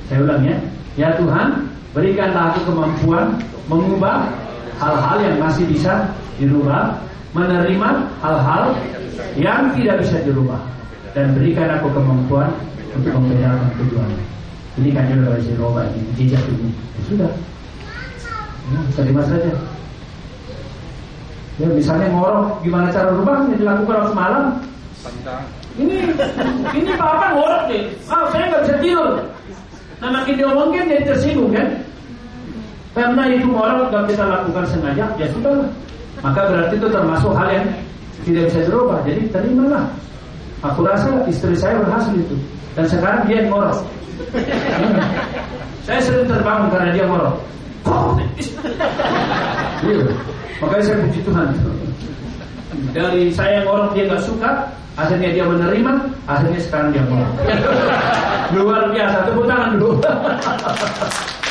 Saya ulang ya. Ya Tuhan, berikanlah aku kemampuan mengubah hal-hal yang masih bisa dirubah, menerima hal-hal yang tidak bisa dirubah dan berikan aku kemampuan untuk membedakan keduanya. Ini kan juga dari roba ini jejak ini. Ya, sudah, ya, terima saja. Ya misalnya ngorok, gimana cara rubahnya dilakukan waktu malam? Ini ini bapak ngorok deh. Ah saya nggak bisa tidur. Nah makin diomongin jadi tersinggung kan? Karena itu ngorok nggak bisa lakukan sengaja, ya sudah. Maka berarti itu termasuk hal yang tidak bisa dirubah. Jadi terimalah Aku rasa istri saya berhasil itu. Dan sekarang dia yang ngorok. saya sering terbangun karena dia ngorok. Iya. Makanya saya puji Tuhan. Dari saya ngorok dia nggak suka, akhirnya dia menerima, akhirnya sekarang dia ngorok. Luar biasa. Tepuk tangan dulu.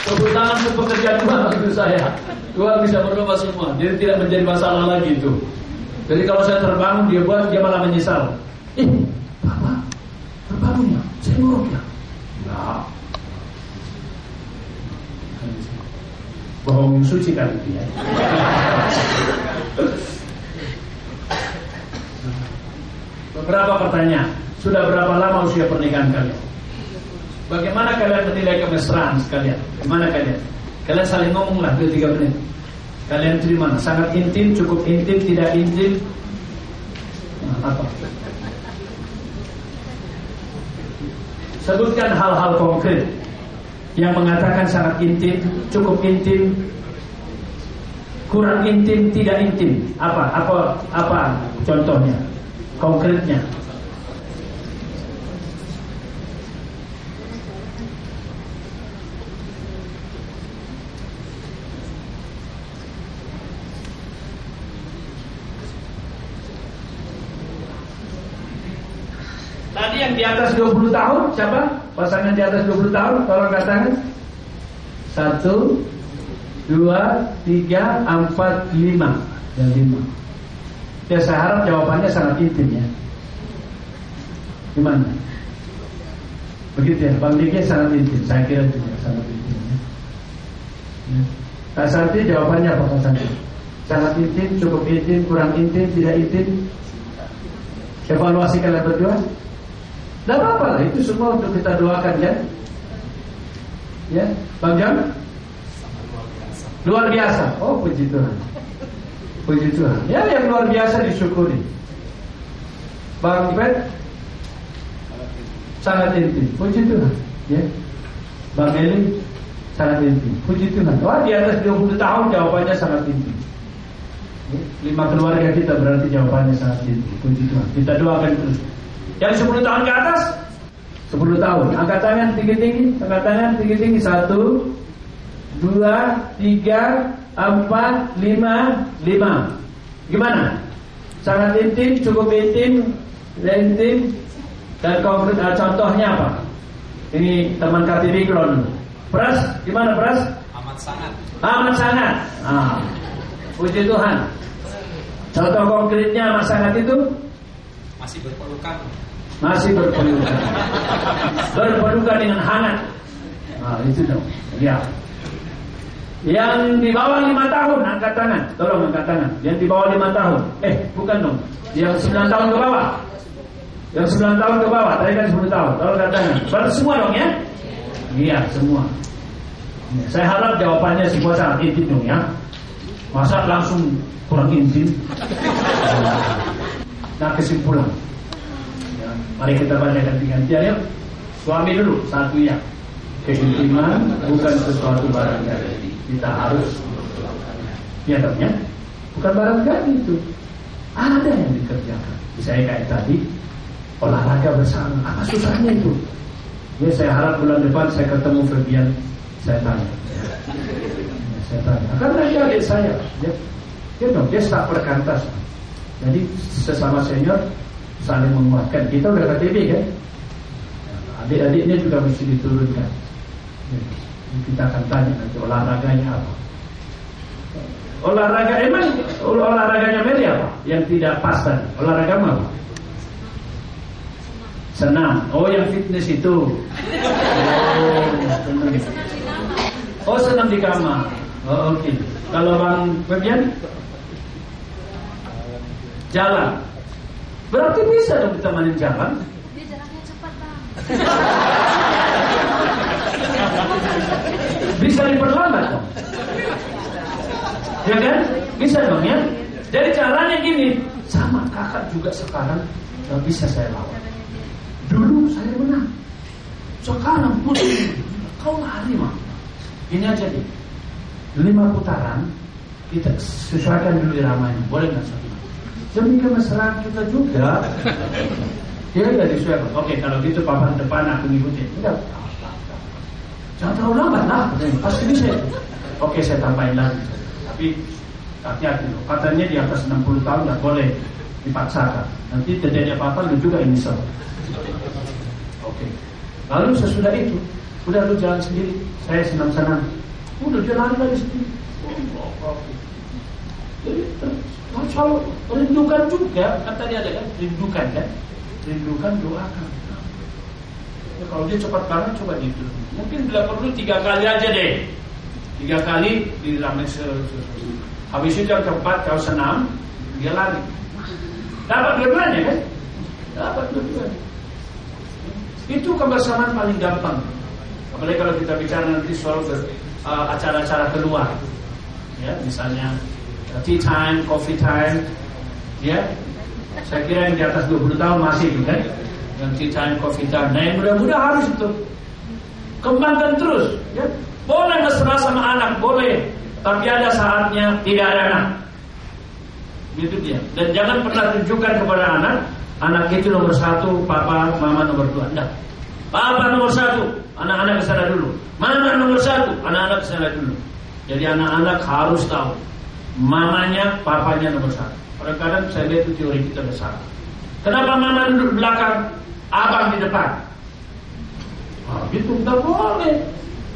Tepuk tangan untuk pekerja Tuhan maksud saya. Tuhan bisa berubah semua. Jadi tidak menjadi masalah lagi itu. Jadi kalau saya terbangun dia buat dia malah menyesal. Eh, Bapak, terbangun ya? Saya ngorok ya? Ya. Bohong suci kali itu ya. Beberapa pertanyaan. Sudah berapa lama usia pernikahan kalian? Bagaimana kalian menilai kemesraan sekalian? Gimana kalian? Kalian saling ngomong lah 2-3 menit. Kalian terima sangat intim, cukup intim, tidak intim. Nah, apa? Sebutkan hal-hal konkret yang mengatakan sangat intim, cukup intim, kurang intim, tidak intim. Apa? Apa? Apa contohnya? Konkretnya? Tadi yang di atas 20 tahun siapa? Pasangan di atas 20 tahun tolong katakan. Satu, dua, tiga, empat, lima dan lima. Ya saya harap jawabannya sangat intim ya. Gimana? Begitu ya, Bang Diki sangat intim. Saya kira juga sangat intim. Ya. Ya. Santi jawabannya apa Kak Santi? Sangat intim, cukup intim, kurang intim, tidak intim. Evaluasi kalian berdua. Tidak apa-apa itu semua untuk kita doakan ya. Ya, Bang Jam? Luar biasa. Oh, puji Tuhan. Puji Tuhan. Ya, yang luar biasa disyukuri. Bang Bet sangat intim. Puji Tuhan. Ya. Bang Eli sangat intim. Puji Tuhan. Wah, di atas 20 tahun jawabannya sangat intim. Ya. Lima keluarga kita berarti jawabannya sangat intim. Puji Tuhan. Kita doakan terus. Yang 10 tahun ke atas 10 tahun Angkat tangan tinggi-tinggi Angkat tangan tinggi-tinggi Satu Dua Tiga Empat Lima Lima. Gimana? Sangat intim Cukup intim Intim. Dan konkret nah, contohnya apa? Ini teman KTV Kron Pras Gimana Pras? Amat sangat. Amat sangat. Ah. Puji Tuhan. Contoh konkretnya amat sangat itu? Masih berpelukan. Masih berpelukan. Berpelukan dengan hangat. Nah itu dong. Ya yang di bawah lima tahun angkat tangan tolong angkat tangan. Yang di bawah lima tahun eh bukan dong. Yang sembilan tahun ke bawah. Yang sembilan tahun ke bawah tadi kan sepuluh tahun. Tolong angkat tangan. Berarti semua dong ya? Iya semua. Saya harap jawabannya si kuasa intim dong ya. Masa langsung kurang intim nah kesimpulan. Mari kita baca ganti-gantian yuk. Suami dulu satu ya. Keintiman bukan sesuatu barang ganti. Kita harus ya dong ya. Bukan barang ganti itu. Ada yang dikerjakan. Saya kayak tadi olahraga bersama. Apa susahnya itu? Ya saya harap bulan depan saya ketemu Febian. Saya tanya. Ya. Saya tanya. Karena dia adik saya. Ya, dia dong dia tak perkantas. Jadi sesama senior saling menguatkan. Kita udah KTB kan? Adik-adiknya juga mesti diturunkan. Kita akan tanya nanti olahraganya apa. Olahraga emang olahraganya Meli apa? Yang tidak pas tadi. Olahraga apa? Senam. Oh yang fitness itu. Oh, senam. Oh senam di kamar. Oh oke. Okay. Kalau Bang Febian? Jalan. Berarti bisa dong kita main jalan. Dia jalannya cepat bang. Bisa diperlambat. Ya kan? Bisa dong ya. Jadi caranya gini, sama kakak juga sekarang nggak bisa saya lawan. Dulu saya menang. Sekarang pun kau lari mah. Ini aja nih. Lima putaran kita sesuaikan dulu iramanya. Boleh nggak satu? Demi kemesraan kita juga. Dia nggak disuaikan. Oke, kalau gitu papan depan aku ngikutin. Enggak. Jangan terlalu lambat lah. Pasti bisa. Oke, saya tambahin lagi. Tapi hati-hati loh. Katanya di atas 60 tahun nggak boleh dipaksakan. Nanti terjadi apa-apa lu juga ini so. Oke. Lalu sesudah itu, udah lu jalan sendiri. Saya senang-senang. Udah jalan lagi sendiri. Jadi, kalau rindukan juga, kan tadi ada kan, rindukan kan, rindukan doakan. Ya, kalau dia cepat banget coba gitu. Mungkin bila perlu tiga kali aja deh. Tiga kali di Habis itu yang keempat kau senam, dia lari. Dapat dua-duanya kan? Dapat dua-duanya. Itu kebersamaan paling gampang. Apalagi kalau kita bicara nanti soal uh, acara-acara keluar, ya misalnya tea time, coffee time, ya. Saya kira yang di atas 20 tahun masih kan, yang tea time, coffee time. Nah yang muda-muda harus itu kembangkan terus, ya. Boleh mesra sama anak, boleh, tapi ada saatnya tidak ada anak. Gitu dia. Dan jangan pernah tunjukkan kepada anak Anak itu nomor satu, papa, mama nomor dua. Enggak. Papa nomor satu, anak-anak ke sana dulu. Mama nomor satu, anak-anak ke sana dulu. Jadi anak-anak harus tahu mamanya, papanya nomor satu. Kadang-kadang saya lihat itu teori kita besar. Kenapa mama duduk belakang, abang di depan? Oh, gitu boleh.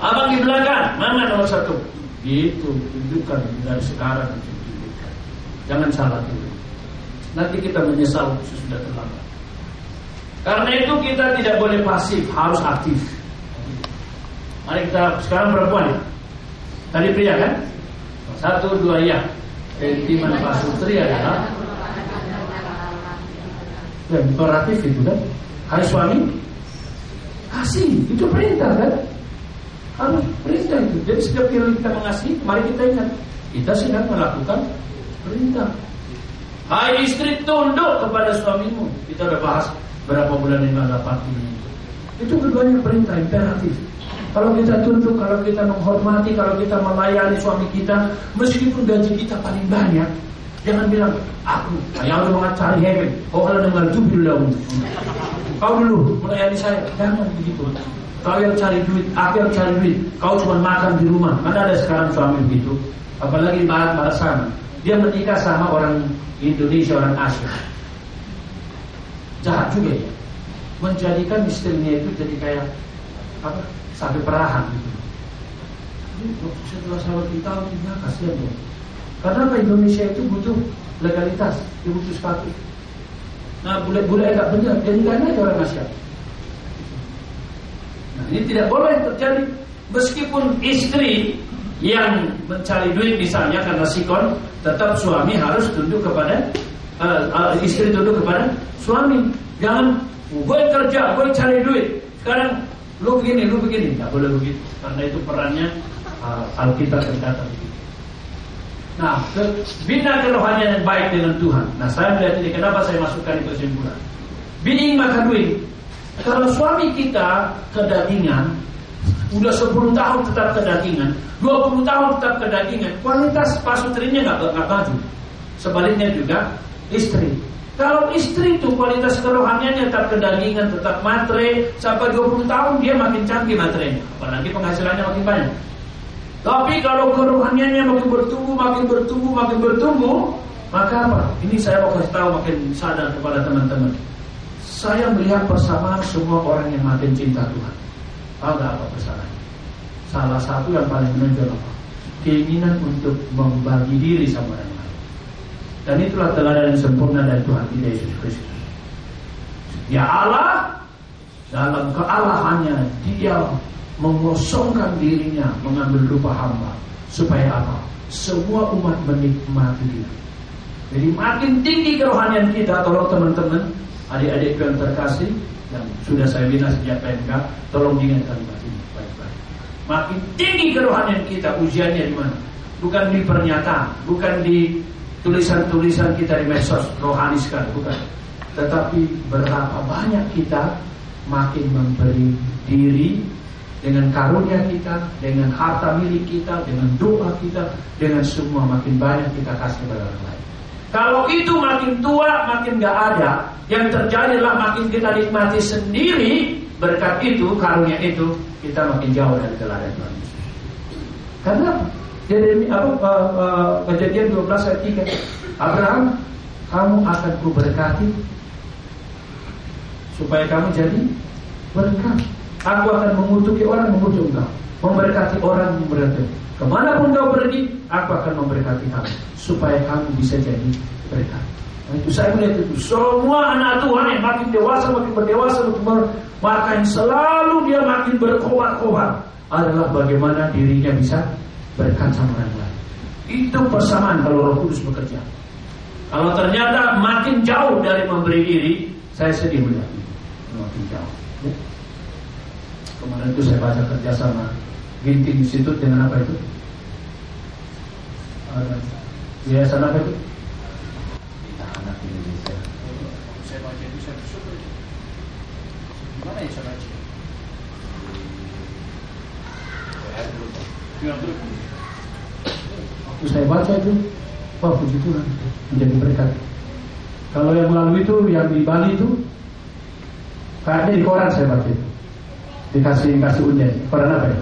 Abang di belakang, mama nomor satu. Gitu, tunjukkan dari sekarang. Jangan salah dulu. Nanti kita menyesal sudah terlambat. Karena itu kita tidak boleh pasif, harus aktif. Mari kita sekarang perempuan ya. Tadi pria kan? Satu dua ya. Intiman Pak Sutri adalah ya, imperatif itu kan. Hai suami, kasih itu perintah kan? Harus perintah itu. Jadi setiap kali kita mengasihi, mari kita ingat kita sedang melakukan perintah. Hai istri tunduk kepada suamimu. Kita udah bahas berapa bulan ini dapat ini. Itu keduanya perintah imperatif. Kalau kita tunduk, kalau kita menghormati, kalau kita melayani suami kita, meskipun gaji kita paling banyak, jangan bilang aku yang udah mencari heaven. Kau kalau dengar dulu Kau dulu melayani saya, jangan begitu. Kau yang cari duit, aku yang cari duit. Kau cuma makan di rumah. Mana ada sekarang suami begitu. Apalagi barat-barat sana. Dia menikah sama orang Indonesia orang Asia. Jahat juga ya. Menjadikan istrinya itu jadi kayak apa? Sampai perahan gitu. Setelah salah kita ya kasihan ya. Karena apa? Indonesia itu butuh legalitas, dia butuh status. Nah, bule-bule agak benar, jadi kan aja orang Asia. Nah, ini tidak boleh terjadi. Meskipun istri yang mencari duit misalnya karena sikon tetap suami harus tunduk kepada uh, uh, istri tunduk kepada suami. Jangan gue kerja gue cari duit. Sekarang lu begini lu begini. Nggak boleh begitu karena itu perannya uh, Alkitab berkata Nah, bina kerohanian yang baik dengan Tuhan. Nah, saya melihat ini kenapa saya masukkan itu kesimpulan. Bini maka duit. Kalau suami kita kedagingan, Udah 10 tahun tetap kedagingan 20 tahun tetap kedagingan Kualitas pasutrinya nggak maju Sebaliknya juga istri Kalau istri itu kualitas kerohaniannya tetap kedagingan, tetap matre Sampai 20 tahun dia makin canggih matrenya Apalagi penghasilannya makin banyak Tapi kalau kerohaniannya makin bertumbuh, makin bertumbuh, makin bertumbuh Maka apa? Ini saya mau kasih tahu makin sadar kepada teman-teman Saya melihat persamaan semua orang yang makin cinta Tuhan ada apa kesalahan? Salah satu yang paling menonjol apa? Keinginan untuk membagi diri sama orang lain. Dan itulah teladan yang sempurna dari Tuhan kita Yesus Kristus. Ya Allah dalam kealahannya dia mengosongkan dirinya mengambil rupa hamba supaya apa? Semua umat menikmati dia. Jadi makin tinggi kerohanian kita, tolong teman-teman, adik-adik yang terkasih, yang sudah saya bina sejak PMK, tolong ingat kalimat ini baik-baik. Makin tinggi kerohanian kita, ujiannya di mana? Bukan di pernyataan, bukan di tulisan-tulisan kita di medsos, rohani sekali, bukan. Tetapi berapa banyak kita makin memberi diri dengan karunia kita, dengan harta milik kita, dengan doa kita, dengan semua makin banyak kita kasih kepada orang lain. Kalau itu makin tua, makin gak ada. Yang terjadi adalah makin kita nikmati sendiri berkat itu, karunia itu, kita makin jauh dari teladan Tuhan. Karena jadi apa uh, uh, kejadian 12 ayat 3 Abraham kamu akan kuberkati supaya kamu jadi berkat. Aku akan mengutuki orang mengutuk engkau, memberkati orang memberkati. Ke mana pun kau pergi, aku akan memberkati kamu supaya kamu bisa jadi berkat. Nah, itu saya melihat itu semua anak Tuhan yang makin dewasa, makin berdewasa, makin maka yang selalu dia makin berkobar-kobar adalah bagaimana dirinya bisa berkat sama orang lain. Itu persamaan kalau Roh Kudus bekerja. Kalau ternyata makin jauh dari memberi diri, saya sedih melihat itu. Makin jauh. Kemarin itu saya baca kerjasama Ginting Institute dengan apa itu? Ada yayasan apa itu? anak Indonesia. Saya baca itu saya bersyukur. Gimana ya saya baca? Waktu saya baca itu, wah puji Tuhan, menjadi berkat. Kalau yang melalui itu, yang di Bali itu, kayaknya di koran saya baca itu. Dikasih kasih ujian. Koran apa ya?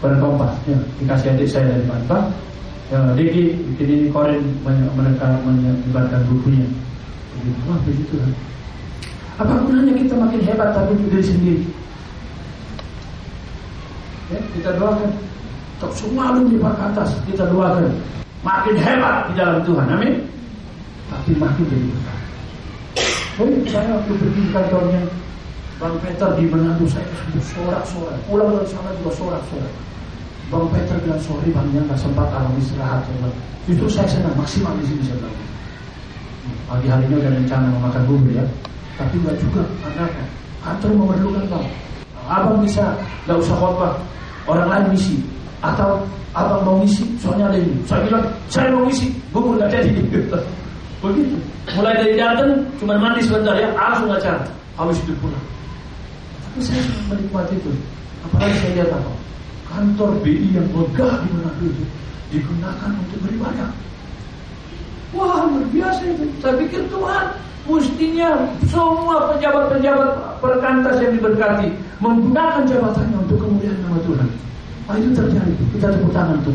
Koran Kompas. Ya, dikasih adik saya dari Bantang. Ya, Diki bikin ini koran banyak mereka menyebarkan bukunya. Begitu. Wah puji Tuhan. Apa gunanya kita makin hebat tapi untuk diri sendiri? Ya, kita doakan Tetap selalu lipat ke atas Kita doakan Makin hebat di dalam Tuhan Amin Tapi makin jadi besar Oh saya waktu pergi ke kantornya Bang Peter di Manado Saya? Sorak-sorak Pulang dari sana juga sorak-sorak Bang Peter bilang sorry bang ya nggak sempat alam istirahat Justru saya senang maksimal di sini saya bilang. Pagi harinya udah rencana makan bubur ya. Tapi nggak juga anaknya Kantor memerlukan bang. Abang bisa nggak usah khotbah. Orang lain misi atau abang mau misi soalnya ada ini. Saya bilang saya mau misi bubur nggak jadi. Begitu. Mulai dari datang cuma mandi sebentar ya. Langsung acara. Habis itu pulang tapi saya menikmati itu apalagi saya lihat apa kantor BI yang megah di mana itu digunakan untuk beribadah wah luar biasa itu saya pikir Tuhan mestinya semua pejabat-pejabat perkantas yang diberkati menggunakan jabatannya untuk kemuliaan nama Tuhan. Ah itu terjadi. Kita tepuk tangan tuh.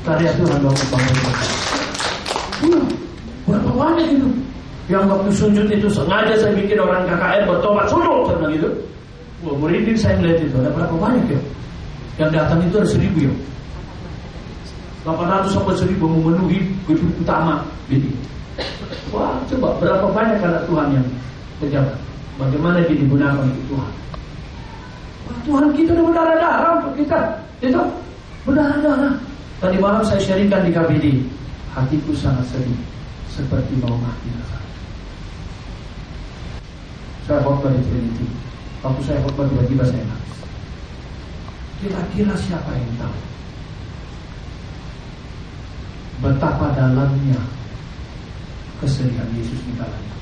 Karya Tuhan bangun. Iya, berapa banyak itu? Yang waktu sujud itu sengaja saya bikin orang KKR bertobat sujud karena gitu. Wah, muridin saya melihat itu ada berapa banyak ya? Yang datang itu ada seribu ya. 800 sampai seribu memenuhi gedung utama ini. Wah, coba berapa banyak anak Tuhan yang pejabat? Bagaimana dia digunakan untuk Tuhan? Wah, Tuhan kita udah berdarah-darah untuk kita. Itu berdarah-darah. Tadi malam saya sharingkan di KBD. Hatiku sangat sedih. Seperti mau mati rasanya. Saya khotbah di Trinity. Waktu saya khotbah tiba-tiba saya nangis. Kira-kira siapa yang tahu? Betapa dalamnya kesedihan Yesus di dalamnya.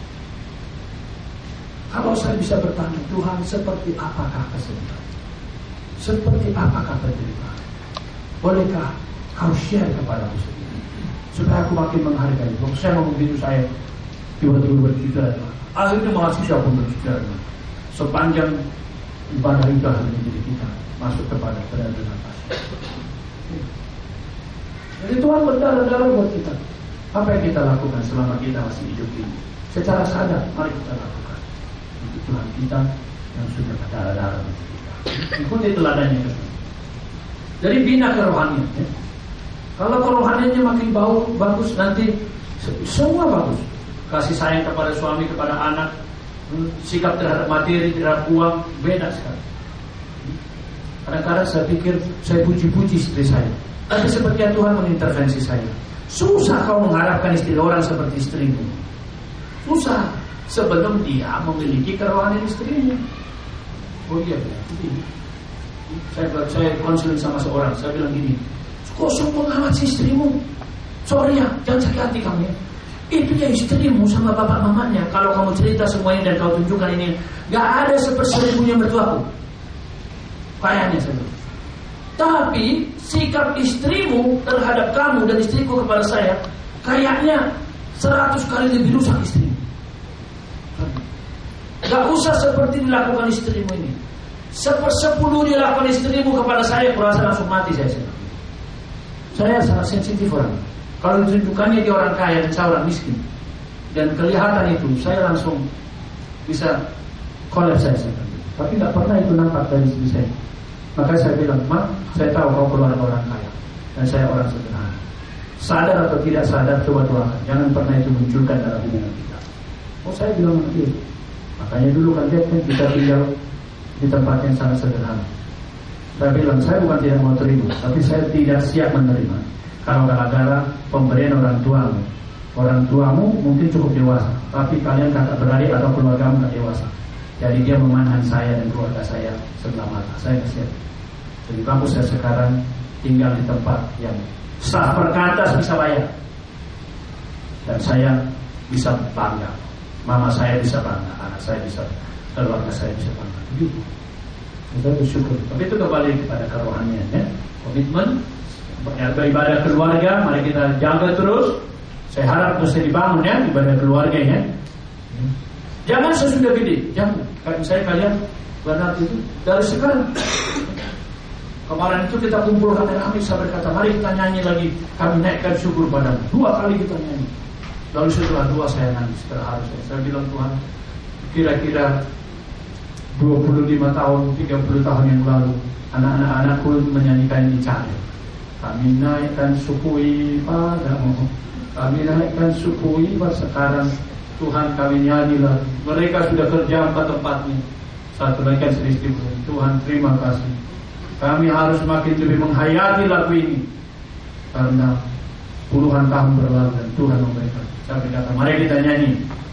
Kalau saya bisa bertanya, Tuhan seperti apakah kesedihan? Seperti apakah penderitaan? Bolehkah kau share kepada aku? Supaya aku makin menghargai. Saya ngomong gitu saya tiba-tiba bercerita. Akhirnya mahasiswa pun bercerita. Sepanjang ibadah hanya diri kita masuk kepada peradaban. Jadi Tuhan berdarah-darah buat kita. Apa yang kita lakukan selama kita masih hidup ini? Secara sadar, mari kita lakukan untuk Tuhan kita yang sudah berdarah-darah untuk kita. Ikuti teladannya. Jadi bina kerohanian. Ya. Kalau kerohaniannya makin bau, bagus nanti semua bagus. Kasih sayang kepada suami, kepada anak, sikap terhadap materi, terhadap uang, beda sekali. Kadang-kadang saya pikir saya puji-puji istri saya. Tapi sepertinya Tuhan mengintervensi saya. Susah kau mengharapkan istri orang seperti istrimu. Susah sebelum dia memiliki kerohanian istrinya. Oh iya. Saya saya konseling sama seorang, saya bilang gini, kok sombong amat si istrimu? Sorry ya, jangan sakit hati kamu ya. Itu ya istrimu sama bapak mamanya. Kalau kamu cerita semuanya dan kau tunjukkan ini, gak ada seperseribunya mertuaku. Kayaknya saya bilang. Tapi sikap istrimu terhadap kamu dan istriku kepada saya kayaknya seratus kali lebih rusak istrimu. Gak usah seperti dilakukan istrimu ini. Sepersepuluh dilakukan istrimu kepada saya, kurasa langsung mati saya. Saya sangat sensitif orang. Kalau ditunjukkannya dia orang kaya dan saya orang miskin, dan kelihatan itu, saya langsung bisa kolaps saya. Tapi nggak pernah itu nampak dari istri saya. Maka saya bilang, Ma, saya tahu kau keluarga orang kaya dan saya orang sederhana. Sadar atau tidak sadar, coba doakan. Jangan pernah itu munculkan dalam hubungan kita. Oh, saya bilang begitu. Makanya dulu kan dia kan kita tinggal di tempat yang sangat sederhana. Saya bilang saya bukan tidak mau terima, tapi saya tidak siap menerima. Kalau gara-gara pemberian orang tuamu, orang tuamu mungkin cukup dewasa, tapi kalian kakak beradik atau keluargamu tak dewasa. Jadi dia memandang saya dan keluarga saya sebelah mata. Saya siap. Jadi bagus saya sekarang tinggal di tempat yang sah perkatas bisa bayar. Dan saya bisa bangga. Mama saya bisa bangga, anak saya bisa, keluarga saya bisa bangga. Kita bersyukur. Tapi itu kembali kepada kerohanian ya. Komitmen beribadah keluarga, mari kita jaga terus. Saya harap bisa dibangun ya ibadah keluarga ya. Jangan sesudah gede, jangan. Kayak misalnya kalian benar itu dari sekarang. Kemarin itu kita kumpulkan dengan kami saya berkata, mari kita nyanyi lagi. Kami naikkan syukur padamu. Dua kali kita nyanyi. Lalu setelah dua saya nangis terharu saya. Saya bilang Tuhan, kira-kira 25 tahun, 30 tahun yang lalu, anak-anak anakku menyanyikan ini cari. Kami naikkan sukui padamu. Kami naikkan sukui sekarang Tuhan kami nyanyilah. Mereka sudah kerja empat tempatnya Satu lagi kan sedikit Tuhan terima kasih. Kami harus makin lebih menghayati lagu ini. Karena puluhan tahun berlalu dan Tuhan memberikan. Saya berkata mari kita nyanyi.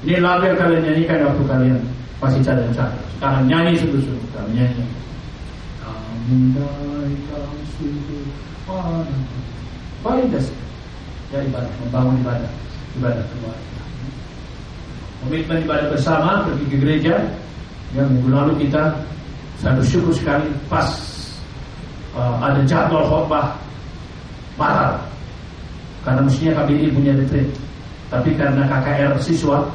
Ini lagu yang kalian nyanyikan waktu kalian masih cadang-cadang. Sekarang nyanyi sungguh-sungguh. Kami nyanyi. Kami naikkan padamu Baik Ya ibadah, membangun ibadah. Ibadah keluarga komitmen ibadah bersama pergi ke gereja. Yang minggu lalu kita saya bersyukur sekali pas uh, ada jadwal khotbah batal karena mestinya KBI punya retreat. Tapi karena KKR siswa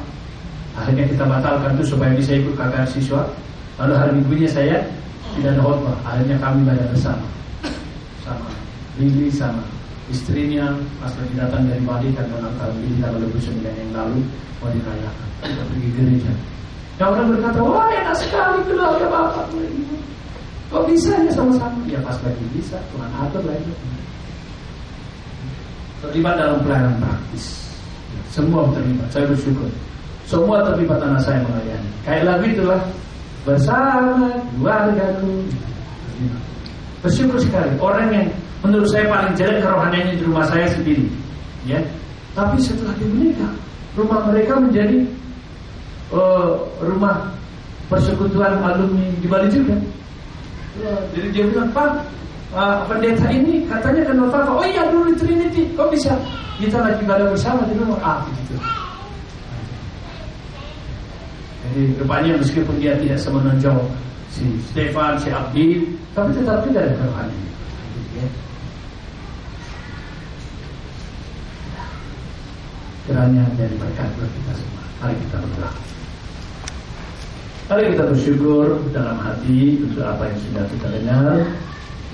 akhirnya kita batalkan itu supaya bisa ikut KKR siswa. Lalu hari minggunya saya tidak ada khotbah akhirnya kami ibadah bersama. Sama Lili sama istrinya pas lagi datang dari Bali karena Natal ini tanggal 29 yang lalu mau dirayakan kita pergi gereja. Yang orang berkata, wah enak sekali keluarga bapak. Kok bisa ya sama-sama? Ya pas lagi bisa, Tuhan atur lagi. Terlibat dalam pelayanan praktis. Semua terlibat, saya bersyukur. Semua terlibat anak saya melayani. Kayak lagu itulah bersama keluargaku. Bersyukur sekali orang yang menurut saya paling jelek kerohaniannya di rumah saya sendiri, ya. Tapi setelah dia menikah, rumah mereka menjadi uh, rumah persekutuan alumni di Bali juga. Jadi dia bilang, Pak, uh, pendeta ini katanya kenal Papa. Oh iya dulu di Trinity, kok bisa kita lagi pada bersama di rumah ah gitu. Jadi rupanya meskipun dia tidak semenonjol si Stefan, si Abdi, tapi tetap tidak ada kerohanian. Kiranya dari berkat buat kita semua. Mari kita berdoa. Mari kita bersyukur dalam hati untuk apa yang sudah kita dengar.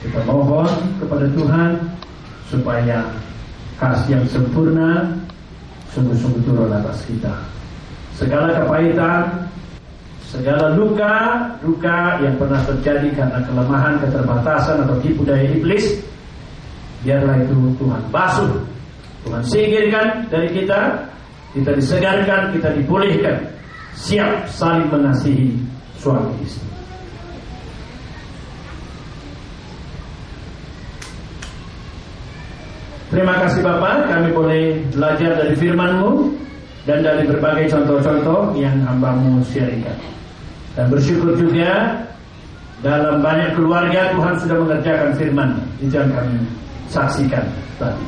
Kita mohon kepada Tuhan supaya kasih yang sempurna sungguh-sungguh turun atas kita. Segala kepahitan, segala luka, luka yang pernah terjadi karena kelemahan, keterbatasan atau tipu daya iblis, biarlah itu Tuhan basuh, Tuhan singkirkan dari kita, kita disegarkan, kita dipulihkan siap saling mengasihi suami istri. Terima kasih Bapak, kami boleh belajar dari firman-Mu dan dari berbagai contoh-contoh yang hambamu sharingkan. Dan bersyukur juga dalam banyak keluarga Tuhan sudah mengerjakan firman itu yang kami saksikan tadi.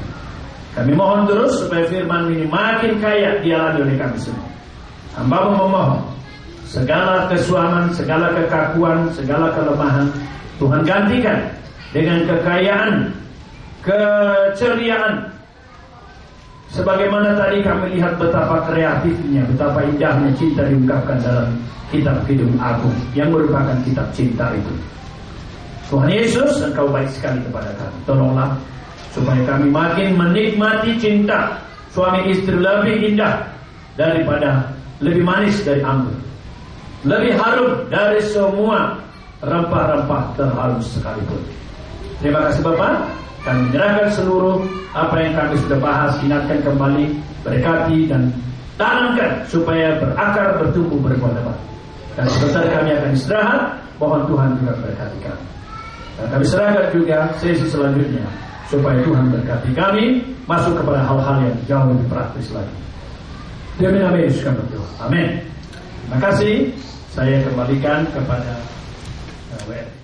Kami mohon terus supaya firman ini makin kaya dialami oleh kami semua. Hamba memohon segala kesuaman, segala kekakuan, segala kelemahan Tuhan gantikan dengan kekayaan, keceriaan. Sebagaimana tadi kami lihat betapa kreatifnya, betapa indahnya cinta diungkapkan dalam kitab Kidung Agung yang merupakan kitab cinta itu. Tuhan Yesus, Engkau baik sekali kepada kami. Tolonglah supaya kami makin menikmati cinta suami istri lebih indah daripada lebih manis dari anggur, lebih harum dari semua rempah-rempah terharum sekalipun. Terima kasih Bapak. Kami menyerahkan seluruh apa yang kami sudah bahas, ingatkan kembali, berkati dan tanamkan supaya berakar, bertumbuh, lebat. Dan sebentar kami akan istirahat, mohon Tuhan juga berkati kami. Dan kami serahkan juga sesi selanjutnya supaya Tuhan berkati kami masuk kepada hal-hal yang jauh lebih praktis lagi. Demi nama Yesus kami berdoa. Amin. Terima kasih. Saya kembalikan kepada uh.